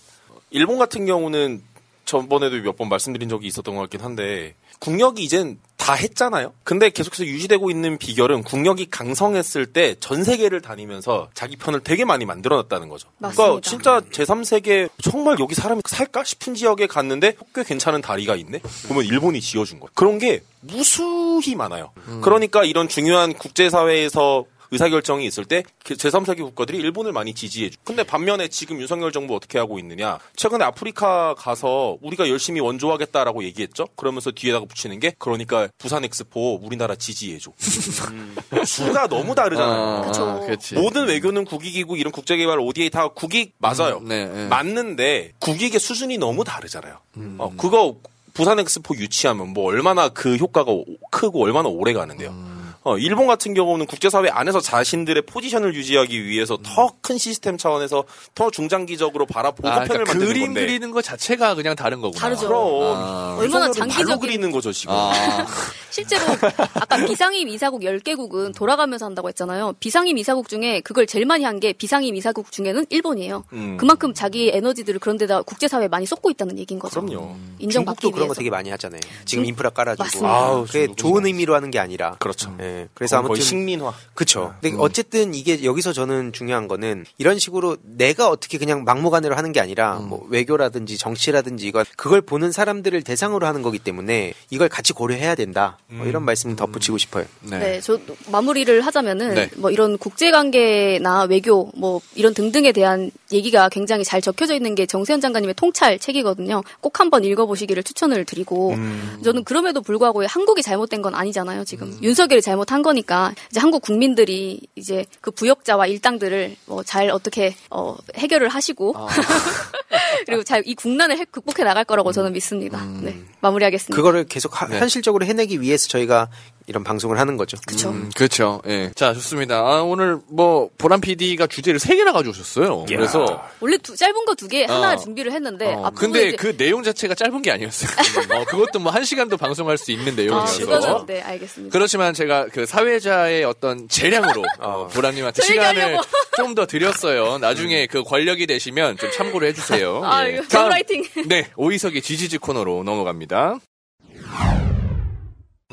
일본 같은 경우는 전번에도 몇 번 말씀드린 적이 있었던 것 같긴 한데 국력이 이젠 다 했잖아요. 근데 계속해서 유지되고 있는 비결은 국력이 강성했을 때 전 세계를 다니면서 자기 편을 되게 많이 만들어놨다는 거죠. 그러니까 맞습니다. 진짜 제3세계 정말 여기 사람이 살까 싶은 지역에 갔는데 꽤 괜찮은 다리가 있네. 그러면 일본이 지어준 거예요. 그런 게 무수히 많아요. 그러니까 이런 중요한 국제사회에서 의사결정이 있을 때그 제3세계 국가들이 일본을 많이 지지해줘. 근데 반면에 지금 윤석열 정부 어떻게 하고 있느냐? 최근에 아프리카 가서 우리가 열심히 원조하겠다라고 얘기했죠. 그러면서 뒤에다가 붙이는 게 그러니까 부산 엑스포 우리나라 지지해줘. 수가 너무 다르잖아요. 아, 그치. 모든 외교는 국익이고 이런 국제개발 ODA 다 국익 맞아요. 네, 네. 맞는데 국익의 수준이 너무 다르잖아요. 음. 어, 그거 부산 엑스포 유치하면 뭐 얼마나 그 효과가 오- 크고 얼마나 오래 가는데요. 음. 어, 일본 같은 경우는 국제사회 안에서 자신들의 포지션을 유지하기 위해서 음. 더큰 시스템 차원에서 더 중장기적으로 바라보고 아, 편을 그러니까 만드는 그림 건데. 그리는 것 자체가 그냥 다른 거구나. 다르죠. 그럼 아. 얼마나 장기적인- 그리는 거죠 지금. 아. [laughs] 실제로 아까 비상임 이사국 10개국은 돌아가면서 한다고 했잖아요. 비상임 이사국 중에 그걸 제일 많이 한 게 비상임 이사국 중에는 일본이에요. 음. 그만큼 자기 에너지들을 그런 데다 국제사회에 많이 쏟고 있다는 얘기인 거죠. 그럼요. 인정받기 중국도 그런 거. 되게 많이 하잖아요. 지금 중- 인프라 깔아주고. 맞습니다. 아우, 그게 좋은 의미로 하는 게 아니라. 그렇죠. 예. 그래서 거의 아무튼 식민화. 그렇죠. 근데 음. 어쨌든 이게 여기서 저는 중요한 거는 이런 식으로 내가 어떻게 그냥 막무가내로 하는 게 아니라 음. 뭐 외교라든지 정치라든지 이건 그걸 보는 사람들을 대상으로 하는 거기 때문에 이걸 같이 고려해야 된다. 뭐 음. 이런 말씀 덧붙이고 싶어요. 네, 저 마무리를 하자면은 네. 뭐 이런 국제 관계나 외교 뭐 이런 등등에 대한 얘기가 굉장히 잘 적혀져 있는 게 정세현 장관님의 통찰 책이거든요. 꼭 한번 읽어보시기를 추천을 드리고 저는 그럼에도 불구하고 한국이 잘못된 건 아니잖아요. 지금 윤석열이 잘못 한 거니까 이제 한국 국민들이 이제 그 부역자와 일당들을 뭐 잘 어떻게 어, 해결을 하시고 [laughs] 그리고 잘 이 국난을 해- 극복해 나갈 거라고 저는 믿습니다. 네, 마무리하겠습니다. 그거를 계속 하- 네. 현실적으로 해내기 위해서 저희가 이런 방송을 하는 거죠. 음, 그렇죠. 예. 자, 좋습니다. 아, 오늘 뭐 보람 PD가 주제를 세 개나 가져오셨어요. 그래서 원래 두, 짧은 거 두 개 하나 어. 준비를 했는데 어, 근데 이제 그 내용 자체가 짧은 게 아니었어요. [laughs] 어, 그것도 뭐 한 시간도 방송할 수 있는 아, 내용이어서. 그거는 네 알겠습니다. 그렇지만 제가 그 사회자의 어떤 재량으로 어, 보람님한테 저 시간을 얘기하려고. [laughs] 좀더 드렸어요. 나중에 그 권력이 되시면 좀 참고를 해주세요. 아 예. 이거 다음, 라이팅. 네, 오이석의 지지지 코너로 넘어갑니다.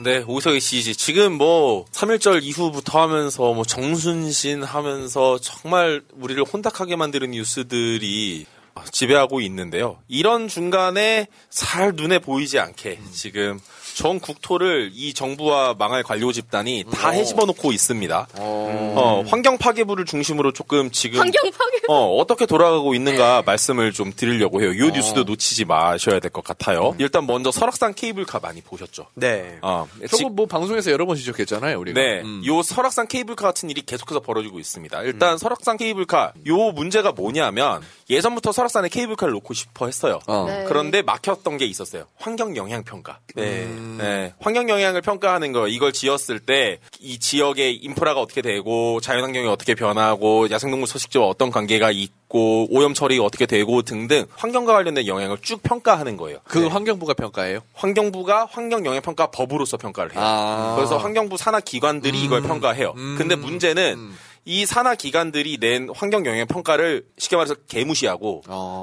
네, 오석의 시지. 지금 뭐, 3.1절 이후부터 하면서, 뭐, 정순신 하면서, 정말 우리를 혼탁하게 만드는 뉴스들이 지배하고 있는데요. 이런 중간에 잘 눈에 보이지 않게, 지금, 전 국토를 이 정부와 망할 관료 집단이 다 어. 해집어 놓고 있습니다. 어, 환경 파괴부를 중심으로 조금 지금 환경 파괴. 어, 어떻게 돌아가고 있는가 말씀을 좀 드리려고 해요. 이 어. 뉴스도 놓치지 마셔야 될 것 같아요. 일단 먼저 설악산 케이블카 많이 보셨죠? 네. 어, 저거 뭐 방송에서 여러 번 지적했잖아요, 우리가. 네, 음. 요 설악산 케이블카 같은 일이 계속해서 벌어지고 있습니다. 일단 설악산 케이블카 요 문제가 뭐냐면 예전부터 설악산에 케이블카를 놓고 싶어 했어요. 네. 그런데 막혔던 게 있었어요. 환경 영향 평가. 네. 네, 환경 영향을 평가하는 거 이걸 지었을 때 이 지역의 인프라가 어떻게 되고 자연환경이 어떻게 변하고 야생동물 서식지와 어떤 관계가 있고 오염 처리가 어떻게 되고 등등 환경과 관련된 영향을 쭉 평가하는 거예요. 그 환경부가 평가해요? 환경부가 환경 영향 평가 법으로서 평가를 해요. 아. 그래서 환경부 산하 기관들이 이걸 평가해요. 근데 문제는 이 산하 기관들이 낸 환경 영향 평가를 쉽게 말해서 개무시하고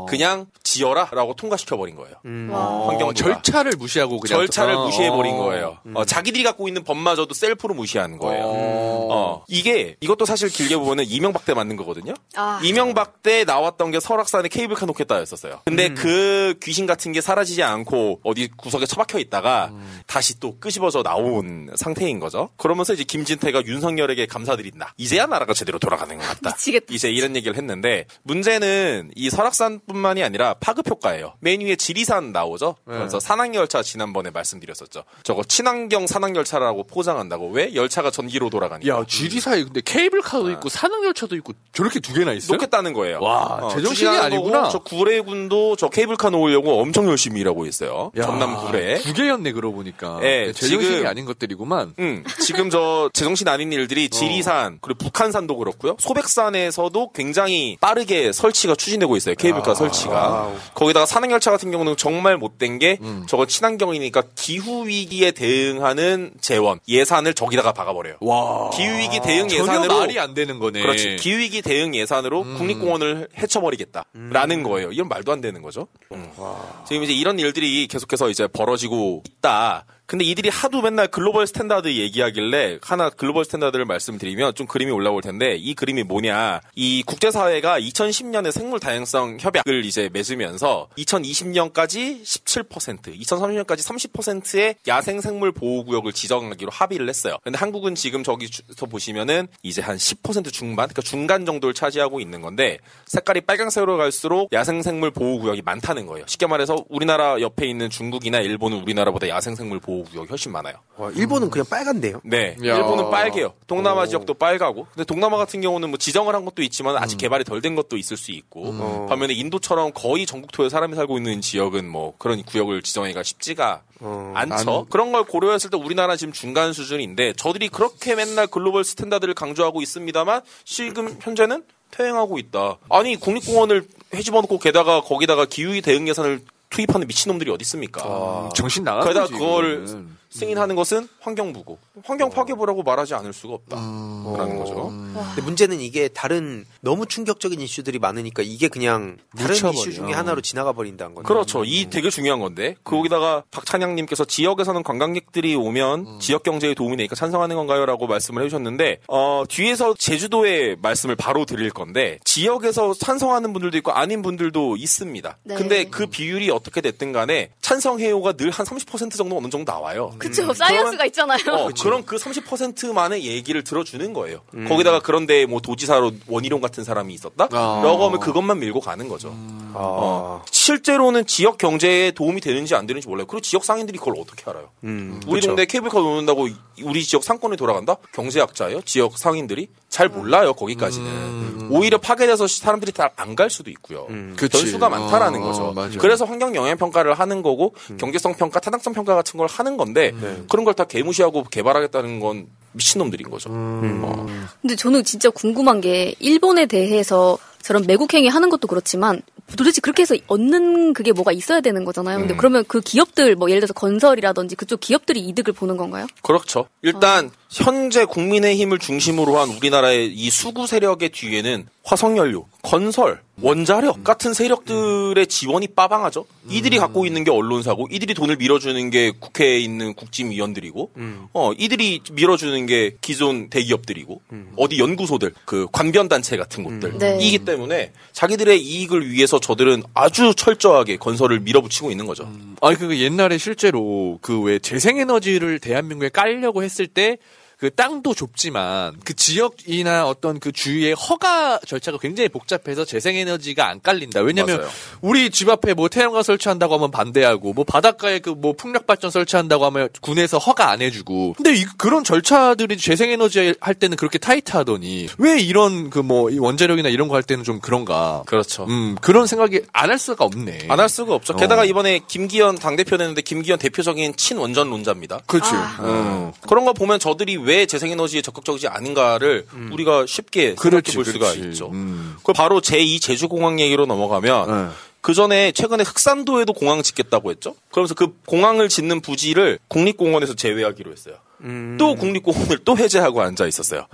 그냥 지어라라고 통과시켜 버린 거예요. 어, 환경부가. 절차를 무시하고 그냥 절차를 어. 무시해 버린 거예요. 어, 자기들이 갖고 있는 법마저도 셀프로 무시하는 거예요. 어, 이게 이것도 사실 길게 보면은 이명박 때 맞는 거거든요. 아. 이명박 때 나왔던 게 설악산에 케이블카 놓겠다였었어요. 근데 그 귀신 같은 게 사라지지 않고 어디 구석에 처박혀 있다가 다시 또 끄집어져 나온 상태인 거죠. 그러면서 이제 김진태가 윤석열에게 감사드린다. 이제야 나라가 제대로 돌아가는 것 같다. 미치겠다. 이제 이런 얘기를 했는데 문제는 이 설악산뿐만이 아니라 파급 효과예요. 맨 위에 지리산 나오죠. 그래서 산악열차 지난번에 말씀드렸었죠. 저거 친환경 산악열차라고 포장한다고 왜 열차가 전기로 돌아가니까. 야, 지리사에 근데 케이블카도 있고 산악열차도 있고 저렇게 두 개나 있어요? 놓겠다는 거예요. 와, 어, 제정신이 아니구나. 저 구례군도 저 케이블카 놓으려고 엄청 열심히 일하고 있어요. 야, 전남 구례. 두 개였네 그러고 보니까. 예, 제정신이 지금- 아닌 것들이구만. 음, 지금 저 제정신 아닌 일들이 지리산 그리고 북한 산도 그렇고요. 소백산에서도 굉장히 빠르게 설치가 추진되고 있어요. 케이블카 설치가. 거기다가 산악열차 같은 경우는 정말 못된 게 저거 친환경이니까 기후 위기에 대응하는 재원 예산을 저기다가 박아버려요. 와. 기후 위기 대응 예산으로 말이 안 되는 거네. 그렇지. 기후 위기 대응 예산으로 국립공원을 해쳐버리겠다라는 거예요. 이건 말도 안 되는 거죠. 음. 지금 이제 이런 일들이 계속해서 이제 벌어지고 있다. 근데 이들이 하도 맨날 global standard 얘기하길래 하나 global standard를 말씀드리면 좀 그림이 올라올 텐데 이 그림이 뭐냐. 이 국제사회가 2010년에 생물 다양성 협약을 이제 맺으면서 2020년까지 17%, 2030년까지 30%의 야생 생물 보호 구역을 지정하기로 합의를 했어요. 근데 한국은 지금 저기서 보시면은 이제 한 10% 중반, 그러니까 중간 정도를 차지하고 있는 건데 색깔이 빨강색으로 갈수록 야생 생물 보호 구역이 많다는 거예요. 쉽게 말해서 우리나라 옆에 있는 중국이나 일본은 우리나라보다 야생 생물 보호 구역이 훨씬 많아요. 와, 일본은 그냥 빨간데요. 네, 야. 일본은 빨개요. 동남아 오. 지역도 빨가고. 근데 동남아 같은 경우는 뭐 지정을 한 것도 있지만 아직 개발이 덜 된 것도 있을 수 있고. 어. 반면에 인도처럼 거의 전국토에 사람이 살고 있는 지역은 뭐 그런 구역을 지정하기가 쉽지가 않죠. 나는- 그런 걸 고려했을 때 우리나라 지금 중간 수준인데 저들이 그렇게 맨날 global standard를 강조하고 있습니다만 지금 현재는 퇴행하고 있다. 아니 국립공원을 해집어놓고 게다가 거기다가 기후위 대응 예산을 투입하는 미친놈들이 어디 있습니까? 정신 나간 게다가 거지, 그거를 이거는. 승인하는 것은 환경부고 환경 파괴부라고 말하지 않을 수가 없다. 라는 거죠. 근데 문제는 이게 다른 너무 충격적인 이슈들이 많으니까 이게 그냥 다른 묻혀버려. 이슈 중에 하나로 지나가 버린다는 거죠. 그렇죠. 이 되게 중요한 건데 거기다가 박찬양님께서 지역에서는 관광객들이 오면 지역 경제에 도움이 되니까 찬성하는 건가요?라고 말씀을 해주셨는데 어, 뒤에서 제주도의 말씀을 바로 드릴 건데 지역에서 찬성하는 분들도 있고 아닌 분들도 있습니다. 네. 근데 그 비율이 어떻게 됐든 간에 찬성 해요가 늘 한 30% 정도 어느 정도 나와요. 그쵸, 사이언스가 있잖아요. 어, 그럼 그 30%만의 얘기를 들어주는 거예요. 음. 거기다가 그런데 뭐 도지사로 원희룡 같은 사람이 있었다? 아. 라고 하면 그것만 밀고 가는 거죠. 어, 실제로는 지역 경제에 도움이 되는지 안 되는지 몰라요. 그리고 지역 상인들이 그걸 어떻게 알아요? 음, 우리 그쵸. 동네 케이블카 놓는다고 우리 지역 상권이 돌아간다? 경제학자예요? 지역 상인들이? 잘 몰라요, 거기까지는. 오히려 파괴돼서 사람들이 잘 안 갈 수도 있고요. 그치. 변수가 많다라는 어, 거죠. 어, 맞아요. 그래서 환경 영향 평가를 하는 거고 경제성 평가, 타당성 평가 같은 걸 하는 건데 그런 걸 다 개무시하고 개발하겠다는 건 미친놈들인 거죠. 어. 근데 저는 진짜 궁금한 게 일본에 대해서 저런 매국행위 하는 것도 그렇지만 도대체 그렇게 해서 얻는 그게 뭐가 있어야 되는 거잖아요. 근데 음. 그러면 그 기업들 뭐 예를 들어서 건설이라든지 그쪽 기업들이 이득을 보는 건가요? 그렇죠. 일단 현재 국민의힘을 중심으로 한 우리나라의 이 수구 세력의 뒤에는 화석연료, 건설, 원자력 같은 세력들의 지원이 빠방하죠. 이들이 갖고 있는 게 언론사고, 이들이 돈을 밀어주는 게 국회에 있는 국짐위원들이고, 어 이들이 밀어주는 게 기존 대기업들이고, 어디 연구소들, 그 관변 단체 같은 곳들 네. 이기 때문에 자기들의 이익을 위해서 저들은 아주 철저하게 건설을 밀어붙이고 있는 거죠. 아니 그 옛날에 실제로 그 왜 재생에너지를 대한민국에 깔려고 했을 때 그 땅도 좁지만 그 지역이나 어떤 그 주위의 허가 절차가 굉장히 복잡해서 재생에너지가 안 깔린다. 왜냐면 맞아요. 우리 집 앞에 뭐 태양광 설치한다고 하면 반대하고 뭐 바닷가에 그 뭐 풍력 발전 설치한다고 하면 군에서 허가 안 해주고. 근데 이, 그런 절차들이 재생에너지 할 때는 그렇게 타이트하더니 왜 이런 그 뭐 원자력이나 이런 거 할 때는 좀 그런가. 그렇죠. 음 그런 생각이 안 할 수가 없네. 안 할 수가 없죠. 어. 게다가 이번에 김기현 당 대표 됐는데 김기현 대표적인 친원전론자입니다. 그렇지. 아. 어. 그런 거 보면 저들이 왜 재생에너지에 적극적이지 않은가를 우리가 쉽게 생각해 그렇지, 볼 수가 그렇지. 있죠. 음. 그 바로 제2 제주공항 얘기로 넘어가면 그 전에 최근에 흑산도에도 공항 짓겠다고 했죠. 그러면서 그 공항을 짓는 부지를 국립공원에서 제외하기로 했어요. 또 국립공원을 또 해제하고 앉아 있었어요.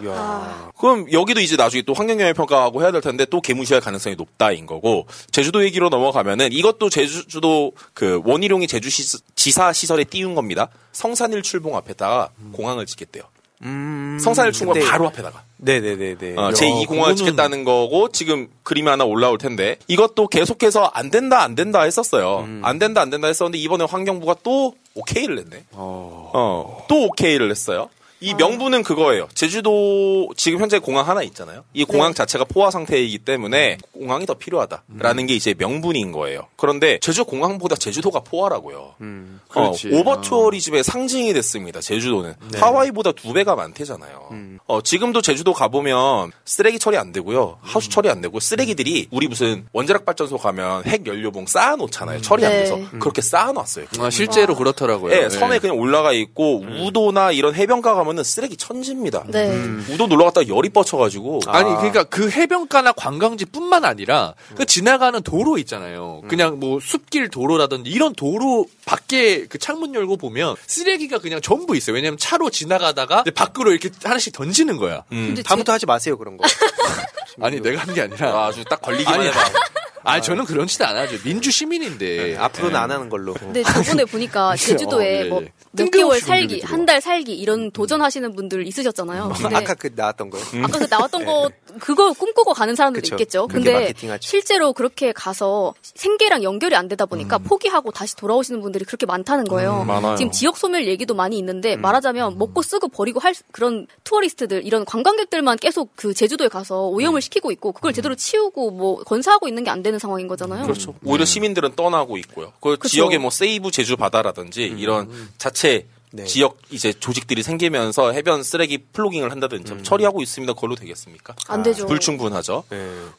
그럼 여기도 이제 나중에 또 환경영향 평가하고 해야 될 텐데 또 개무시할 가능성이 높다인 거고 제주도 얘기로 넘어가면은 이것도 제주도 그 원희룡이 제주 시, 지사 시설에 띄운 겁니다. 성산일 출봉 앞에다가 공항을 짓겠대요. 성산일 출봉 근데- 바로 앞에다가. 네네네네. 어, 제2 공항을 짓겠다는 거고 지금 그림이 하나 올라올 텐데 이것도 계속해서 안 된다 안 된다 했었어요. 안 된다 안 된다 했었는데 이번에 환경부가 또 오케이를 냈네. 어, 또 오케이를 냈어요. 이 명분은 그거예요. 제주도 지금 현재 공항 하나 있잖아요. 이 공항 자체가 포화 상태이기 때문에 공항이 더 필요하다라는 게 이제 명분인 거예요. 그런데 제주 공항보다 제주도가 포화라고요. 어, 그렇지. 오버 투어리즘의 상징이 됐습니다. 제주도는 네. 하와이보다 두 배가 많대잖아요. 어, 지금도 제주도 가보면 쓰레기 처리 안 되고요. 하우스 처리 안 되고 쓰레기들이 우리 무슨 원자력 발전소 가면 핵 연료봉 쌓아놓잖아요. 처리 안 네. 돼서 그렇게 쌓아놨어요. 아, 실제로 그렇더라고요. 예, 네. 섬에 그냥 올라가 있고 우도나 이런 해변가 가면 은 쓰레기 천지입니다. 네. 음. 우도 놀러 갔다가 열이 뻗쳐가지고 아니 그러니까 그 해변가나 관광지뿐만 아니라 그 지나가는 도로 있잖아요. 그냥 뭐 숲길 도로라든지 이런 도로 밖에 그 창문 열고 보면 쓰레기가 그냥 전부 있어요. 왜냐면 차로 지나가다가 밖으로 이렇게 하나씩 던지는 거야. 다음부터 하지 마세요 그런 거. [laughs] 아니 내가 한 게 아니라 아주 딱 걸리기만 해봐. [laughs] 아, 저는 그런 짓 안 하죠. 민주 시민인데. 앞으로는 예. 안 하는 걸로. 근데 저번에 보니까 [laughs] 제주도에 어, 예, 뭐 예. 몇 개월 살기, 한 달 살기 이런 도전하시는 분들 있으셨잖아요. 근데 아까 그 나왔던 거요. 아까 그 나왔던 거 그거 꿈꾸고 가는 사람들도 그쵸. 있겠죠. 근데. 실제로 그렇게 가서 생계랑 연결이 안 되다 보니까 포기하고 다시 돌아오시는 분들이 그렇게 많다는 거예요. 음, 많아요. 지금 지역 소멸 얘기도 많이 있는데 말하자면 먹고 쓰고 버리고 할 그런 tourist들 이런 관광객들만 계속 그 제주도에 가서 오염을 시키고 있고 그걸 제대로 치우고 뭐 건사하고 있는 게 안 되는 상황인 거잖아요. 그렇죠. 오히려 시민들은 떠나고 있고요. 그 그쵸. 지역에 뭐 세이브 제주 바다라든지 이런 자체 지역 이제 조직들이 생기면서 해변 쓰레기 플로깅을 한다든지 처리하고 있습니다. 그걸로 되겠습니까? 안 되죠. 불충분하죠.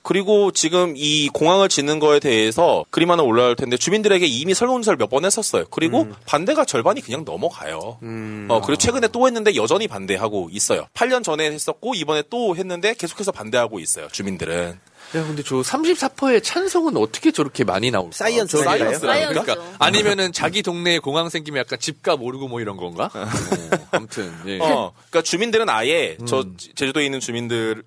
그리고 지금 이 공항을 짓는 거에 대해서 그림 하나 올라올 텐데 주민들에게 이미 설문조사를 몇 번 했었어요. 그리고 반대가 절반이 그냥 넘어가요. 어, 그리고 최근에 또 했는데 여전히 반대하고 있어요. 8년 전에 했었고 이번에 또 했는데 계속해서 반대하고 있어요. 주민들은. 야, 근데 저 34%의 찬성은 어떻게 저렇게 많이 나올까? 사이언스 저- 아닌가요? 그러니까. 아니면은 자기 동네에 공항 생기면 약간 집값 오르고 뭐 이런 건가? 어, 아무튼 예. 어, 그러니까 주민들은 아예 저 제주도에 있는 주민들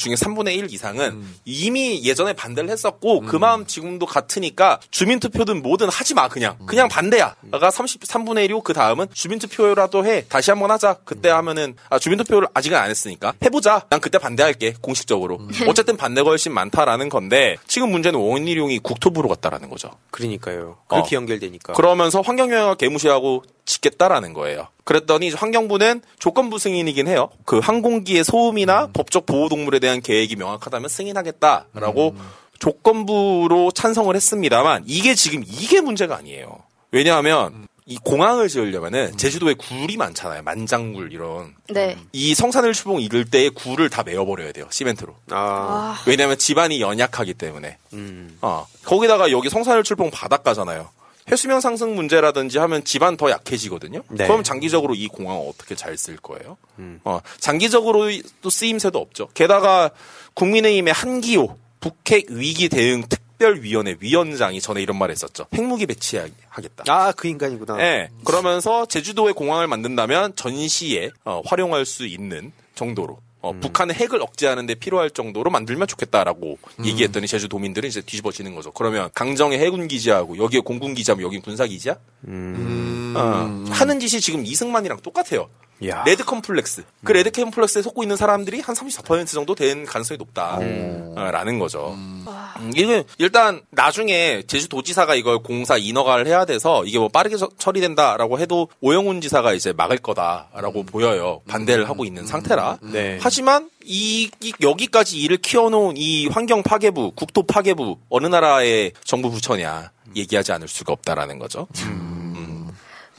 중에 3분의 1 이상은 이미 예전에 반대를 했었고 그 마음 지금도 같으니까 주민투표든 뭐든 하지 마 그냥 그냥 반대야. 가 33분의 1이고 그 다음은 주민투표라도 해 다시 한번 하자. 그때 하면은 아 주민투표를 아직은 안 했으니까 해보자. 난 그때 반대할게 공식적으로. [laughs] 어쨌든 반대가 훨씬 많다라는 건데 지금 문제는 원희룡이 국토부로 갔다라는 거죠. 그러니까요. 그렇게 어. 연결되니까. 그러면서 환경영향을 개무시하고 짓겠다라는 거예요. 그랬더니 환경부는 조건부 승인이긴 해요. 그 항공기의 소음이나 법적 보호 동물에 대한 계획이 명확하다면 승인하겠다라고 조건부로 찬성을 했습니다만 이게 지금 이게 문제가 아니에요. 왜냐하면 이 공항을 지으려면은 제주도에 굴이 많잖아요. 만장굴 이런. 네. 이 성산을 추봉 이을 때의 굴을 다 메워버려야 돼요. 시멘트로. 아. 왜냐하면 집안이 연약하기 때문에. 음. 어. 거기다가 여기 성산을 출봉 바닷가잖아요. 해수면 상승 문제라든지 하면 집안 더 약해지거든요. 네. 그럼 장기적으로 이 공항 어떻게 잘 쓸 거예요? 음. 어, 장기적으로 또 쓰임새도 없죠. 게다가 국민의힘의 한기호 북핵 위기 대응 특별위원회 위원장이 전에 이런 말을 했었죠. 핵무기 배치하겠다. 아, 그 인간이구나. 네. 그러면서 제주도에 공항을 만든다면 전시에 어, 활용할 수 있는 정도로 어, 북한의 핵을 억제하는데 필요할 정도로 만들면 좋겠다라고 얘기했더니 제주 도민들은 이제 뒤집어지는 거죠. 그러면 강정의 해군 기지하고 여기에 공군 기지하면 여기 군사 기지야? 어, 하는 짓이 지금 이승만이랑 똑같아요. 야. 레드 컴플렉스. 그 레드 컴플렉스에 속고 있는 사람들이 한 34% 정도 된 가능성이 높다라는 거죠. 음, 이게 일단 나중에 제주도지사가 이걸 공사 인허가를 해야 돼서 이게 뭐 빠르게 처- 처리된다라고 해도 오영훈 지사가 이제 막을 거다라고 보여요. 반대를 하고 있는 상태라. 네. 하지만 이, 이- 여기까지 일을 키워놓은 이 환경 파괴부, 국토 파괴부 어느 나라의 정부 부처냐 얘기하지 않을 수가 없다라는 거죠.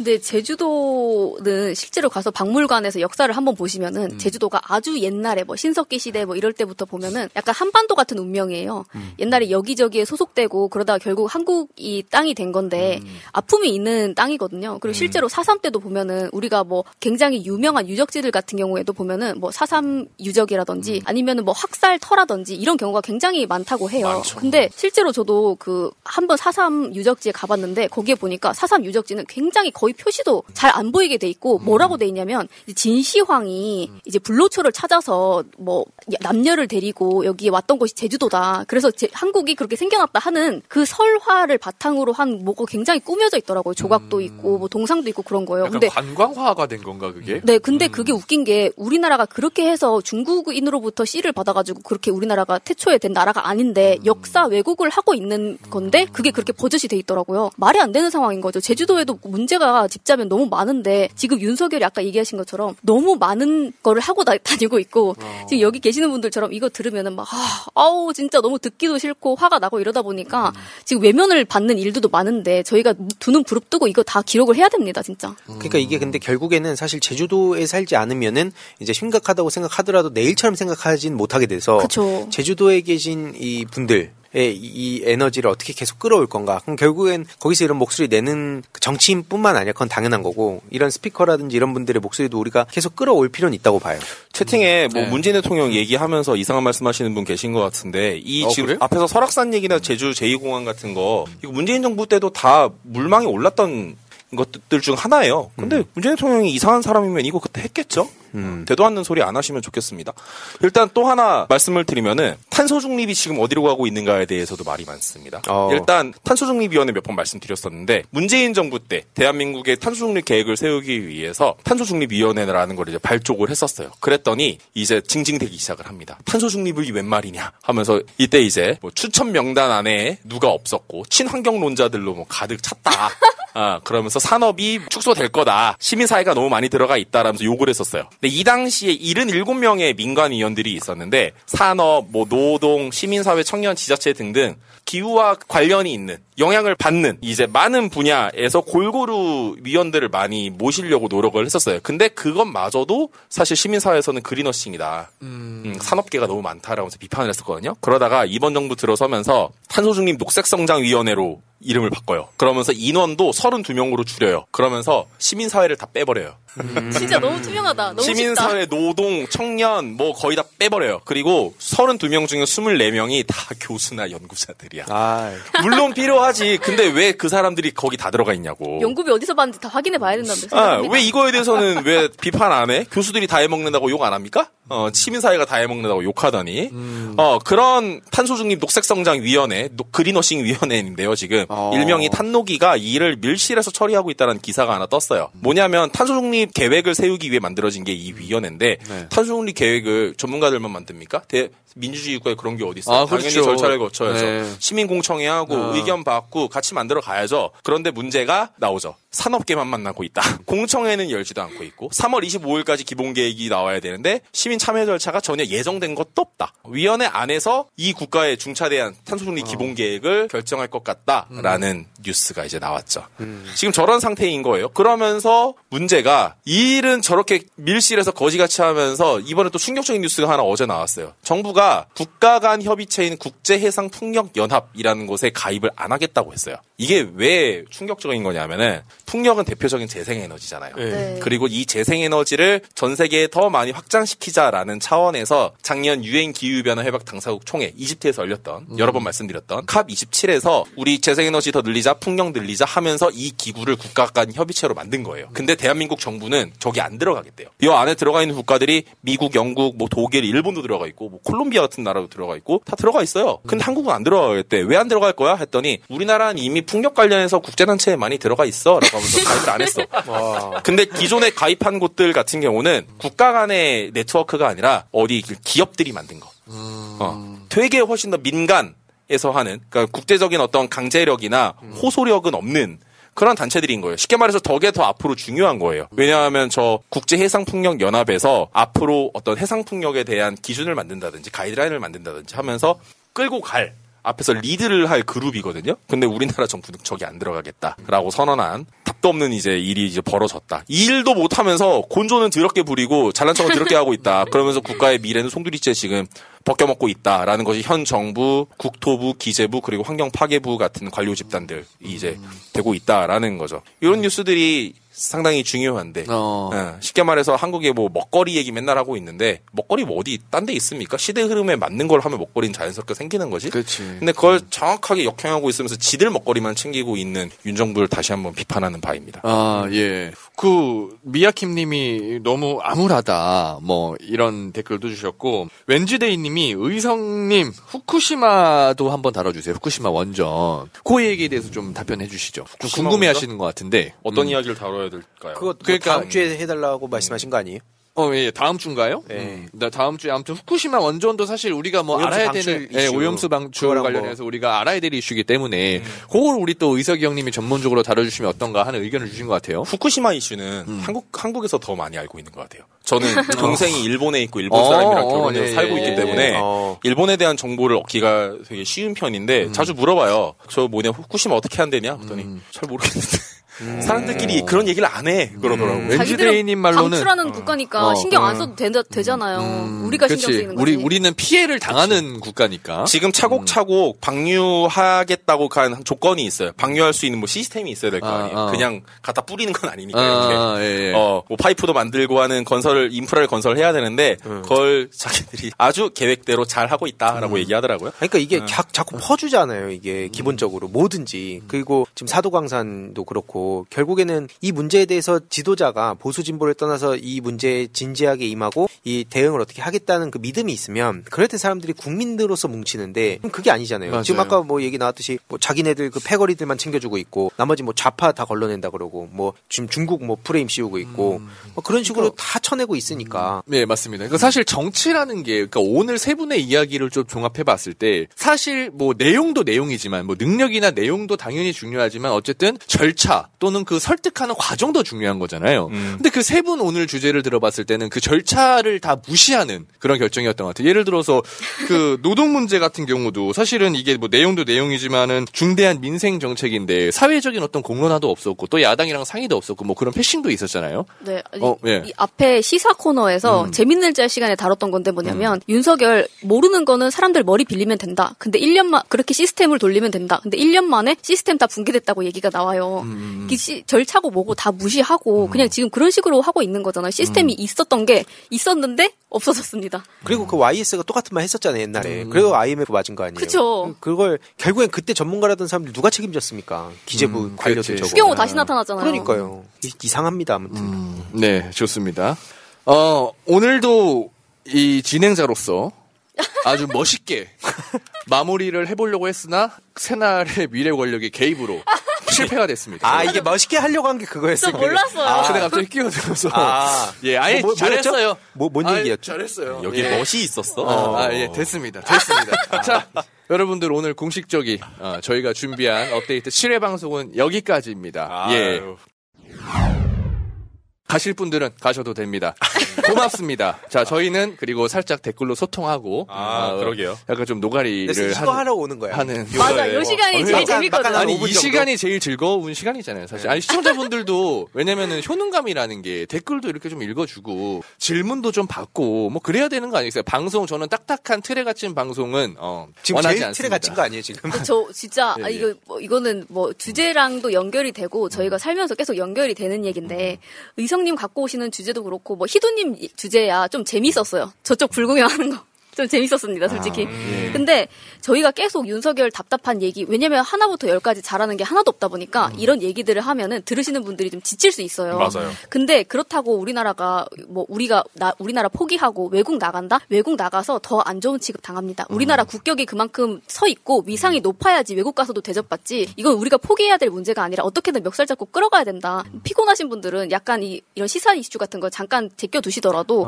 근데 제주도는 실제로 가서 박물관에서 역사를 한번 보시면은 제주도가 아주 옛날에 뭐 신석기 시대 뭐 이럴 때부터 보면은 약간 한반도 같은 운명이에요. 옛날에 여기저기에 소속되고 그러다가 결국 한국이 땅이 된 건데 아픔이 있는 땅이거든요. 그리고 실제로 사삼 때도 보면은 우리가 뭐 굉장히 유명한 유적지들 같은 경우에도 보면은 뭐 사삼 유적이라든지 아니면은 뭐 학살 터라든지 이런 경우가 굉장히 많다고 해요. 많죠. 근데 실제로 저도 그 한번 사삼 유적지에 가봤는데 거기에 보니까 사삼 유적지는 굉장히 거의 표시도 잘 안 보이게 돼 있고 뭐라고 돼 있냐면 진시황이 이제 불로초를 찾아서 뭐 남녀를 데리고 여기에 왔던 곳이 제주도다. 그래서 제- 한국이 그렇게 생겨났다 하는 그 설화를 바탕으로 한 뭐가 굉장히 꾸며져 있더라고요. 조각도 있고 뭐 동상도 있고 그런 거예요. 근데 관광화가 된 건가 그게? 네, 근데 그게 웃긴 게 우리나라가 그렇게 해서 중국인으로부터 씨를 받아가지고 그렇게 우리나라가 태초에 된 나라가 아닌데 역사 왜곡을 하고 있는 건데 그게 그렇게 버젓이 돼 있더라고요. 말이 안 되는 상황인 거죠. 제주도에도 문제가 집자면 너무 많은데 지금 윤석열이 아까 얘기하신 것처럼 너무 많은 거를 하고 다, 다니고 있고 지금 여기 계시는 분들처럼 이거 들으면은 막 아, 아우 진짜 너무 듣기도 싫고 화가 나고 이러다 보니까 지금 외면을 받는 일들도 많은데 저희가 두눈 부릅뜨고 이거 다 기록을 해야 됩니다, 진짜. 그러니까 이게 근데 결국에는 사실 제주도에 살지 않으면은 이제 심각하다고 생각하더라도 내일처럼 생각하진 못하게 돼서 그쵸. 제주도에 계신 이 분들 의 이 에너지를 어떻게 계속 끌어올 건가? 그럼 결국엔 거기서 이런 목소리 내는 그 정치인뿐만 아니라 그건 당연한 거고 이런 스피커라든지 이런 분들의 목소리도 우리가 계속 끌어올 필요는 있다고 봐요. 채팅에 뭐 네. 문재인 대통령 얘기하면서 이상한 말씀하시는 분 계신 것 같은데 이 어, 지금 그래요? 앞에서 설악산 얘기나 제주 제2공항 같은 거 이거 문재인 정부 때도 다 물망에 올랐던 것들 중 하나예요. 근데 문재인 대통령이 이상한 사람이면 이거 그때 했겠죠? 음. 되도 않는 소리 안 하시면 좋겠습니다. 일단 또 하나 말씀을 드리면은 탄소 중립이 지금 어디로 가고 있는가에 대해서도 말이 많습니다. 어. 일단 탄소 중립위원회 몇 번 말씀드렸었는데 문재인 정부 때 대한민국의 탄소 중립 계획을 세우기 위해서 탄소 중립위원회라는 걸 이제 발족을 했었어요. 그랬더니 이제 징징대기 시작을 합니다. 탄소 중립을 웬 말이냐 하면서 이때 이제 뭐 추천 명단 안에 누가 없었고 친환경론자들로 뭐 가득 찼다. 아, 그러면서 산업이 축소될 거다. 시민사회가 너무 많이 들어가 있다라면서 욕을 했었어요. 근데 이 당시에 77명의 민간위원들이 있었는데 산업, 뭐 노동, 시민사회, 청년, 지자체 등등 기후와 관련이 있는 영향을 받는 이제 많은 분야에서 골고루 위원들을 많이 모시려고 노력을 했었어요. 근데 그것마저도 사실 시민사회에서는 그린워싱이다. 음, 산업계가 너무 많다라고 해서 비판을 했었거든요. 그러다가 이번 정부 들어서면서 탄소중립 녹색성장위원회로 이름을 바꿔요. 그러면서 인원도 32명으로 줄여요. 그러면서 시민사회를 다 빼버려요. 진짜 너무 투명하다. 너무 쉽다. 시민사회, 노동, 청년 뭐 거의 다 빼버려요. 그리고 32명 중에 24명이 다 교수나 연구자들이야. 물론 필요하지. 근데 왜 그 사람들이 거기 다 들어가 있냐고. 연구비 어디서 받는지 다 확인해 봐야 된다며. 아, 왜 이거에 대해서는 왜 비판 안 해? 교수들이 다 해먹는다고 욕 안 합니까? 어, 시민사회가 다 해먹는다고 욕하더니, 어, 그런 탄소중립 녹색성장위원회, 녹- 그린워싱 위원회인데요, 지금. 일명이 탄노기가 이 일을 밀실에서 처리하고 있다는 기사가 하나 떴어요. 뭐냐면 탄소 중립 계획을 세우기 위해 만들어진 게 이 위원회인데, 탄소 중립 계획을 전문가들만 만듭니까? 대, 민주주의 국가에 그런 게 어디 있어요? 아, 당연히 그렇죠. 절차를 거쳐야죠. 네. 시민 공청회 하고 아. 의견 받고 같이 만들어 가야죠. 그런데 문제가 나오죠. 산업계만 만나고 있다. [laughs] 공청회는 열지도 않고 있고 3월 25일까지 기본 계획이 나와야 되는데 시민 참여 절차가 전혀 예정된 것도 없다. 위원회 안에서 이 국가의 중차대한 탄소 중립 기본 계획을 결정할 것 같다라는 뉴스가 이제 나왔죠. 지금 저런 상태인 거예요. 그러면서 문제가 이 일은 저렇게 밀실에서 거지같이 하면서 이번에 또 충격적인 뉴스가 하나 어제 나왔어요. 정부가 국가 간 협의체인 국제해상풍력연합이라는 곳에 가입을 안 하겠다고 했어요. 이게 왜 충격적인 거냐면은 풍력은 대표적인 재생에너지잖아요. 네. 그리고 이 재생에너지를 전 세계에 더 많이 확장시키자라는 차원에서 작년 유엔 기후변화 협약 당사국 총회 이집트에서 열렸던 여러 번 말씀드렸던 캅 27에서 우리 재생에너지 더 늘리자 풍력 늘리자 하면서 이 기구를 국가 간 협의체로 만든 거예요. 근데 대한민국 정부는 저기 안 들어가겠대요. 이 안에 들어가 있는 국가들이 미국, 영국, 뭐 독일, 일본도 들어가 있고 뭐 콜롬비아 같은 나라도 들어가 있고 다 들어가 있어요. 근데 한국은 안 들어가겠대. 왜 안 들어갈 거야? 했더니 우리나라는 이미 풍력 관련해서 국제단체에 많이 들어가 있어라고 하면서 가입을 안 했어. [laughs] 근데 기존에 가입한 곳들 같은 경우는 국가 간의 네트워크가 아니라 어디 기업들이 만든 거. 어. 되게 훨씬 더 민간 에서 하는 그러니까 국제적인 어떤 강제력이나 호소력은 없는 그런 단체들인 거예요. 쉽게 말해서 덕에 더 앞으로 중요한 거예요. 왜냐하면 저 국제 해상풍력 연합에서 앞으로 어떤 해상풍력에 대한 기준을 만든다든지 가이드라인을 만든다든지 하면서 끌고 갈 앞에서 리드를 할 그룹이거든요. 근데 우리나라 정부는 저기 안 들어가겠다라고 선언한 답도 없는 이제 일이 이제 벌어졌다. 이 일도 못 하면서 곤조는 더럽게 부리고 잘난 척은 더럽게 하고 있다. [laughs] 그러면서 국가의 미래는 송두리째 지금 벗겨먹고 있다라는 것이 현 정부, 국토부, 기재부 그리고 환경파괴부 같은 관료 집단들이 이제 되고 있다라는 거죠. 이런 뉴스들이 상당히 중요한데 예, 쉽게 말해서 한국에 뭐 먹거리 얘기 맨날 하고 있는데 먹거리 뭐 어디 딴 데 있습니까? 시대 흐름에 맞는 걸 하면 먹거리는 자연스럽게 생기는 거지. 근데 그걸 정확하게 역행하고 있으면서 지들 먹거리만 챙기고 있는 윤 정부를 다시 한번 비판하는 바입니다. 아, 예. 그, 미야킴 님이 너무 암울하다. 뭐, 이런 댓글도 주셨고, 웬즈데이 님이 의성님, 후쿠시마도 한번 다뤄주세요. 후쿠시마 원전. 그 얘기에 대해서 좀 답변해 주시죠. 좀 후쿠시마 궁금해 원전? 하시는 것 같은데. 어떤 음. 이야기를 다뤄 야 될까요? 그거 그러니까- 다음 주에 해달라고 말씀하신 거 아니에요? 어, 예, 다음 주인가요? 네. 음, 나 다음 주에 아무튼 후쿠시마 원전도 사실 우리가 뭐 알아야 되는 예, 이슈. 오염수 방출 관련해서 우리가 알아야 될 이슈이기 때문에 그걸 우리 또 의석이 형님이 전문적으로 다뤄주시면 어떤가 하는 의견을 주신 것 같아요. 후쿠시마 이슈는 음. 한국 한국에서 더 많이 알고 있는 것 같아요. 저는 [laughs] 동생이 일본에 있고 일본 어, 사람이랑 어, 결혼해서 예, 살고 예, 있기 때문에 어. 일본에 대한 정보를 얻기가 되게 쉬운 편인데 음. 자주 물어봐요. 저 뭐냐 후쿠시마 어떻게 한대냐? 그랬더니 잘 모르겠는데 음. 사람들끼리 그런 얘기를 안 해. 그러더라고요. 웬즈데이님 말로는 방출하는 국가니까 어, 신경 안 어. 써도 되 잖아요 우리가 신경 그치. 쓰이는 거지. 우리 우리는 피해를 당하는 국가니까. 지금 차곡차곡 방류하겠다고 간 조건이 있어요. 방류할 수 있는 뭐 시스템이 있어야 될 거 아, 아니에요. 아. 그냥 갖다 뿌리는 건 아니니까 아, 이렇게. 예, 예. 어, 뭐 파이프도 만들고 하는 건설을 인프라를 건설해야 되는데 그걸 자기들이 아주 계획대로 잘 하고 있다라고 얘기하더라고요. 그러니까 이게 음. 자, 자꾸 퍼주잖아요. 이게 기본적으로 뭐든지 그리고 지금 사도광산도 그렇고 있고 결국에는 이 문제에 대해서 지도자가 보수 진보를 떠나서 이 문제에 진지하게 임하고 이 대응을 어떻게 하겠다는 그 믿음이 있으면 그럴 때 사람들이 국민들로서 뭉치는데 그게 아니잖아요. 맞아요. 지금 아까 뭐 얘기 나왔듯이 뭐 자기네들 그 패거리들만 챙겨주고 있고 나머지 뭐 좌파 다 걸러낸다 그러고 뭐 지금 중국 뭐 프레임 씌우고 있고 뭐 그런 식으로 다 쳐내고 있으니까 네, 맞습니다. 그러니까 사실 정치라는 게, 그러니까 오늘 세 분의 이야기를 좀 종합해 봤을 때, 사실 뭐 내용도 내용이지만, 뭐 능력이나 내용도 당연히 중요하지만, 어쨌든 절차 또는 그 설득하는 과정도 중요한 거잖아요. 근데 그 세 분 오늘 주제를 들어봤을 때는 그 절차를 다 무시하는 그런 결정이었던 것 같아요. 예를 들어서 그 [laughs] 노동 문제 같은 경우도 사실은 이게 뭐 내용도 내용이지만은 중대한 민생 정책인데 사회적인 어떤 공론화도 없었고 또 야당이랑 상의도 없었고 뭐 그런 패싱도 있었잖아요. 네. 어, 예. 이 앞에 시사 코너에서 음. 재밌는 짤 시간에 다뤘던 건데 뭐냐면 윤석열 모르는 거는 사람들 머리 빌리면 된다. 근데 1년만 그렇게 시스템을 돌리면 된다. 근데 1년 만에 시스템 다 붕괴됐다고 얘기가 나와요. 음. 그 시- 절차고 뭐고 다 무시하고 그냥 지금 그런 식으로 하고 있는 거잖아요. 시스템이 있었던 게 있었는데 없어졌습니다. 그리고 그 YS가 똑같은 말 했었잖아요 옛날에. 그래서 IMF 맞은 거 아니에요. 그쵸. 그걸 결국엔 그때 전문가라던 사람들 누가 책임졌습니까? 기재부 관료들 저거. 추경호 다시 나타났잖아요. 그러니까요. 이- 이상합니다 아무튼. 네, 좋습니다. 어, 오늘도 이 진행자로서 아주 멋있게 [laughs] 마무리를 해보려고 했으나 새날의 미래 권력의 개입으로 실패가 됐습니다. 아 이게 멋있게 하려고 한 게 그거였어요. 저 몰랐어요. 아, 근데 갑자기 끼어들어서 아. 예, 아예 뭐, 뭐, 잘했어요. 뭐, 뭔 아이, 얘기였죠? 잘했어요. 여기 예. 멋이 있었어? 어, 아, 예, 됐습니다. 됐습니다. [laughs] 자, 여러분들 오늘 공식적인 어, 저희가 준비한 업데이트 7회 방송은 여기까지입니다. 예. 아유. 가실 분들은 가셔도 됩니다. [laughs] 고맙습니다. 자, 저희는 그리고 살짝 댓글로 소통하고 아, 어, 그러게요. 약간 좀 노가리를 하는, 하러 오는 거야. 하는 맞아, 요 시간이 제일 재밌거든. 아니 이? 시간이 제일 즐거운 시간이잖아요 사실 아니 시청자분들도 왜냐면은 효능감이라는 게 댓글도 이렇게 좀 읽어주고 질문도 좀 받고 뭐 그래야 되는 거 아니겠어요 방송 저는 딱딱한 틀에 갇힌 방송은 어, 지금 원하지 제일 않습니다 틀에 갇힌 거 아니에요 지금? 저 진짜 예, 아, 예. 이거 뭐, 이거는 뭐 주제랑도 연결이 되고 저희가 살면서 계속 연결이 되는 얘기인데 의성 님 갖고 오시는 주제도 그렇고 뭐 희도님 주제야 좀 재밌었어요. 저쪽 불구경하는 거. 좀 재밌었습니다, 솔직히. 예. 근데 저희가 계속 윤석열 답답한 얘기, 왜냐면 하나부터 열까지 잘하는 게 하나도 없다 보니까 이런 얘기들을 하면은 들으시는 분들이 좀 지칠 수 있어요. 맞아요. 근데 그렇다고 우리나라가 뭐 우리가 나, 우리나라 포기하고 외국 나간다? 외국 나가서 더 안 좋은 취급 당합니다. 우리나라 국격이 그만큼 서 있고 위상이 높아야지 외국 가서도 대접받지. 이건 우리가 포기해야 될 문제가 아니라 어떻게든 멱살 잡고 끌어가야 된다. 피곤하신 분들은 약간 이, 이런 시사 이슈 같은 거 잠깐 제껴 두시더라도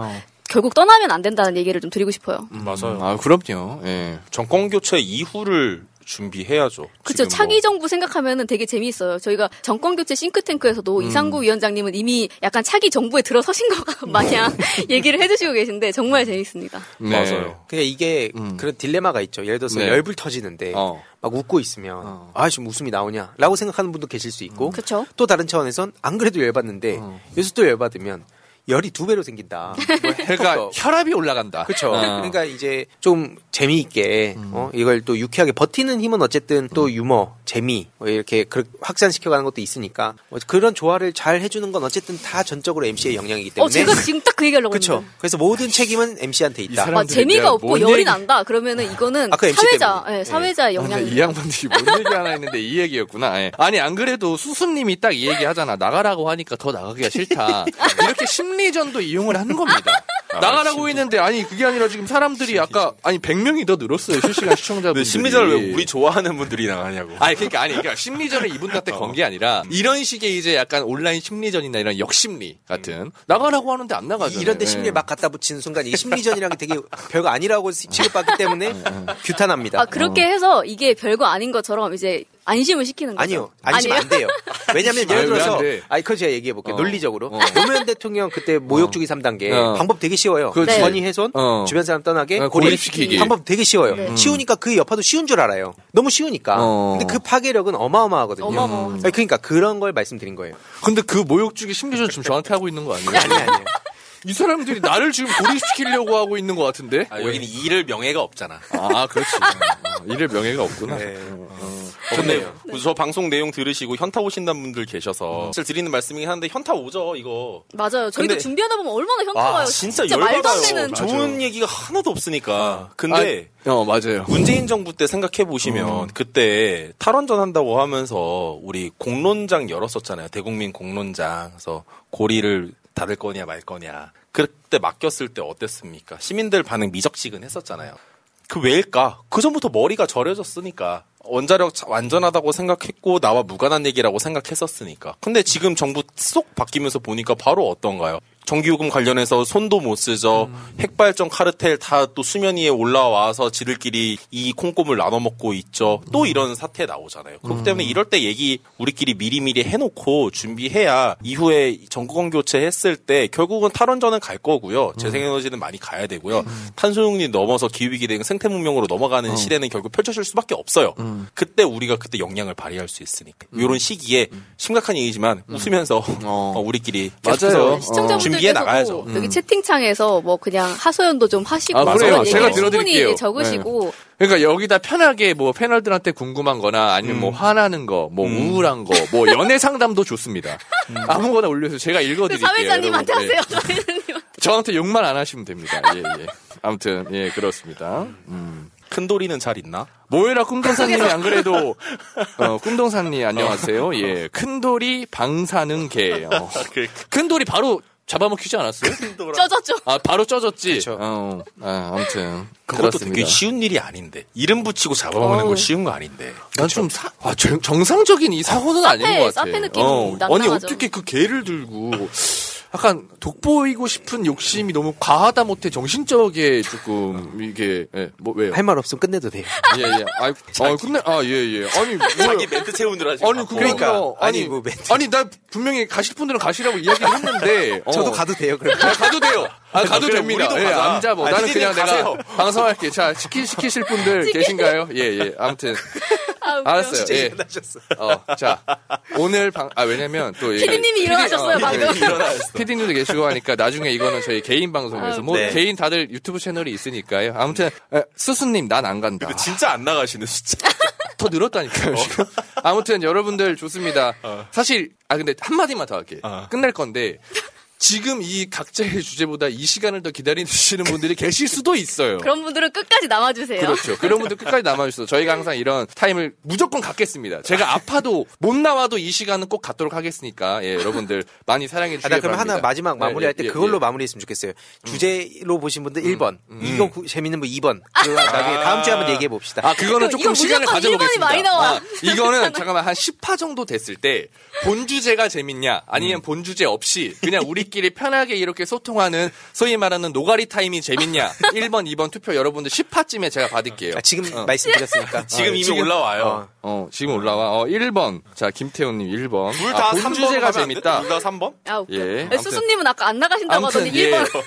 결국 떠나면 안 된다는 얘기를 좀 드리고 싶어요. 맞아요. 아 그럼요 예. 정권 교체 이후를 준비해야죠. 지금 차기 뭐. 정부 생각하면은 되게 재미있어요. 저희가 정권 교체 싱크탱크에서도 음. 이상구 위원장님은 이미 약간 차기 정부에 들어서신 것 [laughs] 마냥 [laughs] 얘기를 해주시고 계신데 정말 재밌습니다. 네. 그러니까 이게 그런 딜레마가 있죠. 예를 들어서 네. 열불 터지는데 어. 막 웃고 있으면 아 지금 웃음이 나오냐라고 생각하는 분도 계실 수 있고 그쵸. 또 다른 차원에선 안 그래도 열받는데 여기서 또 열받으면 열이 두 배로 생긴다. 뭐 그러니까 혈압이 올라간다 그렇죠. 어. 그러니까 이제 좀 재미있게 어, 이걸 또 유쾌하게 버티는 힘은 어쨌든 또 유머, 재미 뭐 이렇게 그- 확산시켜가는 것도 있으니까 뭐 그런 조화를 잘 해주는 건 어쨌든 다 전적으로 MC의 영향이기 때문에. 어, 제가 지금 딱 그 얘기하려고. 했는데. 그래서 모든 책임은 MC한테 있다. 아, 재미가 없고 뭔 열이 얘기- 난다. 그러면은 이거는 아까 MC 사회자, 때문에. 예, 사회자의 영향이. 이 양반들이 뭔 얘기 하나 했는데 이 얘기였구나. 예. 아니 안 그래도 수수님이 딱 이 얘기 하잖아. 나가라고 하니까 더 나가기가 싫다. [laughs] 이렇게 심리전도 이용을 하는 겁니다. 나가라고 했는데 아니 그게 아니라 지금 사람들이 아까 아니 100 명이 더 늘었어요. 실시간 시청자분들이. 근데 심리전을 왜 우리 좋아하는 분들이 나가냐고. 아니 그러니까 아니 그러니까 심리전을 이분한테 건 게 아니라 이런 식의 이제 약간 온라인 심리전이나 이런 역심리 같은 나가라고 하는데 안 나가잖아요. 이런데 예. 심리를 막 갖다 붙이는 순간 이게 심리전이라는 게 되게 별거 아니라고 취급받기 때문에 규탄합니다. 아, 그렇게 해서 이게 별거 아닌 것처럼 이제 안심을 시키는 거죠. 아니요. 안심 안 돼요. 왜냐면 예를 아니, 들어서 돼? 아니 그거 제가 얘기해 볼게요. 어. 논리적으로 어. 노무현 대통령 그때 모욕주기 3단계 어. 방법 되게 쉬워요. 그렇지. 권위 훼손, 어. 주변 사람 떠나게 어, 고립시키기. 방법 되게 쉬워요. 네. 쉬우니까 그 여파도 쉬운 줄 알아요. 너무 쉬우니까. 어. 근데 그 파괴력은 어마어마하거든요. 어마어마하죠. 아니, 그러니까 그런 걸 말씀드린 거예요. 근데 그 모욕주기 심리전 지금 저한테 하고 있는 거 아니에요? 아니 아니에요. 이 사람들이 나를 지금 고립시키려고 하고 있는 것 같은데? 아, 여기는 일을 명예가 없잖아. 아, 그렇지. 어, 이럴 명예가 없구나. 네. 어, 근데 저 방송 내용 들으시고 현타 오신다는 분들 계셔서 사실 드리는 말씀이긴 한데 현타 오죠 이거. 맞아요. 저희도 근데- 준비하다 보면 얼마나 현타 아 와요. 진짜, 말도 안 열받아요. 되는. 좋은 얘기가 하나도 없으니까. 근데 어 맞아요. 문재인 정부 때 생각해 보시면 그때 탈원전 한다고 하면서 우리 공론장 열었었잖아요. 대국민 공론장. 그래서 고리를 닫을 거냐 말 거냐. 그때 맡겼을 때 어땠습니까? 시민들 반응 미적지근했었잖아요. 그 왜일까? 그 전부터 머리가 절여졌으니까. 원자력 자- 완전하다고 생각했고 나와 무관한 얘기라고 생각했었으니까. 근데 지금 정부 쏙 바뀌면서 보니까 바로 어떤가요? 전기요금 관련해서 손도 못 쓰죠. 핵발전 카르텔 다 또 수면 위에 올라와서 지들끼리 이 콩고물 나눠 먹고 있죠. 또 이런 사태 나오잖아요. 그렇기 때문에 이럴 때 얘기 우리끼리 미리미리 해놓고 준비해야 이후에 전구권 교체했을 때 결국은 탈원전은 갈 거고요. 재생에너지는 많이 가야 되고요. 탄소용리 넘어서 기후위기 등 생태문명으로 넘어가는 시대는 결국 펼쳐질 수밖에 없어요. 그때 우리가 그때 역량을 발휘할 수 있으니까. 이런 시기에 심각한 얘기지만 웃으면서 [laughs] 어, 우리끼리 맞아요. 계속해서 시청자분들께 서도 준비해 나가야죠. 여기 채팅창에서 뭐 그냥 하소연도 좀 하시고 아, 그래요. 그런 제가 들어드릴게요. 이제 적으시고 그러니까 여기다 편하게 뭐 패널들한테 궁금한 거나 아니면 뭐 화나는 거, 뭐 우울한 거, 뭐 연애 상담도 좋습니다. 아무거나 올려서 제가 읽어드릴게요. 사회자님한테. 하세요. 네. 저한테 욕만 안 하시면 됩니다. 예, 예. 아무튼, 예, 그렇습니다. 음. 큰 도리는 잘 있나? 모여라 꿈동산님이 안 그래도 [laughs] 어, 꿈동산님 안녕하세요. 예, 큰돌이 방사능 개. 어. [laughs] 큰돌이 바로 잡아먹히지 않았어요? 쪄졌죠. 아 바로 쪄졌지. 어, 아, 아무튼 그것도 그렇습니다. 되게 쉬운 일이 아닌데 이름 붙이고 잡아먹는 거 쉬운 거 아닌데. 난 좀 사, 아, 정- 정상적인 이 사고는 아닌 것 같아. 사페 느낌이 아니 남다르죠. 어떻게 그 개를 들고 약간 돋보이고 싶은 욕심이 너무 과하다 못해 정신적에 조금 이게 예, 뭐 왜요? 할 말 없으면 끝내도 돼요. 예, 예. 아, 아 근데 아, 예, 예. 아니. [laughs] 자기 멘트 채우느라 지금. 아니. 그러니까 아니, 아니, 뭐 멘트. 아니, 나 분명히 가실 분들은 가시라고 이야기를 했는데 [laughs] 어. 저도 가도 돼요. 그럼. 아, 가도 돼요. 아, 가도 그래, 됩니다. 우리도 예, 가자. 안 잡아. 아, 나는 그냥 가세요. 내가 방송할게. 자, 시키, 시키실 분들 계신가요? 예, 예. 아무튼. 알았어요. 진짜 예. 일어나셨어. 어, 자, 오늘 방, 아, 왜냐면 또. 피디님이 PD 일어나셨어요, 어, 방금. [laughs] 피디님도 계시고 하니까 나중에 이거는 저희 개인 방송에서 뭐 네. 개인 다들 유튜브 채널이 있으니까요. 아무튼, 에, 수수님, 난 안 간다. 이거 진짜 안 나가시네 진짜. [laughs] 더 늘었다니까요, 지금. 아무튼 여러분들 좋습니다. 사실, 아, 근데 한 마디만 더 할게. 끝낼 건데, 지금 이 각자의 주제보다 이 시간을 더 기다리시는 분들이 계실 수도 있어요. 그런 분들은 끝까지 남아주세요. 그렇죠. 그런 분들 끝까지 남아주셔서 저희가 항상 이런 타임을 무조건 갖겠습니다. 제가 아파도 못 나와도 이 시간은 꼭 갖도록 하겠으니까 예, 여러분들 많이 사랑해 아, 주시기 나 그럼 바랍니다. 하나 마지막 마무리할 때 예, 예, 그걸로 예. 마무리했으면 좋겠어요. 주제로 보신 분들 1번, 이거 구- 재밌는 분 2번. 그리고 나중에 다음 주에 한번 얘기해 봅시다. 아, 그거는 이거 조금 시간을 무조건 가져보겠습니다. 일본이 많이 나와. 아, 이거는 잠깐만 한 10화 정도 됐을 때 본 주제가 재밌냐 아니면 본 주제 없이 그냥 우리 끼리 편하게 이렇게 소통하는 소위 말하는 노가리 타임이 재밌냐 [laughs] 1번, 2번 투표 여러분들 10화쯤에 제가 받을게요. 아, 지금 어. 말씀드렸으니까. [laughs] 지금 이미 올라와요. 어. 어, 지금 올라와. 어, 1번. 자, 김태훈님 1번. 둘다 아, 본 3번 주제가 재밌다. 둘 다 3번? 아, 웃겨. 예, 네, 아무튼. 수수님은 아까 안 나가신다고 아무튼, 하더니 예. 1번.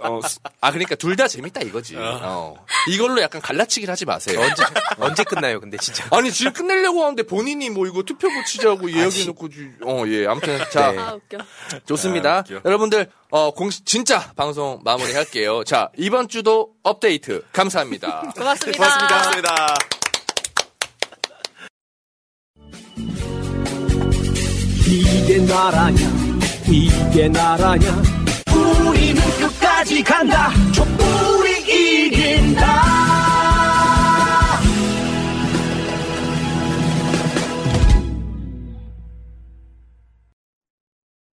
[laughs] 어, 수- 아, 그러니까 둘 다 재밌다 이거지. 어. 이걸로 약간 갈라치기를 하지 마세요. 언제, 언제 끝나요, 근데 진짜. 아니, 지금 끝내려고 하는데 본인이 뭐 이거 투표 붙이자고 이야기해놓고, 지- 어, 예. 아무튼, 자. 네. 아, 웃겨. 좋습니다. 아, 웃겨. 여러분들, 어, 공식, 진짜 방송 마무리 할게요. 자, 이번 주도 업데이트. 감사합니다. [laughs] 고맙습니다. 고맙습니다. 이게 나라냐 이게 나라냐 우리는 끝까지 간다 촛불이